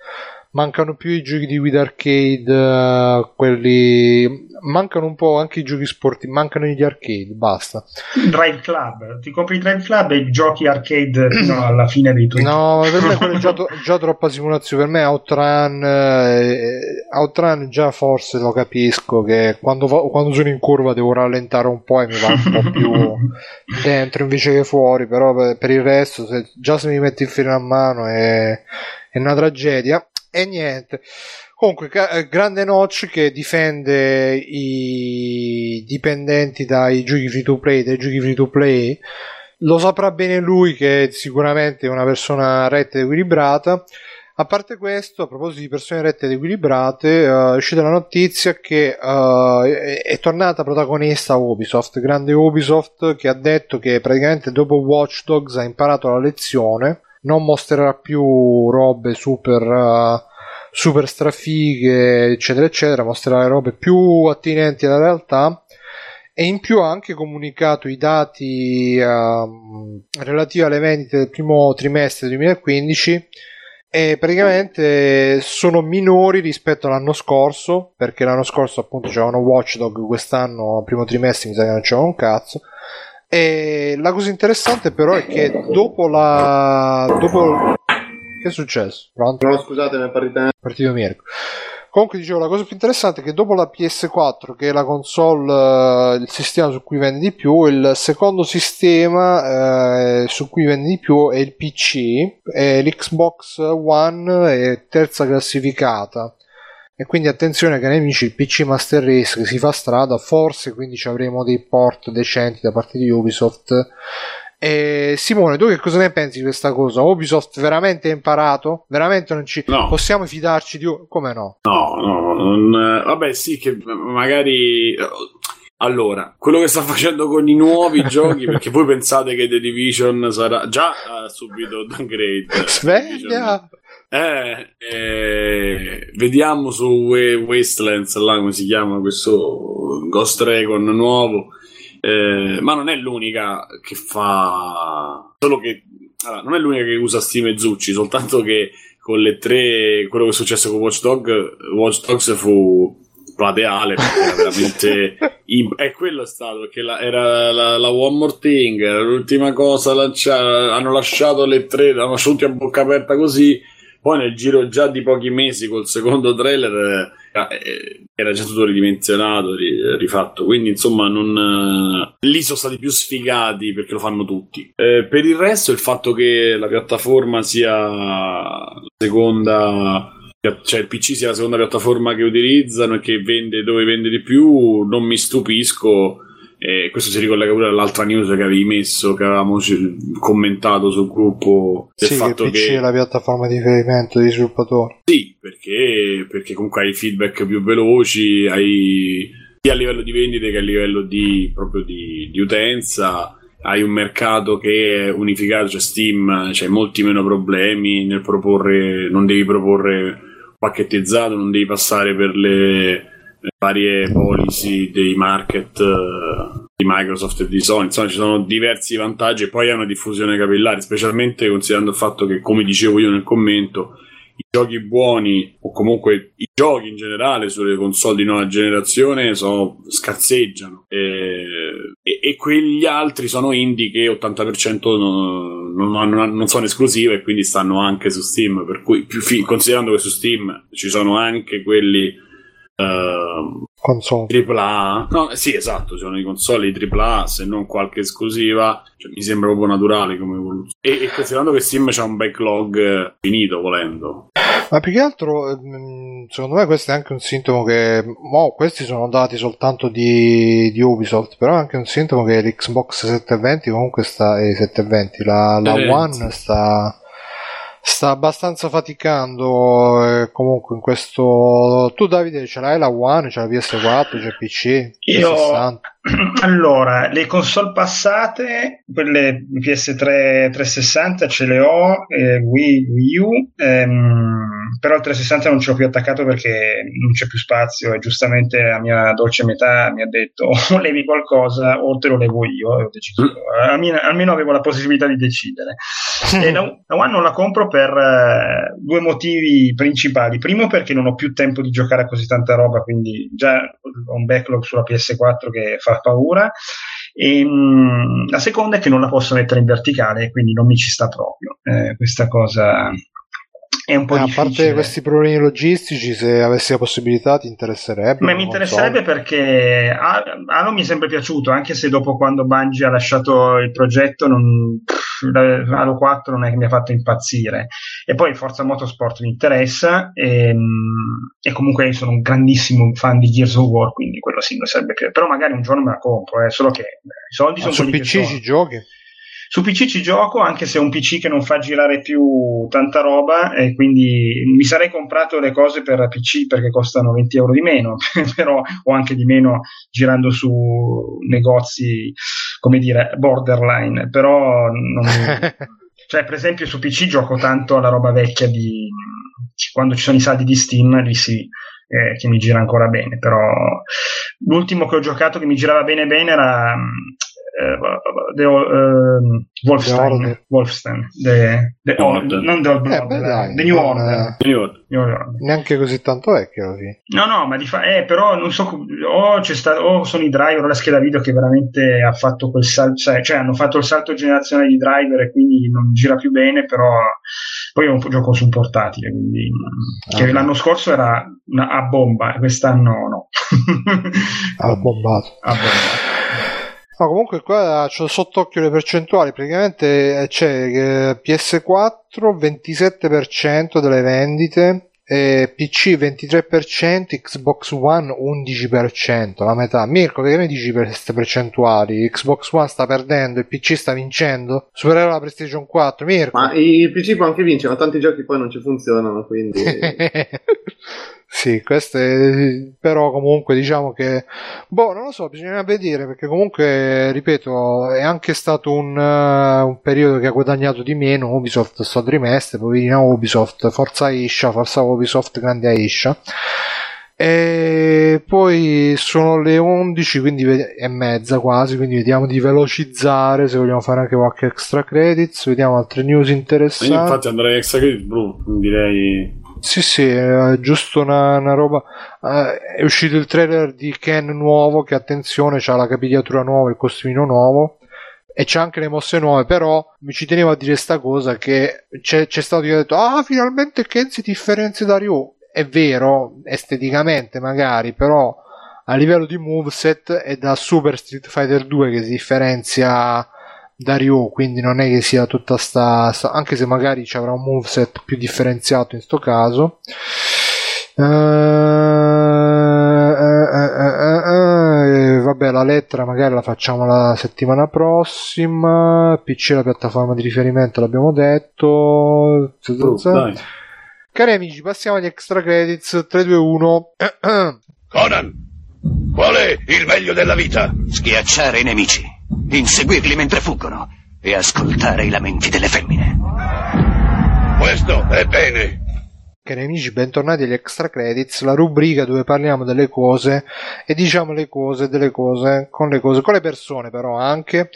mancano più i giochi di guida arcade, uh, quelli mancano un po' anche i giochi sportivi, mancano gli arcade, basta. Drive Club, ti compri Drive Club e giochi arcade fino alla fine dei tuoi No, per me quello è già, già, troppa simulazione, per me Outrun, eh, Outrun già forse lo capisco che quando, quando sono in curva devo rallentare un po' e mi va un po' più dentro invece che fuori, però per, per il resto se, già se mi metti il freno a mano è, è una tragedia. E niente. Comunque, eh, grande Notch che difende i dipendenti dai giochi free to play, dai giochi free to play. Lo saprà bene lui che sicuramente è una persona retta ed equilibrata. A parte questo, a proposito di persone rette ed equilibrate, uh, è uscita la notizia che uh, è, è, tornata protagonista Ubisoft, grande Ubisoft, che ha detto che praticamente dopo Watch Dogs ha imparato la lezione non mostrerà più robe super, uh, super strafighe, eccetera, eccetera, mostrerà robe più attinenti alla realtà e in più ha anche comunicato i dati uh, relativi alle vendite del primo trimestre 2015 e praticamente sono minori rispetto all'anno scorso perché l'anno scorso appunto c'erano Watchdog quest'anno primo trimestre mi sa che non c'era un cazzo e la cosa interessante però è che dopo la... Dopo... Che è successo? Pronto? No, scusate, mi è partita... Partito Mirko. Comunque dicevo, la cosa più interessante è che dopo la PS4, che è la console, eh, il sistema su cui vende di più, il secondo sistema eh, su cui vende di più è il PC, e l'Xbox One è terza classificata e quindi attenzione cari amici, il PC Master Race che si fa strada, forse quindi ci avremo dei port decenti da parte di Ubisoft. E Simone, tu che cosa ne pensi di questa cosa? Ubisoft veramente ha imparato? Veramente non ci no. possiamo fidarci di come no? No, no, non... vabbè, sì, che magari allora, quello che sta facendo con i nuovi giochi, perché voi pensate che The Division sarà già subito downgrade. Sveglia! Eh, eh, vediamo su Wastelands, là come si chiama questo Ghost Recon nuovo. Eh, ma non è l'unica che fa. Solo che. Allora, non è l'unica che usa Steam e Zucci, soltanto che con le tre. quello che è successo con Watch, Dog, Watch Dogs fu plateale perché era veramente imp- è quello stato perché la, era la, la, One More Thing era l'ultima cosa lanciata hanno lasciato le tre hanno lasciato a bocca aperta così poi nel giro già di pochi mesi col secondo trailer eh, era già tutto ridimensionato, rifatto. Quindi insomma non, eh, lì sono stati più sfigati perché lo fanno tutti. Eh, per il resto il fatto che la piattaforma sia la seconda cioè il PC sia la seconda piattaforma che utilizzano e che vende dove vende di più, non mi stupisco e questo si ricollega pure all'altra news che avevi messo, che avevamo commentato sul gruppo. Del sì, fatto che PC che... è la piattaforma di riferimento dei sviluppatori. Sì, perché, perché comunque hai feedback più veloci, hai sia a livello di vendite che a livello di, proprio di, di utenza hai un mercato che è unificato, cioè Steam, c'hai molti meno problemi nel proporre, non devi proporre pacchettizzato, non devi passare per le varie policy dei market uh, di Microsoft e di Sony. Insomma, ci sono diversi vantaggi e poi è una diffusione capillare, specialmente considerando il fatto che, come dicevo io nel commento, i giochi buoni o comunque i giochi in generale sulle console di nuova generazione sono, scarseggiano e, e, e, quegli altri sono indie che 80% non, non, non, non, sono esclusive e quindi stanno anche su Steam per cui più, considerando che su Steam ci sono anche quelli uh, console AAA. No, sì, esatto, sono i console AAA, se non qualche esclusiva, cioè, mi sembra proprio naturale come evoluzione. E, e considerando che Steam c'ha un backlog finito, volendo. Ma più che altro, ehm, secondo me questo è anche un sintomo che, oh, questi sono dati soltanto di, di, Ubisoft, però è anche un sintomo che l'Xbox 720 comunque sta, eh, 720, la, la One sta sta abbastanza faticando eh, comunque in questo tu Davide ce l'hai la One c'è la PS4 c'è il PC io 60. allora le console passate quelle PS3 360 ce le ho eh, Wii, Wii U ehm, però il 360 non ce l'ho più attaccato perché non c'è più spazio e giustamente la mia dolce metà mi ha detto o levi qualcosa o te lo levo io e ho deciso mm. almeno, almeno avevo la possibilità di decidere e la, la One non la compro per eh, due motivi principali. Primo perché non ho più tempo di giocare a così tanta roba, quindi già ho un backlog sulla PS4 che fa paura. E, mh, mm, la seconda è che non la posso mettere in verticale, quindi non mi ci sta proprio. Eh, questa cosa è un po' eh. A parte questi problemi logistici, se avessi la possibilità ti interesserebbe? Ma mi interesserebbe so. perché Halo mi è sempre piaciuto, anche se dopo quando Bungie ha lasciato il progetto non, Halo 4 non è che mi ha fatto impazzire. E poi Forza Motorsport mi interessa e, ehm, e comunque io sono un grandissimo fan di Gears of War, quindi quello sì mi sarebbe piaciuto. Però magari un giorno me la compro, eh, solo che i soldi Ma sono su PC ci giochi? Su PC ci gioco, anche se è un PC che non fa girare più tanta roba, e quindi mi sarei comprato le cose per PC perché costano 20 euro di meno, però o anche di meno girando su negozi, come dire, borderline, però non... cioè per esempio su PC gioco tanto alla roba vecchia di quando ci sono i saldi di Steam, lì sì, eh, che mi gira ancora bene, però l'ultimo che ho giocato che mi girava bene bene era eh, the, uh, Wolfstein, Wolfstein the, the oh, non The Old eh, beh, dai, The New Order. Eh, neanche così tanto vecchio fine. No, no, ma di fa- eh, però non so, o, c'è stato, o sono i driver o la scheda video che veramente ha fatto quel salto, cioè, cioè hanno fatto il salto generazionale di driver e quindi non gira più bene, però poi è un gioco su un portatile, quindi ah, che l'anno scorso era una, a bomba, quest'anno no. ha bombato. Ha bombato. No, comunque qua c'ho sott'occhio le percentuali, praticamente c'è PS4 27% delle vendite, PC 23%, Xbox One 11%, la metà. Mirko, che ne dici per queste percentuali? Xbox One sta perdendo, il PC sta vincendo? Supererà la PlayStation 4, Mirko? Ma il PC può anche vincere, ma tanti giochi poi non ci funzionano, quindi... Sì, questo è, però comunque diciamo che, boh, non lo so, bisogna vedere perché comunque, ripeto, è anche stato un, uh, un periodo che ha guadagnato di meno Ubisoft sto trimestre, poverina Ubisoft, forza Isha, forza Ubisoft, grande Aisha. E poi sono le 11 quindi e mezza quasi, quindi vediamo di velocizzare se vogliamo fare anche qualche extra credits, vediamo altre news interessanti. Io infatti andrei extra credits, bro, direi sì, sì, è giusto una, una roba. Uh, è uscito il trailer di Ken nuovo che attenzione, c'ha la capigliatura nuova, il costumino nuovo e c'è anche le mosse nuove, però mi ci tenevo a dire sta cosa che c'è, c'è stato chi ha detto "Ah, finalmente Ken si differenzia da Ryu". È vero, esteticamente magari, però a livello di moveset è da Super Street Fighter 2 che si differenzia da Ryu, quindi non è che sia tutta sta, sta anche se magari ci avrà un moveset più differenziato in sto caso. Uh, uh, uh, vabbè, la lettera magari la facciamo la settimana prossima. PC la piattaforma di riferimento, l'abbiamo detto. Oh, Cari amici, passiamo agli extra credits 3, 2, 1. Conan, qual è il meglio della vita? Schiacciare i nemici inseguirli mentre fuggono e ascoltare i lamenti delle femmine. Questo è bene. Cari amici, bentornati agli Extra Credits, la rubrica dove parliamo delle cose e diciamo le cose delle cose con le cose, con le persone però anche.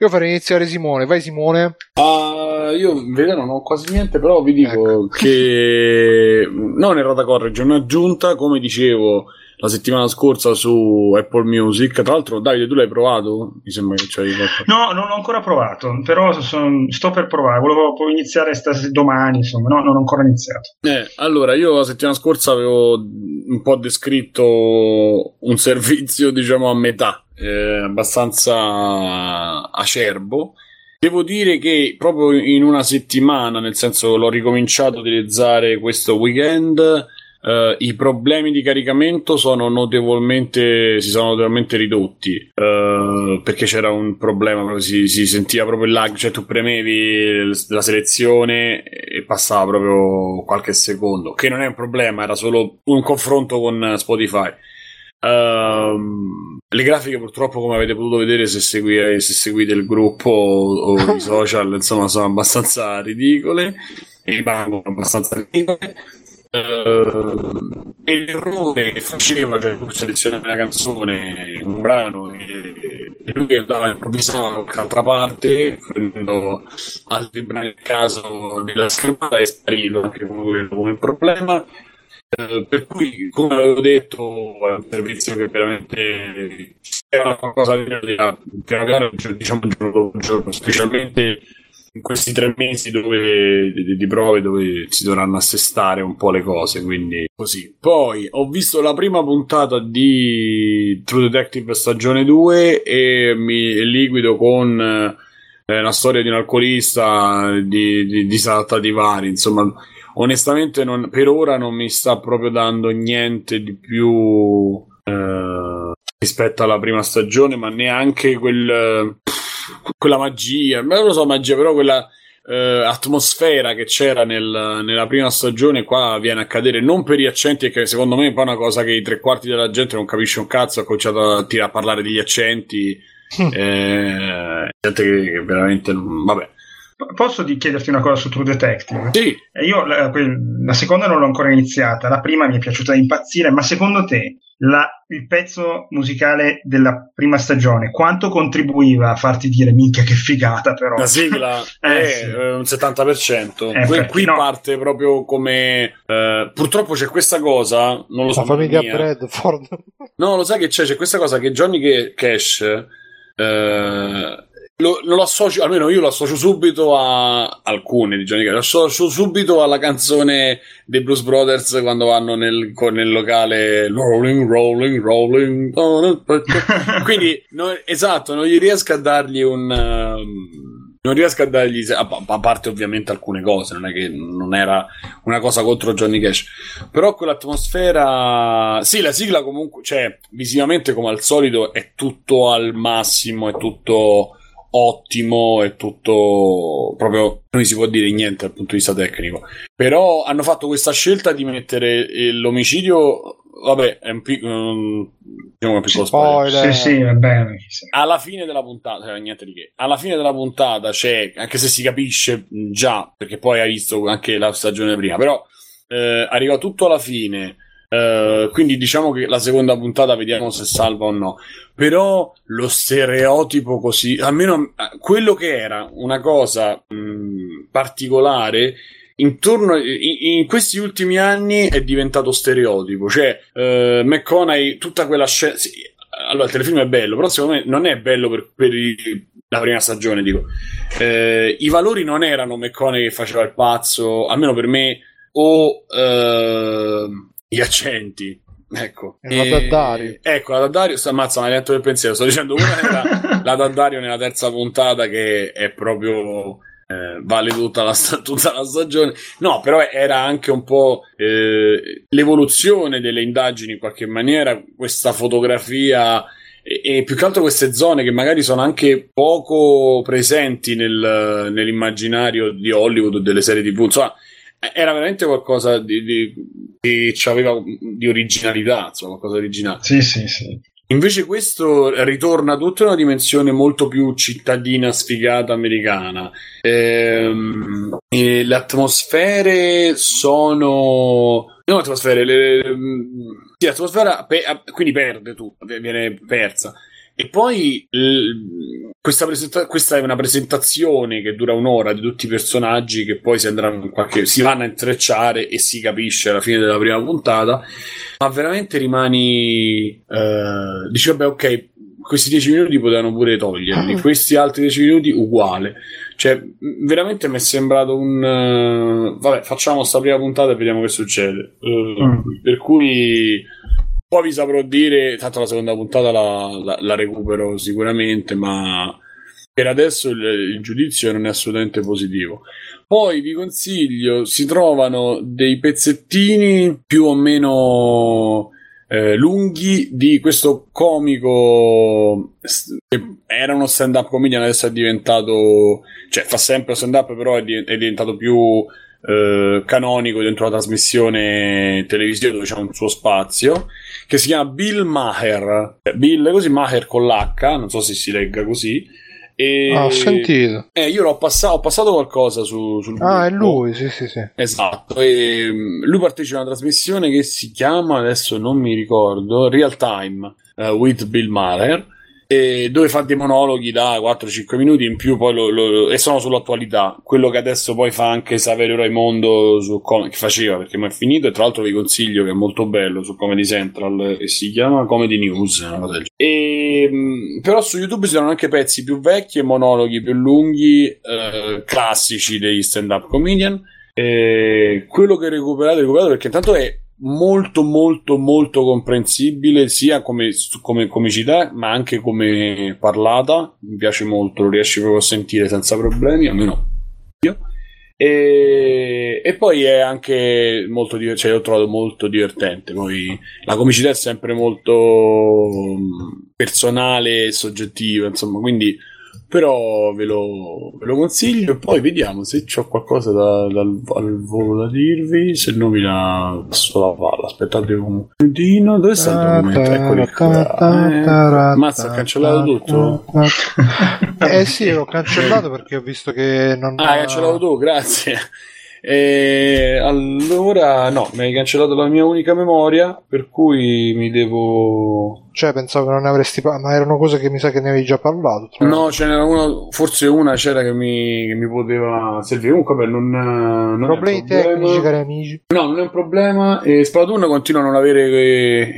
Io farei iniziare Simone, vai Simone. Uh, io in verità non ho quasi niente, però vi dico ecco. che non era da correggere, un'aggiunta, come dicevo la settimana scorsa su Apple Music. Tra l'altro, Davide, tu l'hai provato? Mi sembra che c'hai qualcosa. No, non l'ho ancora provato, però sono, sto per provare. Volevo iniziare stas- domani, insomma, no, non ho ancora iniziato. Eh, allora, io la settimana scorsa avevo un po' descritto un servizio, diciamo, a metà, eh, abbastanza acerbo. Devo dire che proprio in una settimana, nel senso l'ho ricominciato a utilizzare questo weekend Uh, I problemi di caricamento sono notevolmente, si sono notevolmente ridotti uh, perché c'era un problema, si, si, sentiva proprio il lag, cioè tu premevi la selezione e passava proprio qualche secondo, che non è un problema, era solo un confronto con Spotify. Um, le grafiche purtroppo come avete potuto vedere se, segui, se seguite il gruppo o, o i social insomma sono abbastanza ridicole e rimangono abbastanza ridicole uh, e l'errore che faceva cioè tu selezionavi una canzone un brano e, e lui andava a improvvisare qualche altra parte prendendo altri brani a caso nella schermata e spariva anche quello come problema. Eh, per cui, come avevo detto, è un servizio che veramente era qualcosa di piano piano, diciamo giorno dopo giorno, specialmente in questi tre mesi dove, di, di, prove dove si dovranno assestare un po' le cose, quindi così. Poi ho visto la prima puntata di True Detective stagione 2 e mi liquido con eh, la storia di un alcolista di, di, di saltati vari, insomma onestamente non, per ora non mi sta proprio dando niente di più eh, rispetto alla prima stagione, ma neanche quel, quella magia, non lo so magia, però quella eh, atmosfera che c'era nel, nella prima stagione qua viene a cadere non per gli accenti, che secondo me è poi una cosa che i tre quarti della gente non capisce un cazzo, ha cominciato a, tirare a parlare degli accenti. Mm. Eh, gente che veramente vabbè Posso di chiederti una cosa su True Detective? Sì. Eh, io la, la, seconda non l'ho ancora iniziata, la prima mi è piaciuta da impazzire, ma secondo te la, il pezzo musicale della prima stagione quanto contribuiva a farti dire minchia che figata però? La sigla eh, è sì. Eh, un 70%. Eh, qui, qui no. parte proprio come... Eh, purtroppo c'è questa cosa, non lo so. La famiglia Bradford. No, lo sai che c'è? C'è questa cosa che Johnny Cash... Eh, lo, lo associo, almeno io lo associo subito a alcune di Johnny Cash. Lo associo subito alla canzone dei Blues Brothers quando vanno nel, nel locale Rolling, Rolling, Rolling. Quindi, no, esatto, non gli riesco a dargli un. Um, non riesco a dargli a parte ovviamente alcune cose non è che non era una cosa contro Johnny Cash però quell'atmosfera sì la sigla comunque cioè visivamente come al solito è tutto al massimo è tutto ottimo e tutto proprio non si può dire niente dal punto di vista tecnico. Però hanno fatto questa scelta di mettere l'omicidio vabbè è un piccolo diciamo un piccolo spoiler. Sì sì va bene alla fine della puntata cioè, niente di che. Alla fine della puntata c'è anche se si capisce già perché poi hai visto anche la stagione prima però eh, arriva tutto alla fine Uh, quindi diciamo che la seconda puntata vediamo se salva o no. Però lo stereotipo così, almeno eh, quello che era una cosa mh, mm, particolare, intorno in, in, questi ultimi anni è diventato stereotipo. Cioè, uh, McConaughey, tutta quella scena. Sì, allora, il telefilm è bello, però secondo me non è bello per, per i, la prima stagione, dico. Uh, I valori non erano McConaughey che faceva il pazzo, almeno per me, o gli accenti. Ecco. E la Daddario. Ecco, la Daddario sta ammazza, ma del pensiero. Sto dicendo una era la Daddario nella terza puntata che è proprio eh, vale tutta la, tutta la, stagione. No, però era anche un po' eh, l'evoluzione delle indagini in qualche maniera, questa fotografia e, e, più che altro queste zone che magari sono anche poco presenti nel, nell'immaginario di Hollywood o delle serie TV. Insomma, era veramente qualcosa di, di, di, aveva di originalità, insomma, qualcosa di originale. Sì, sì, sì. Invece questo ritorna tutta una dimensione molto più cittadina, sfigata, americana. Ehm, le atmosfere sono... Non atmosfere, le... sì, l'atmosfera pe- quindi perde tutto, viene persa. E poi questa, presenta- questa, è una presentazione che dura un'ora di tutti i personaggi che poi si, andranno in qualche- si vanno a intrecciare e si capisce alla fine della prima puntata. Ma veramente rimani. Uh, dici, vabbè, ok, questi dieci minuti potevano pure toglierli, questi altri dieci minuti uguale. Cioè, veramente mi è sembrato un. Uh, vabbè, facciamo sta prima puntata e vediamo che succede. Uh, mm. Per cui poi vi saprò dire, tanto la seconda puntata la, la, la recupero sicuramente, ma per adesso il, il, giudizio non è assolutamente positivo. Poi vi consiglio, si trovano dei pezzettini più o meno eh, lunghi di questo comico che era uno stand-up comedian, adesso è diventato, cioè fa sempre stand-up, però è, di, è diventato più eh, canonico dentro la trasmissione televisiva dove c'è un suo spazio, che si chiama Bill Maher. Bill così Maher con l'H, non so se si legga così. E... Ah, ho sentito. Eh, io l'ho passato, ho passato qualcosa su, sul Ah, è lui, sì, sì, sì. Esatto, e mm, lui partecipa a una trasmissione che si chiama, adesso non mi ricordo, Real Time eh, with Bill Maher, e dove fa dei monologhi da 4-5 minuti in più lo- lo- e sono sull'attualità, quello che adesso poi fa anche Saverio Raimondo su Com- che faceva perché mi è finito e tra l'altro vi consiglio che è molto bello su Comedy Central e si chiama Comedy News. E, mh, però su YouTube ci sono anche pezzi più vecchi e monologhi più lunghi, eh, classici degli stand-up comedian. E quello che recuperate, recuperate perché intanto è molto molto molto comprensibile sia come, come comicità ma anche come parlata. Mi piace molto lo riesci proprio a sentire senza problemi almeno io. E, e poi è anche molto divertente cioè, l'ho trovato molto divertente. Poi la comicità è sempre molto mh, personale e soggettiva insomma quindi però ve lo, ve lo consiglio e poi vediamo se ho qualcosa da- dal, al volo da dirvi se no vi la passo la palla. Aspettate un minutino. Dove sta il documento eccoli qua. eh, mazza ha cancellato tutto? Eh sì, l'ho cancellato perché ho visto che non ah hai cancellato tu? Grazie. E allora no mi hai cancellato la mia unica memoria per cui mi devo Cioè, pensavo che non ne avresti parlato, ma erano cose che mi sa che ne avevi già parlato. No, ce n'era una, forse una c'era che mi, che mi poteva servire. Comunque, vabbè, non, non Problemi è un problema. tecnici, cari amici. No, non è un problema. E Splatoon continua a non avere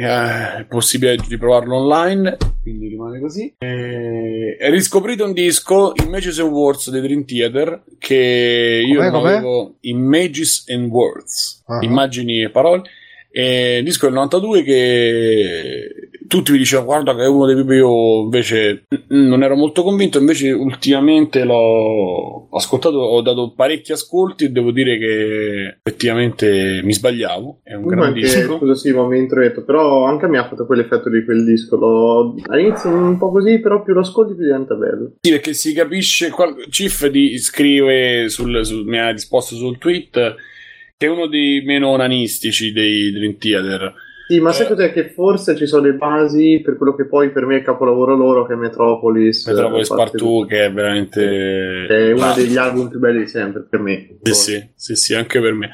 eh, possibilità di provarlo online, quindi rimane così. E, e riscoprite un disco, Images and Words dei Dream Theater, che io Com'è, non com'è? avevo. Images and Words, Ah. immagini e parole. E il disco del 92 che tutti mi dicevano guarda che è uno dei più io invece non ero molto convinto invece ultimamente l'ho ascoltato ho dato parecchi ascolti e devo dire che effettivamente mi sbagliavo è un Comunque gran anche, disco scusa sì, ma mi introietto, però anche a me ha fatto quell'effetto di quel disco. Lo... All'inizio un po' così, però più lo ascolti più diventa bello. Sì, perché si capisce. qual- Cif di, scrive, sul, sul- mi ha risposto sul tweet che è uno dei meno onanistici dei Dream Theater. Sì, ma Eh. cos'è? Che forse ci sono le basi per quello che poi per me è il capolavoro loro, che è Metropolis. Metropolis eh, Part parte- 2, che è veramente. È uno degli album più belli di sempre per me. Sì, sì, sì, sì, anche per me.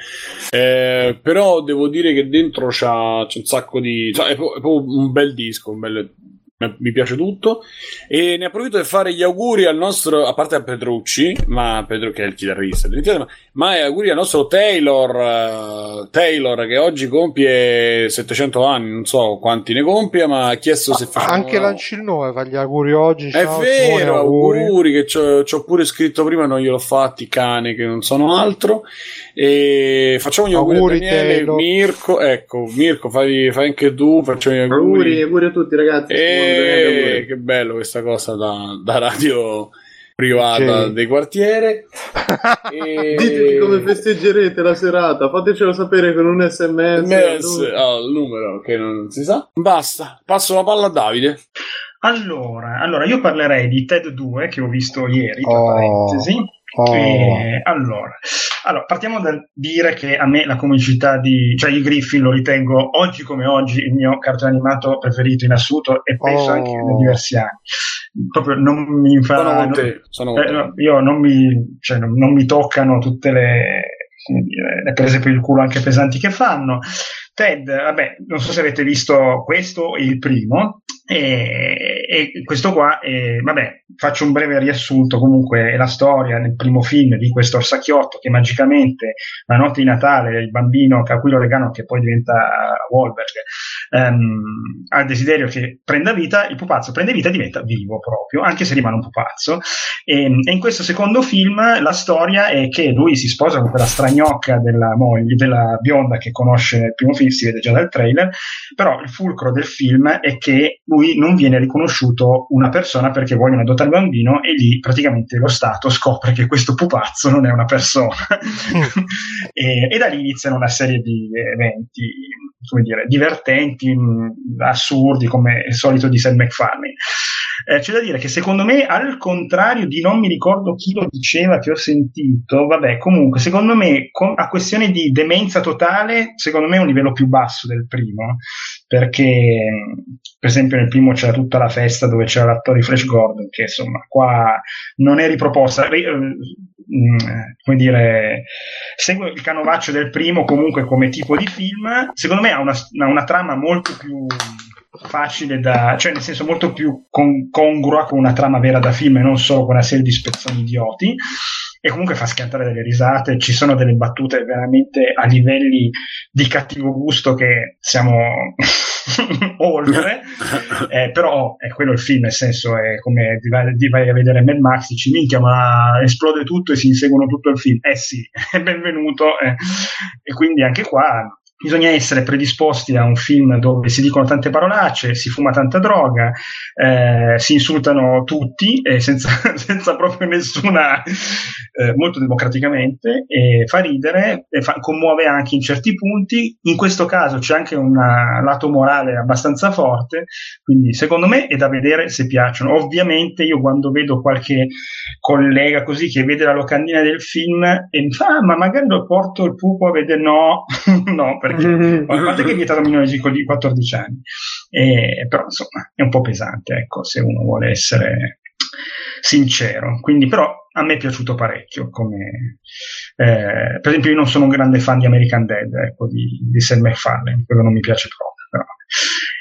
Eh, però devo dire che dentro c'ha, c'è un sacco di. cioè, è proprio un bel disco, un bel- mi piace tutto. E ne approfitto per fare gli auguri al nostro, a parte a Petrucci, ma Pedro che è il chitarrista, ma, ma auguri al nostro Taylor, eh, Taylor che oggi compie 700 anni, non so quanti ne compie, ma ha chiesto se facciamo Anche Lancilnove fa gli auguri oggi. è Ciao, vero, Simone, auguri, che ci ho, ci ho pure scritto prima, non gliel'ho fatti, cane che non sono altro. E facciamo gli auguri, Auguri, a Daniele, Taylor. Mirko, ecco, Mirko, fai, fai anche tu, facciamo gli auguri. Auguri, auguri a tutti ragazzi. E Auguri. che bello questa cosa da, da radio privata Sì. del quartiere. E- Diteci come festeggerete la serata, fatecelo sapere con un sms. SMS, il numero che non si sa. Basta, passo la palla a Davide. Allora, allora, io parlerei di TED 2 che ho visto ieri, tra Oh. parentesi. Oh. E, allora, allora, partiamo dal dire che a me la comicità di, cioè i Griffin lo ritengo oggi come oggi il mio cartone animato preferito in assoluto e penso Oh. anche da diversi anni. Proprio non mi fa. Sono non- te, sono eh, no, io non mi, cioè, non, non mi toccano tutte le, le prese per il culo anche pesanti che fanno. Ted, vabbè, non so se avete visto questo, è il primo, e, e questo qua, è, vabbè, faccio un breve riassunto, comunque è la storia nel primo film di questo orsacchiotto che magicamente la notte di Natale il bambino a cui lo legano, che poi diventa Wahlberg, ehm, ha il desiderio che prenda vita, il pupazzo prende vita e diventa vivo proprio, anche se rimane un pupazzo. E, e in questo secondo film la storia è che lui si sposa con quella stragnocca della moglie, della bionda che conosce nel primo film, si vede già dal trailer, però il fulcro del film è che lui non viene riconosciuto una persona perché vogliono adottare il bambino e lì praticamente lo Stato scopre che questo pupazzo non è una persona. e, e da lì iniziano una serie di eventi, come dire, divertenti, mh, assurdi, come è solito di Seth MacFarlane. eh, c'è da dire che secondo me, al contrario di non mi ricordo chi lo diceva che ho sentito, vabbè, comunque, secondo me, con, a questione di demenza totale, secondo me è un livello più basso del primo, perché per esempio nel primo c'era tutta la festa dove c'era l'attore Flash Gordon, che insomma qua non è riproposta. Eh, mm, come dire, segue il canovaccio del primo comunque come tipo di film, secondo me ha una, una trama molto più facile da, cioè nel senso molto più con, congrua con una trama vera da film e non solo con una serie di spezzoni idioti e comunque fa schiantare delle risate, ci sono delle battute veramente a livelli di cattivo gusto che siamo oltre, eh, però è quello il film, nel senso è come ti vai, ti vai, a vedere Mad Max, dici minchia ma esplode tutto e si inseguono tutto il film, eh sì, è benvenuto eh. e quindi anche qua bisogna essere predisposti a un film dove si dicono tante parolacce, si fuma tanta droga, eh, si insultano tutti e senza, senza proprio nessuna, eh, molto democraticamente, fa ridere, e fa, commuove anche in certi punti. In questo caso c'è anche un lato morale abbastanza forte, quindi secondo me è da vedere se piacciono. Ovviamente io quando vedo qualche collega così che vede la locandina del film e mi fa, ah, ma magari lo porto il pupo a vedere, no, no, perché a parte che è vietato a minori di 14 anni, e, però insomma è un po' pesante, ecco, se uno vuole essere sincero. Quindi, però a me è piaciuto parecchio. Come, eh, per esempio, io non sono un grande fan di American Dead, ecco, di, di Seth MacFarlane, quello non mi piace proprio. Però.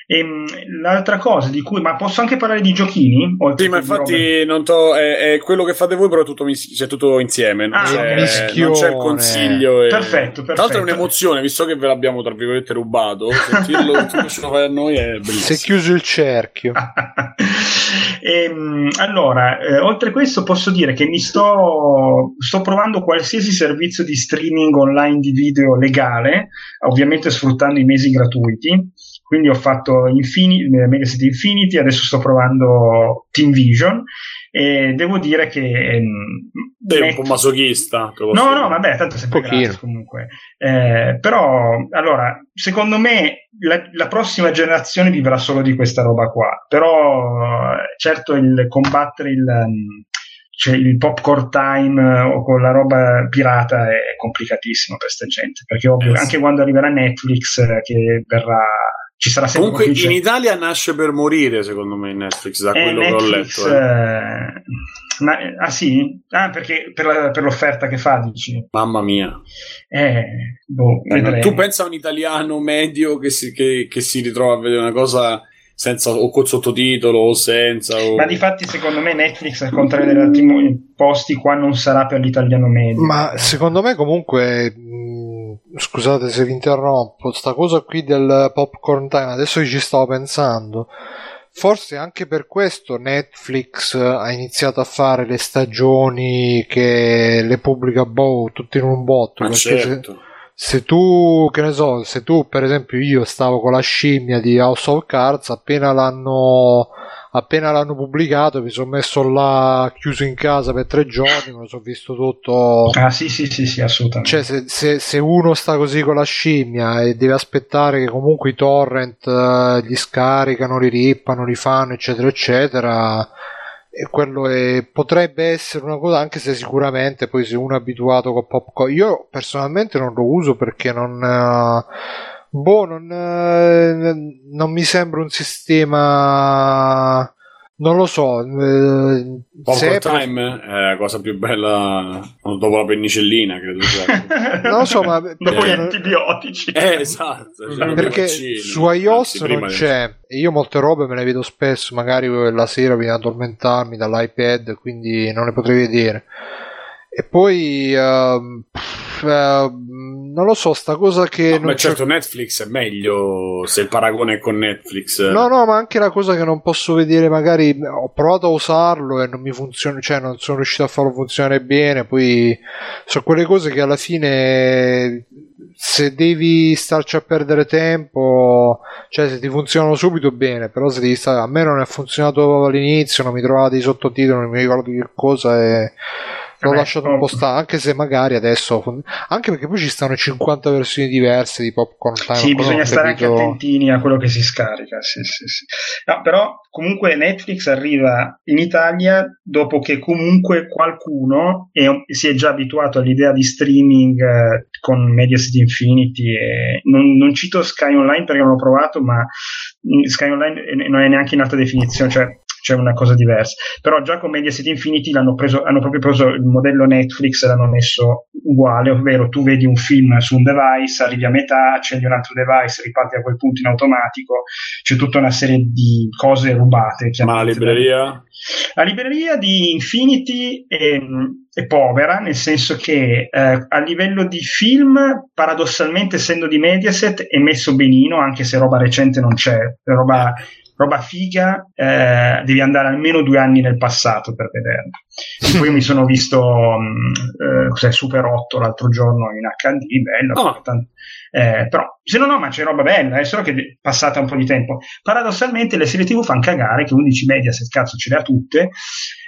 E, ehm, l'altra cosa di cui, ma posso anche parlare di giochini? Sì, ma infatti non to, è, è, quello che fate voi, però è tutto, c'è tutto insieme. Non, ah, c'è, non c'è, il consiglio. E... Perfetto, perfetto. Tra l'altro è un'emozione, visto che ve l'abbiamo tra virgolette rubato. Sentirlo tutto fai a noi è bellissimo. Si è chiuso il cerchio. e, ehm, allora, eh, oltre a questo, posso dire che mi sto, sto provando qualsiasi servizio di streaming online di video legale, ovviamente sfruttando i mesi gratuiti quindi ho fatto Infinity, eh, Megacity Infinity, adesso sto provando Team Vision e devo dire che ehm, sei met... un po' masochista no no vabbè tanto sempre gratis comunque. Eh, però allora secondo me la, la, prossima generazione vivrà solo di questa roba qua. Però certo il combattere il cioè il popcorn time o con la roba pirata è complicatissimo per questa gente. Perché ovvio eh, anche quando arriverà Netflix eh, che verrà ci sarà sempre Comunque in Italia nasce per morire, secondo me, Netflix, da eh, quello Netflix, che ho letto. Eh. Eh, ma, ah sì? Ah, perché per, la, per, l'offerta che fa, dici? Mamma mia. Eh, boh, tu pensa a un italiano medio che si, che, che si ritrova a vedere una cosa senza o col sottotitolo o senza. O... Ma di fatti, secondo me, Netflix, al contrario degli altri posti, qua non sarà per l'italiano medio. Ma secondo me, comunque, scusate se vi interrompo, sta cosa qui del popcorn time, adesso ci stavo pensando. Forse anche per questo Netflix ha iniziato a fare le stagioni che le pubblica boh, tutte in un botto. Perché certo. se, se, tu, che ne so, se tu per esempio io stavo con la scimmia di House of Cards, appena l'hanno appena l'hanno pubblicato mi sono messo là chiuso in casa per tre giorni, me lo sono visto tutto. Ah sì sì sì, sì assolutamente. Cioè se, se, se, uno sta così con la scimmia e deve aspettare che comunque i torrent uh, gli scaricano, li rippano, li fanno eccetera eccetera, e quello è, potrebbe essere una cosa anche se sicuramente poi se uno è abituato con popcorn, io personalmente non lo uso perché non... Uh, Boh, non, eh, non mi sembra un sistema. Non lo so. Eh, Time è la cosa più bella dopo la penicillina, credo. non lo so, ma dopo gli antibiotici. Eh, esatto. Cioè perché vaccini, su iOS non c'è. E io molte robe me le vedo spesso, magari la sera viene ad addormentarmi dall'iPad, quindi non le potrei vedere. E poi uh, uh, non lo so, sta cosa che. No, ma certo, Netflix è meglio se il paragone è con Netflix. No, no, ma anche la cosa che non posso vedere, magari ho provato a usarlo e non mi funziona, cioè non sono riuscito a farlo funzionare bene. Poi sono quelle cose che alla fine se devi starci a perdere tempo, cioè se ti funzionano subito bene, però se devi stare, a me non è funzionato all'inizio, non mi trovavo dei sottotitoli, non mi ricordo che cosa e l'ho lasciato un po' stare, anche se magari adesso, anche perché poi ci stanno 50 versioni diverse di Popcorn Time. Sì, bisogna stare anche capito- attentini a quello che si scarica. Sì, sì, sì. No, però comunque Netflix arriva in Italia dopo che comunque qualcuno è si è già abituato all'idea di streaming eh, con Mediaset Infinity e non, non cito Sky Online perché non l'ho provato, ma mm, Sky Online eh, non è neanche in alta definizione, cioè c'è una cosa diversa. Però già con Mediaset Infinity l'hanno preso, hanno proprio preso il modello Netflix e l'hanno messo uguale, ovvero tu vedi un film su un device, arrivi a metà, accendi un altro device, riparti a quel punto in automatico, c'è tutta una serie di cose rubate. Ma la libreria? La libreria di Infinity è, è povera, nel senso che eh, a livello di film, paradossalmente essendo di Mediaset, è messo benino, anche se roba recente non c'è, roba, roba figa, eh, devi andare almeno due anni nel passato per vederla. E poi mi sono visto mh, eh, cos'è, Super 8 l'altro giorno in HD, bello, tant- eh, però se no no ma c'è roba bella è solo che è passata un po' di tempo paradossalmente le serie tv fanno cagare che 11 media se cazzo ce le ha tutte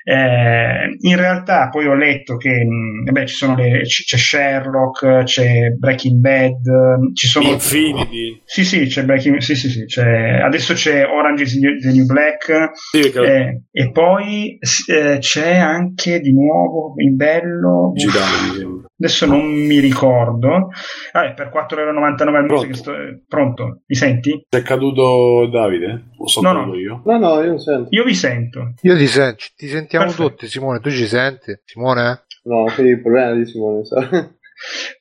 eh, in realtà poi ho letto che mh, vabbè, ci sono le, c- c'è Sherlock c'è Breaking Bad mh, ci sono Infinity. sì sì c'è Breaking sì sì sì c'è, adesso c'è Orange is the New- Black Sì, perché eh, e poi eh, c'è anche di nuovo in bello sembra. Adesso non mi ricordo Vabbè, per 4,99€ al mese Pronto? che sto... pronto mi senti? È caduto Davide? O so No, caduto no. io? No, no, io non sento. io vi sento Io ti, sento, ti sentiamo Perfetto. tutti, Simone. Tu ci senti? Simone? No, quindi il problema è di Simone, sa.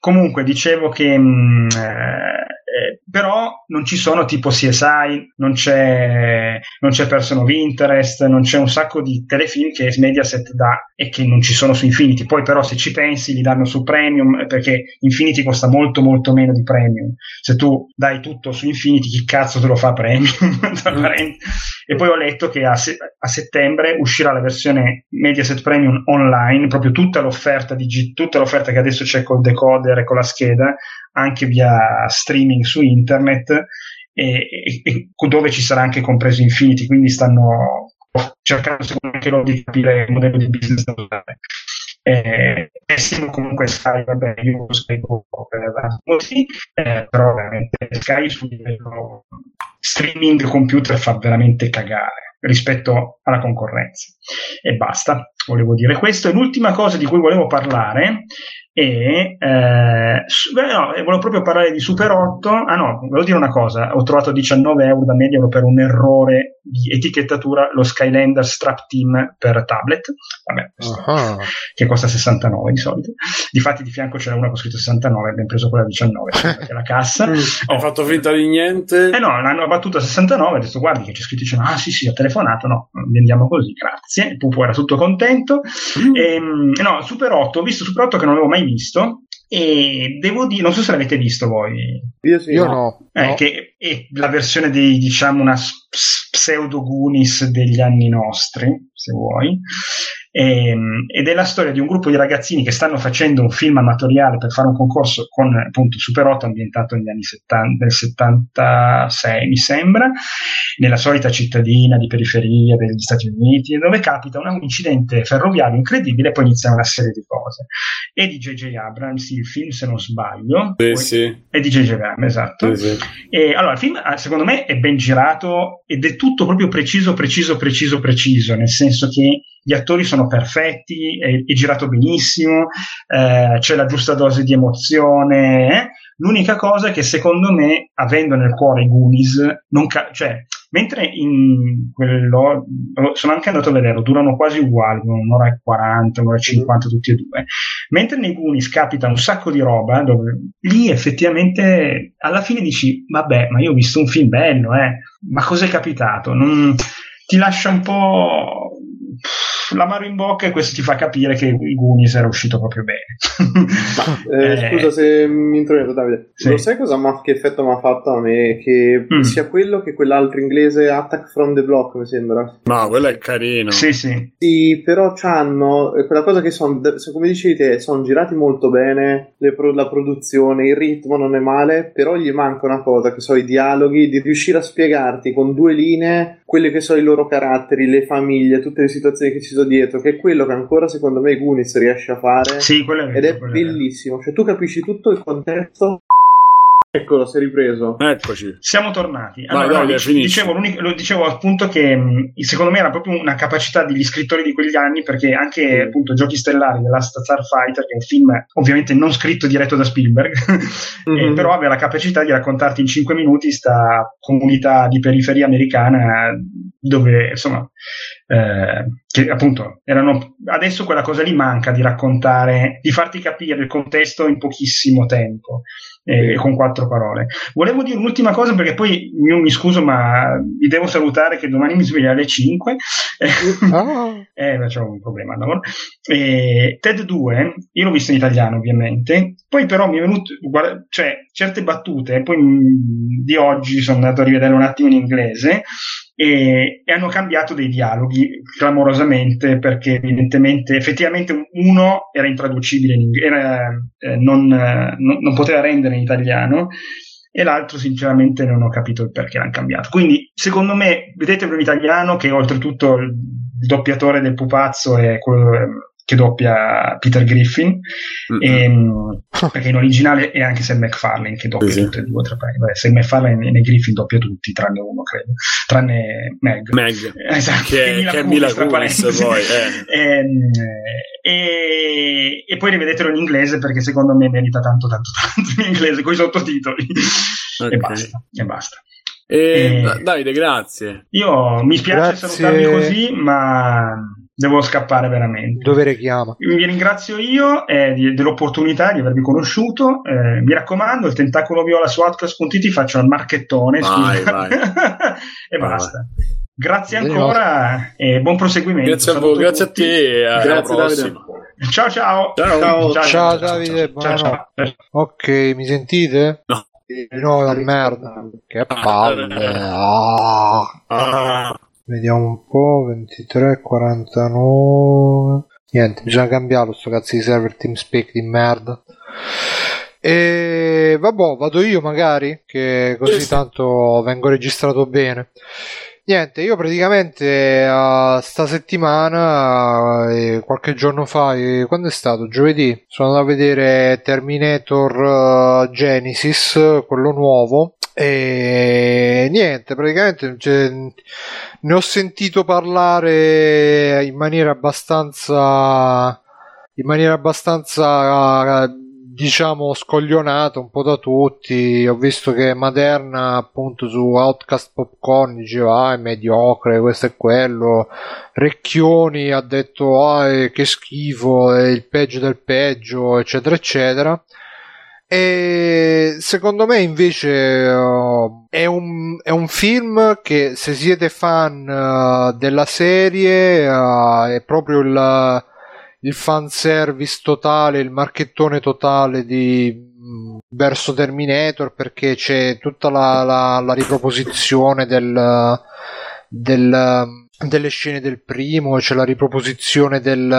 Comunque dicevo che mh, eh, eh, però non ci sono tipo CSI, non c'è, non c'è Person of Interest, non c'è un sacco di telefilm che Mediaset dà e che non ci sono su Infinity. Poi però se ci pensi li danno su Premium eh, perché Infinity costa molto molto meno di Premium. Se tu dai tutto su Infinity chi cazzo te lo fa Premium? Parenti. e poi ho letto che a, se- a settembre uscirà la versione Mediaset Premium online, proprio tutta l'offerta, digi- tutta l'offerta che adesso c'è col decoder e con la scheda, anche via streaming su internet, e, e- e dove ci sarà anche compreso Infinity, quindi stanno cercando secondo me di capire il modello di business da usare. Eh, essendo comunque Sky, vabbè, io Sky Go per così, eh, però veramente Sky sul livello streaming computer fa veramente cagare rispetto alla concorrenza. E basta, volevo dire questo. E l'ultima cosa di cui volevo parlare è, eh, no, eh, volevo proprio parlare di Super 8. Ah no, volevo dire una cosa, ho trovato 19 euro da Mediano per un errore di etichettatura lo Skylander Strap Team per tablet. Vabbè, Ah. che costa 69 di solito. Difatti di fianco c'era una con scritto 69, abbiamo preso quella 19, perché la cassa. Hai fatto finta di niente? Eh no, l'hanno battuta a 69, ho detto guardi che c'è scritto, dice, ah sì sì, ho telefonato, no, vendiamo così, grazie. Pupo era tutto contento. Ehm, no, Super 8, ho visto Super 8 che non avevo mai visto e devo dire, non so se l'avete visto voi, Io sì. Io no. eh, no. che è la versione dei, diciamo, una pseudo Goonies degli anni nostri, se vuoi. Ehm, ed è la storia di un gruppo di ragazzini che stanno facendo un film amatoriale per fare un concorso con appunto Super 8 ambientato negli anni 70, del 76 mi sembra nella solita cittadina di periferia degli Stati Uniti dove capita un incidente ferroviario incredibile e poi inizia una serie di cose e di J.J. Abrams il film se non sbaglio poi- sì. è di J.J. Abrams esatto sì, sì. e allora, il film eh, secondo me è ben girato ed è tutto proprio preciso, preciso, preciso, preciso, nel senso che gli attori sono perfetti, è, è girato benissimo, eh, c'è la giusta dose di emozione. L'unica cosa è che secondo me, avendo nel cuore i Goonies, non ca- cioè, mentre in quello sono anche andato a vederlo, durano quasi uguali, un'ora e 40, un'ora e 50 tutti e due. Mentre nei Goonies capita un sacco di roba, dove lì effettivamente alla fine dici, vabbè, ma io ho visto un film bello, eh, ma cos'è capitato? Non- ti lascia un po' l'amaro in bocca e questo ti fa capire che il Goonies era uscito proprio bene. Eh, Eh, Scusa se mi intrometto, Davide. Sì. Lo sai cosa m'ha- che effetto mi ha fatto a me? Che Mm. sia quello che quell'altro inglese Attack from the Block, mi sembra. No, quello è carino. Sì, sì. Sì, però c'hanno eh, quella cosa che sono, come dicevi te, sono girati molto bene, le pro- la produzione, il ritmo non è male, però gli manca una cosa, che sono i dialoghi, di riuscire a spiegarti con due linee quelle che sono i loro caratteri, le famiglie, tutte le situazioni che ci preciso dietro, che è quello che ancora secondo me Gunis riesce a fare. Sì, è vero, Ed è quello è bellissimo. Cioè, tu capisci tutto il contesto. Eccolo, si è ripreso. Eccoci. Siamo tornati. Vai, Allora, Davide, no, finisci. dicevo, lo dicevo appunto che mh, secondo me era proprio una capacità degli scrittori di quegli anni, perché anche appunto Giochi Stellari, The Last Starfighter, che è un film ovviamente non scritto diretto da Spielberg, eh, Mhm. però aveva la capacità di raccontarti in 5 minuti sta comunità di periferia americana dove insomma eh, che appunto erano adesso quella cosa lì manca di raccontare di farti capire il contesto in pochissimo tempo eh, con quattro parole volevo dire un'ultima cosa perché poi io mi scuso ma vi devo salutare che domani mi sveglio alle 5 Ah. eh, c'è un problema al lavoro. Eh, TED 2, io l'ho visto in italiano ovviamente, poi però mi è venuto, guarda, cioè certe battute, poi di oggi sono andato a rivedere un attimo in inglese e, e hanno cambiato dei dialoghi clamorosamente perché evidentemente, effettivamente uno era intraducibile, era, eh, non, eh, non- non poteva rendere in italiano e l'altro sinceramente non ho capito il perché l'hanno cambiato. Quindi secondo me vedetelo in italiano che oltretutto il il doppiatore del pupazzo è quello eh, che doppia Peter Griffin Mm-mm. ehm, perché in originale è anche Sam McFarlane che doppia Sì, sì. tutte e due tra. Vabbè, Sam McFarlane e Griffin doppia tutti tranne uno credo tranne Meg Meg. Esatto, Che- che è Mila tra Kunis, parentesi. poi, eh. Ehm, e, e poi rivedetelo in inglese perché secondo me merita tanto tanto tanto in inglese con i sottotitoli Ok. e basta e basta E, Eh. Davide, grazie. io mi spiace Grazie. salutarvi così ma devo scappare veramente Dovere chiama. vi ringrazio io eh, di- dell'opportunità di avervi conosciuto. Eh, mi raccomando, il tentacolo viola su Outcast.it faccio il marchettone Vai, vai. e Vai, basta. Grazie ancora e buon proseguimento. Grazie a voi, grazie a te alla Grazie, Davide. prossima. Ciao ciao. Ciao. Ciao, Davide, ciao, ciao. Ok, mi sentite? No. No, la merda. Che palle. Ah. Ah. Vediamo un po'. 23, 49. Niente, bisogna cambiarlo sto cazzo di server TeamSpeak di merda. E vabbè, vado io magari, che così tanto vengo registrato bene. Niente, io praticamente eh, sta settimana, eh, qualche giorno fa, eh, quando è stato? Giovedì, sono andato a vedere Terminator Genesis, quello nuovo. E niente, praticamente cioè, ne ho sentito parlare in maniera abbastanza in maniera abbastanza diciamo scoglionata un po' da tutti. Ho visto che Maderna appunto su Outcast Popcorn diceva ah è mediocre questo e quello. Recchioni ha detto ah è- che schifo è il peggio del peggio eccetera eccetera. E secondo me invece eh, è, un, è un film che se siete fan eh, della serie eh, è proprio il, il fanservice totale, il marchettone totale di, verso Terminator perché c'è tutta la, la- la riproposizione del, del, delle scene del primo, c'è la riproposizione del,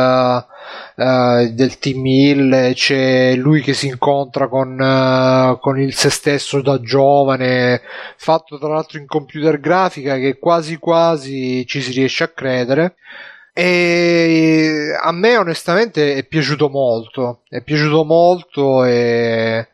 eh, del Team Hill, c'è lui che si incontra con, eh, con il se stesso da giovane, fatto tra l'altro in computer grafica che quasi quasi ci si riesce a credere. E a me onestamente è piaciuto molto, è piaciuto molto e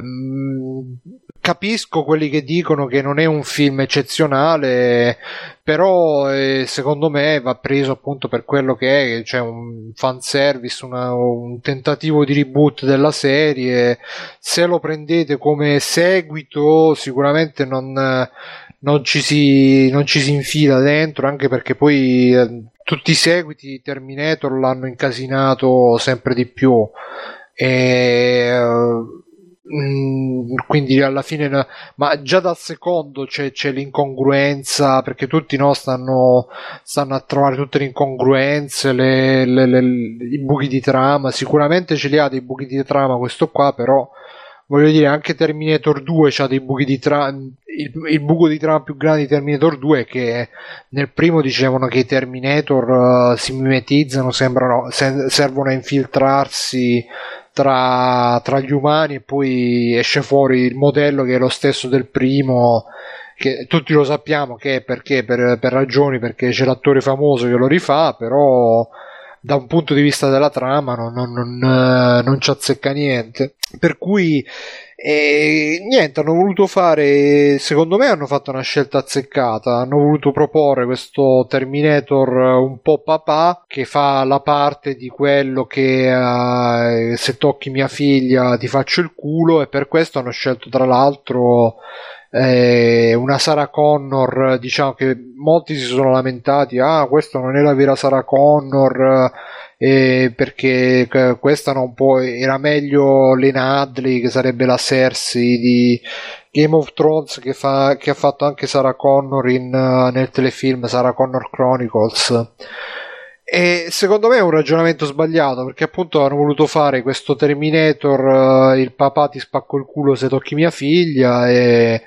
mm, capisco quelli che dicono che non è un film eccezionale, però eh, secondo me va preso appunto per quello che è, cioè un fanservice, una- un tentativo di reboot della serie. Se lo prendete come seguito, sicuramente non, non ci si, non ci si infila dentro, anche perché poi eh, tutti i seguiti di Terminator l'hanno incasinato sempre di più. E, eh, mm, quindi alla fine, ma già dal secondo c'è, c'è l'incongruenza perché tutti no, stanno, stanno a trovare tutte le incongruenze, le- le- le- i buchi di trama. Sicuramente ce li ha dei buchi di trama questo qua, però voglio dire, anche Terminator 2 ha dei buchi di trama. Il, il buco di trama più grande di Terminator 2 è che nel primo dicevano che i Terminator eh, si mimetizzano, sembrano, se- servono a infiltrarsi tra, tra gli umani e poi esce fuori il modello che è lo stesso del primo che tutti lo sappiamo che è perché per, per ragioni perché c'è l'attore famoso che lo rifà però da un punto di vista della trama non, non, non, eh, non ci azzecca niente. Per cui e niente, hanno voluto fare, secondo me hanno fatto una scelta azzeccata, hanno voluto proporre questo Terminator un po' papà che fa la parte di quello che uh, se tocchi mia figlia ti faccio il culo e per questo hanno scelto tra l'altro eh, una Sarah Connor, diciamo che molti si sono lamentati, ah questo non è la vera Sarah Connor eh, perché questa non può, era meglio Lena Hadley che sarebbe la Cersei di Game of Thrones che, fa, che ha fatto anche Sarah Connor in, uh, nel telefilm Sarah Connor Chronicles e secondo me è un ragionamento sbagliato perché appunto hanno voluto fare questo Terminator uh, il papà ti spacco il culo se tocchi mia figlia e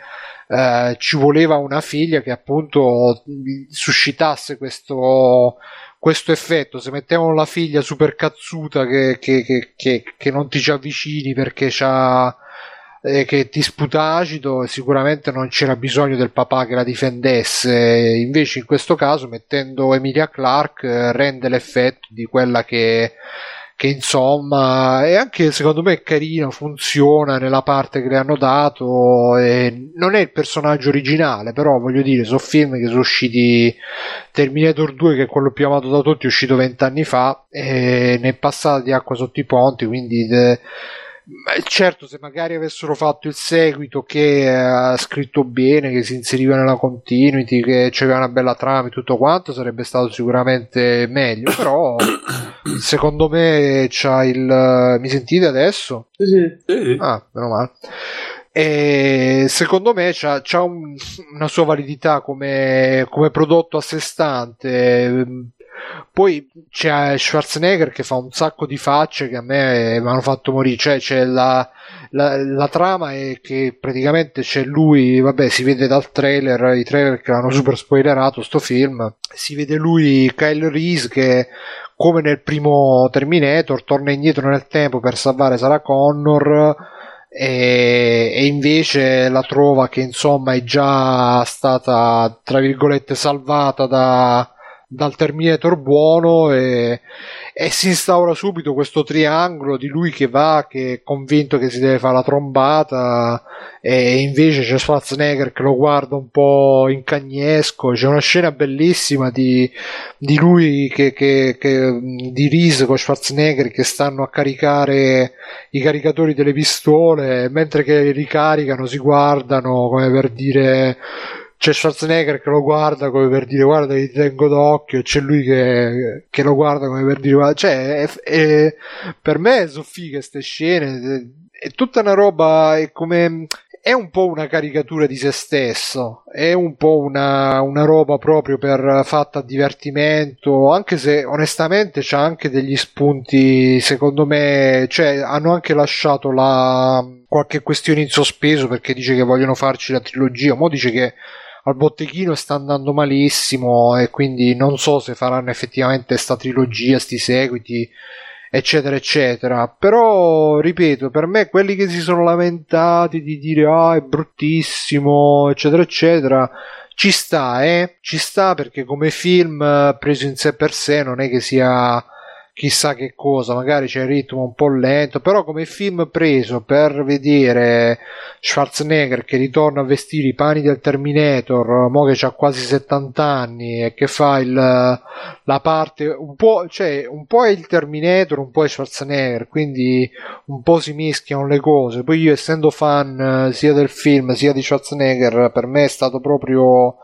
uh, ci voleva una figlia che appunto suscitasse questo questo effetto, se mettiamo la figlia super cazzuta che, che, che, che non ti ci avvicini perché c'ha, eh, che ti sputa acido, sicuramente non c'era bisogno del papà che la difendesse. Invece in questo caso, mettendo Emilia Clark, eh, rende l'effetto di quella che che insomma è anche secondo me carino, funziona nella parte che le hanno dato. non è il personaggio originale, però voglio dire, sono film che sono usciti. Terminator 2, che è quello più amato da tutti, è uscito vent'anni fa e ne è passata di acqua sotto i ponti. Quindi. De, certo, se magari avessero fatto il seguito che ha scritto bene, che si inseriva nella continuity, che c'aveva una bella trama e tutto quanto, sarebbe stato sicuramente meglio. Però, secondo me, c'ha il. Mi sentite adesso? Sì, sì. Ah, meno male. E secondo me c'ha, c'ha un, una sua validità come, come prodotto a sé stante poi c'è Schwarzenegger che fa un sacco di facce che a me mi hanno fatto morire. Cioè, c'è la, la, la, trama è che praticamente c'è lui, vabbè, si vede dal trailer, i trailer che hanno super spoilerato sto film. Si vede lui, Kyle Reese, che come nel primo Terminator torna indietro nel tempo per salvare Sarah Connor. E, e, invece la trova che insomma è già stata tra virgolette salvata da, dal Terminator buono e, e, si instaura subito questo triangolo di lui che va, che è convinto che si deve fare la trombata e invece c'è Schwarzenegger che lo guarda un po' in cagnesco, c'è una scena bellissima di, di lui che, che, che di Reese con Schwarzenegger che stanno a caricare i caricatori delle pistole mentre che ricaricano si guardano come per dire c'è Schwarzenegger che lo guarda come per dire guarda ti tengo d'occhio e c'è lui che, che, lo guarda come per dire guarda cioè è, è, per me sono fighe queste scene è, è tutta una roba è come è un po' una caricatura di se stesso, è un po' una, una roba proprio per fatta a divertimento, anche se onestamente c'ha anche degli spunti, secondo me, cioè hanno anche lasciato la, qualche questione in sospeso perché dice che vogliono farci la trilogia, mo dice che al botteghino sta andando malissimo e quindi non so se faranno effettivamente sta trilogia, sti seguiti, eccetera, eccetera. Però, ripeto, per me quelli che si sono lamentati di dire ah è bruttissimo, eccetera, eccetera, ci sta, eh? Ci sta perché come film eh, preso in sé per sé non è che sia chissà che cosa, magari c'è il ritmo un po' lento, però come film preso per vedere Schwarzenegger che ritorna a vestire i panni del Terminator, mo che ha quasi 70 anni e che fa il, la parte un po', cioè un po' è il Terminator, un po' è Schwarzenegger, quindi un po' si mischiano le cose. Poi io essendo fan eh, sia del film sia di Schwarzenegger, per me è stato proprio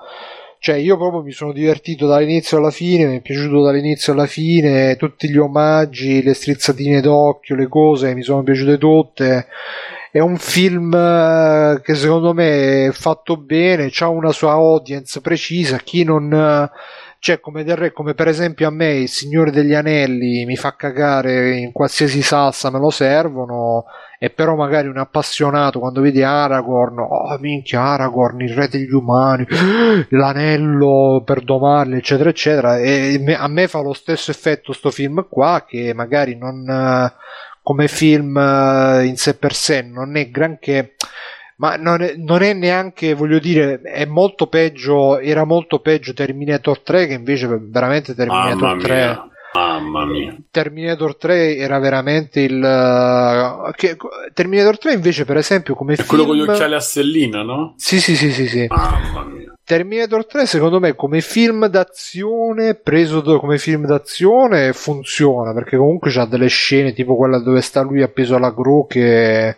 cioè io proprio mi sono divertito dall'inizio alla fine, mi è piaciuto dall'inizio alla fine, tutti gli omaggi, le strizzatine d'occhio, le cose mi sono piaciute tutte. È un film eh, che secondo me è fatto bene, ha una sua audience precisa, chi non cioè come, del, come per esempio a me il Signore degli Anelli mi fa cagare in qualsiasi salsa me lo servono e però magari un appassionato quando vede Aragorn oh minchia Aragorn il re degli umani l'anello per domarli eccetera eccetera e a me fa lo stesso effetto sto film qua che magari non come film in sé per sé non è granché Ma non è, non è, neanche, voglio dire, è molto peggio, era molto peggio Terminator 3 che invece veramente Terminator Mamma 3... mia. Mamma mia. Terminator 3 era veramente il... uh, Che, Terminator 3 invece per esempio come È film... quello con gli occhiali a stellina, no? Sì, sì, sì, sì, sì. Mamma mia. Terminator 3 secondo me come film d'azione preso do- come film d'azione funziona perché comunque c'ha delle scene tipo quella dove sta lui appeso alla gru che,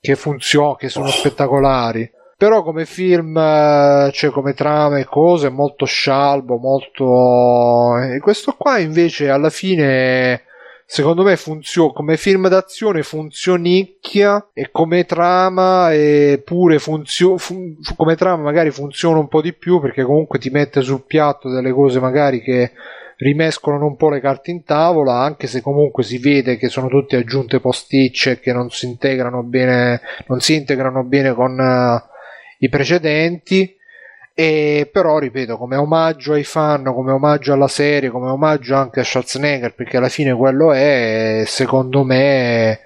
che funziona che sono spettacolari però come film eh, cioè come trama e cose molto scialbo molto e questo qua invece alla fine secondo me funziona come film d'azione funzionicchia e come trama e pure funzio- fun- come trama magari funziona un po' di più perché comunque ti mette sul piatto delle cose magari che rimescolano un po' le carte in tavola anche se comunque si vede che sono tutte aggiunte posticce che non si integrano bene non si integrano bene con uh, i precedenti e però ripeto come omaggio ai fan come omaggio alla serie come omaggio anche a Schwarzenegger perché alla fine quello è secondo me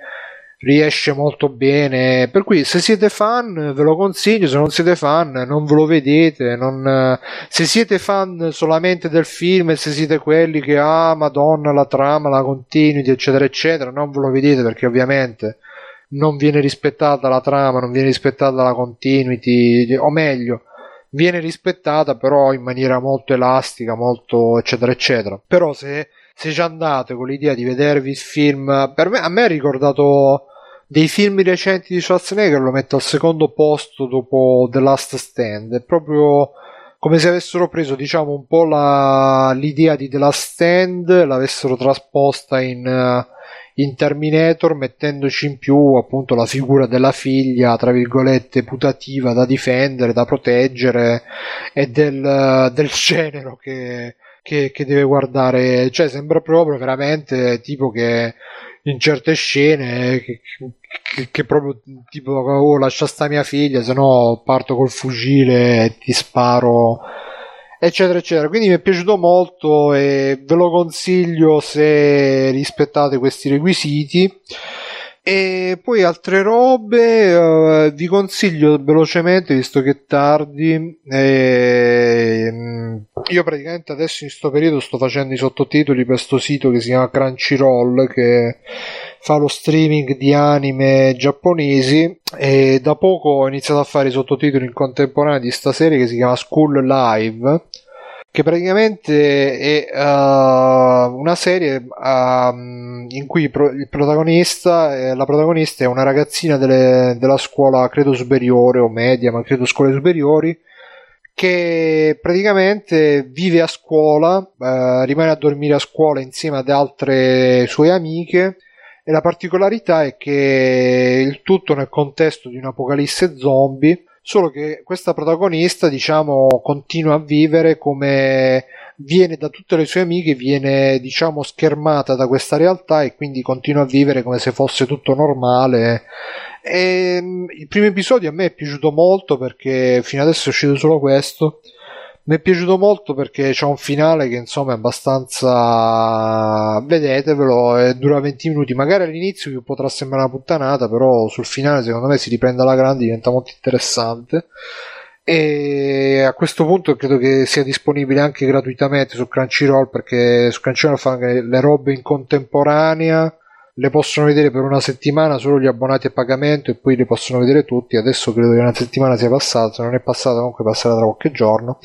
riesce molto bene. Per cui se siete fan ve lo consiglio se non siete fan non ve lo vedete non, se siete fan solamente del film se siete quelli che ah madonna la trama la continuity eccetera eccetera non ve lo vedete perché ovviamente non viene rispettata la trama non viene rispettata la continuity o meglio viene rispettata però in maniera molto elastica, molto eccetera eccetera. Però se, se ci andate con l'idea di vedervi il film, per me, a me ha ricordato dei film recenti di Schwarzenegger, lo metto al secondo posto dopo The Last Stand, è proprio come se avessero preso diciamo un po' la, l'idea di The Last Stand, l'avessero trasposta in... Uh, in Terminator mettendoci in più appunto la figura della figlia tra virgolette putativa da difendere da proteggere e del, del genero che, che, che deve guardare. Cioè sembra proprio veramente tipo che in certe scene che, che, che, proprio tipo oh lascia sta mia figlia se no parto col fucile e ti sparo eccetera eccetera. Quindi mi è piaciuto molto e ve lo consiglio se rispettate questi requisiti. E poi altre robe uh, vi consiglio velocemente visto che è tardi eh, io praticamente adesso in questo periodo sto facendo i sottotitoli per questo sito che si chiama Crunchyroll che fa lo streaming di anime giapponesi e da poco ho iniziato a fare i sottotitoli in contemporanea di sta serie che si chiama School Live che praticamente è uh, una serie uh, in cui il protagonista, eh, la protagonista è una ragazzina delle, della scuola, credo superiore o media, ma credo scuole superiori, che praticamente vive a scuola, uh, rimane a dormire a scuola insieme ad altre sue amiche e la particolarità è che il tutto nel contesto di un'apocalisse zombie solo che questa protagonista diciamo continua a vivere come viene da tutte le sue amiche viene diciamo schermata da questa realtà e quindi continua a vivere come se fosse tutto normale e, mm, il primo episodio a me è piaciuto molto perché fino adesso è uscito solo questo. Mi è piaciuto molto perché c'è un finale che insomma è abbastanza vedetevelo dura 20 minuti. Magari all'inizio vi potrà sembrare una puttanata però sul finale secondo me si riprende alla grande diventa molto interessante. E a questo punto credo che sia disponibile anche gratuitamente su Crunchyroll perché su Crunchyroll fanno le robe in contemporanea le possono vedere per una settimana solo gli abbonati a pagamento e poi le possono vedere tutti. Adesso credo che una settimana sia passata, se non è passata comunque passerà tra qualche giorno.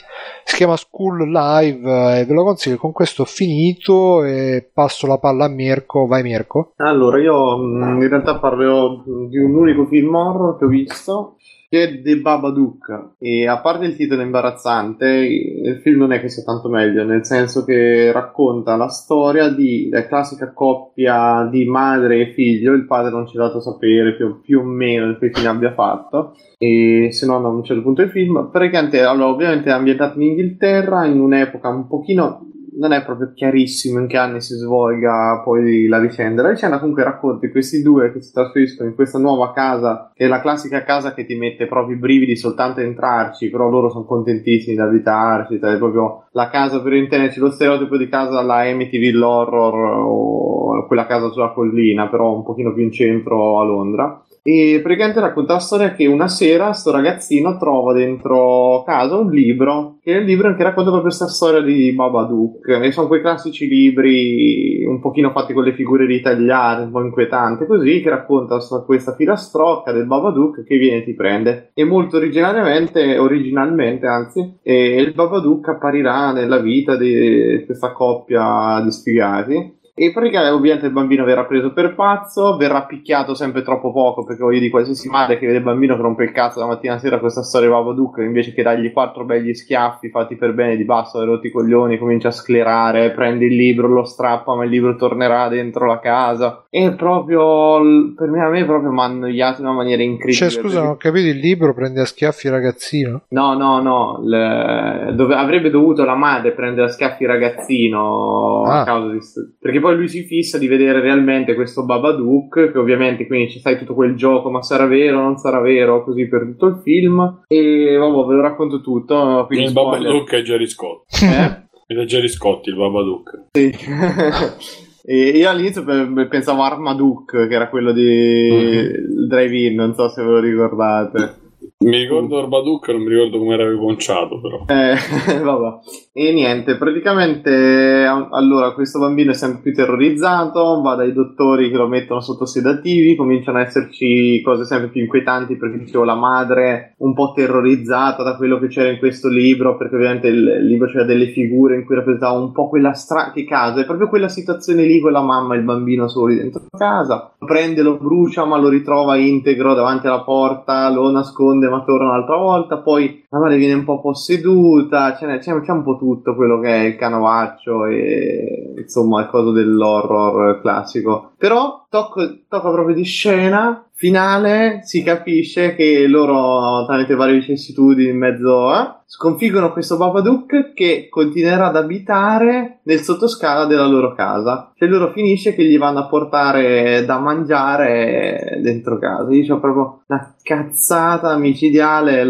Si chiama School Live e ve lo consiglio. Con questo ho finito e passo la palla a Mirko. Vai Mirko. Allora, io mm, in realtà parlerò di un unico film horror che ho visto che The Babadook e a parte il titolo imbarazzante il film non è che sia tanto meglio nel senso che racconta la storia di la classica coppia di madre e figlio il padre non ci è dato sapere più, più o meno che fine abbia fatto. E se no non c'è il punto del film praticamente allora, ovviamente è ambientato in Inghilterra in un'epoca un pochino non è proprio chiarissimo in che anni si svolga poi la vicenda. La vicenda comunque racconta questi due che si trasferiscono in questa nuova casa, che è la classica casa che ti mette proprio i brividi soltanto a entrarci, però loro sono contentissimi di abitarci, cioè è proprio la casa per intenderci, lo stereotipo di casa alla Amityville Horror o quella casa sulla collina, però un pochino più in centro a Londra E praticamente racconta la storia che una sera sto ragazzino trova dentro casa un libro, che è il libro che racconta proprio questa storia di Babadook. E sono quei classici libri un pochino fatti con le figure ritagliate, un po' inquietanti, così, che racconta questa filastrocca del Babadook che viene e ti prende. E molto originariamente, originalmente anzi, il Babadook apparirà nella vita di questa coppia di sfigati e praticamente ovviamente il bambino verrà preso per pazzo, verrà picchiato sempre troppo poco perché voglio dire qualsiasi madre che vede il bambino che rompe il cazzo la mattina sera questa storia di Babadook invece che dargli quattro begli schiaffi fatti per bene di basso, rotti i coglioni, comincia a sclerare, prende il libro, lo strappa ma il libro tornerà dentro la casa e proprio per me a me proprio mi ha annoiato in una maniera incredibile. Cioè scusa, perché... non ho capito il libro prende a schiaffi il ragazzino? No, no, no, le... Dove... avrebbe dovuto la madre prendere a schiaffi il ragazzino ah. a causa di... perché poi lui si fissa di vedere realmente questo Babadook, che ovviamente quindi ci sai tutto quel gioco, ma sarà vero, non sarà vero, così per tutto il film. E vabbè, ve lo racconto tutto. Il Babadook è Jerry Scott. Eh? Ed è Jerry Scott il Babadook. Sì. E io all'inizio pensavo a Armaduke, che era quello di mm-hmm. Drive-In, non so se ve lo ricordate. Mi ricordo Arbaduc, non mi ricordo come era conciato però. Eh, vabbè. E niente, praticamente allora questo bambino è sempre più terrorizzato, va dai dottori che lo mettono sotto sedativi, cominciano ad esserci cose sempre più inquietanti perché dicevo la madre un po' terrorizzata da quello che c'era in questo libro, perché ovviamente il libro c'era delle figure in cui rappresentava un po' quella strana, che caso, è proprio quella situazione lì con la mamma e il bambino soli dentro casa, lo prende, lo brucia ma lo ritrova integro davanti alla porta, lo nasconde ma torna un'altra volta, poi la madre viene un po' posseduta, c'è, c'è, c'è un po' tutto quello che è il canovaccio e insomma il coso dell'horror classico. Però tocca, tocca proprio di scena finale si capisce che loro, tramite varie vicissitudini in mezzo a, sconfiggono questo Babadook che continuerà ad abitare nel sottoscala della loro casa. Cioè loro finisce che gli vanno a portare da mangiare dentro casa. Ho proprio una cazzata micidiale.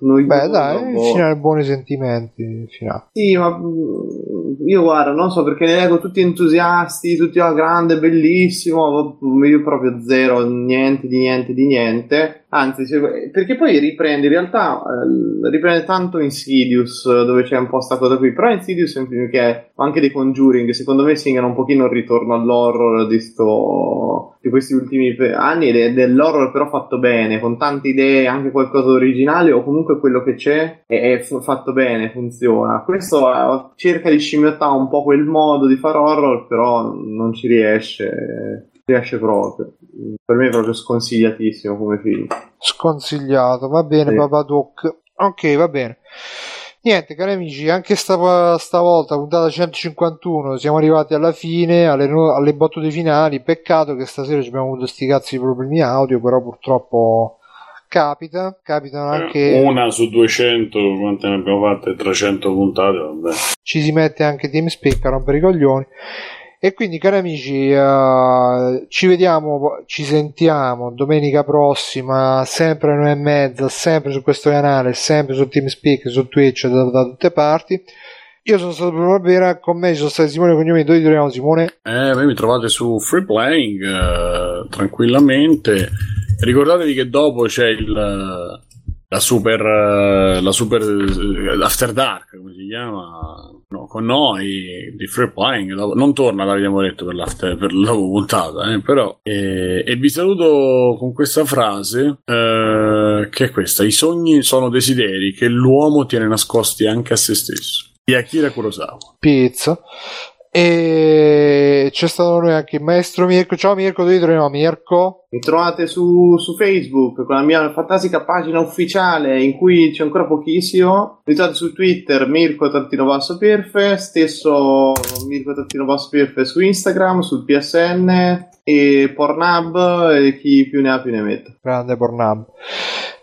Noi Beh, dai, boh. finale buoni sentimenti. Finale. Sì, ma mm, io guarda, non so perché ne leggo tutti entusiasti, tutti a oh, grande, bellissimo. Io proprio zero, niente di niente di niente. Anzi, perché poi riprende in realtà eh, riprende tanto Insidious dove c'è un po' sta cosa qui. Però Insidious è un film che è anche di Conjuring, secondo me segnano un pochino il ritorno all'horror di sto di questi ultimi anni ed è dell'horror però fatto bene, con tante idee, anche qualcosa originale o comunque quello che c'è è, è fatto bene, funziona. Questo uh, cerca di scimmiottare un po' quel modo di fare horror, però non ci riesce, riesce proprio. Per me è proprio sconsigliatissimo come film. Sconsigliato, va bene, sì. Babadook. Ok, va bene. Niente, cari amici, anche sta, stavolta, puntata 151, siamo arrivati alla fine, alle, alle battute finali. Peccato che stasera ci abbiamo avuto sti cazzi di problemi audio, però purtroppo capita. Capitano anche. Una su 200, quante ne abbiamo fatte? 300 puntate, vabbè. Ci si mette anche TeamSpeak a rompere i coglioni. E quindi, cari amici, uh, ci vediamo, ci sentiamo domenica prossima, sempre alle 9 e mezza, sempre su questo canale, sempre su TeamSpeak, su Twitch, da, da tutte parti. Io sono stato Bruno Barbera, con me sono stati Simone Cognome, dove troviamo Simone? Eh, voi mi trovate su Free Playing, uh, tranquillamente. Ricordatevi che dopo c'è il la super, la super After Dark, come si chiama? No, con noi di Free Playing. Non torna, l'abbiamo detto per, per la puntata, eh, però. E, e, vi saluto con questa frase eh, che è questa: I sogni sono desideri che l'uomo tiene nascosti anche a se stesso. Di Akira Kurosawa. Pizza. E c'è stato noi anche il maestro Mirko. Ciao Mirko, dove troviamo Mirko? Mi trovate su, su, Facebook con la mia fantastica pagina ufficiale in cui c'è ancora pochissimo. Mi trovate su Twitter Mirko-Perfe, stesso Mirko-Perfe su Instagram, sul PSN e Pornhub e chi più ne ha più ne mette. Grande Pornhub.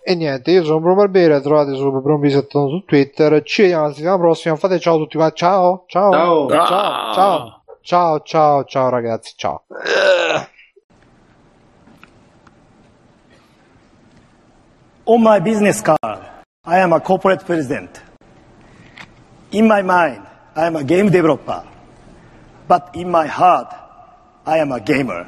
E niente, io sono Bruno Barbera, trovate su Bruno su Twitter. Ci vediamo la settimana prossima. Fate ciao a tutti. Ciao, ciao, ciao, ciao, ciao, ciao, ciao, ciao ragazzi, ciao. On my business card, I am a corporate president. In my mind, I am a game developer. But in my heart, I am a gamer.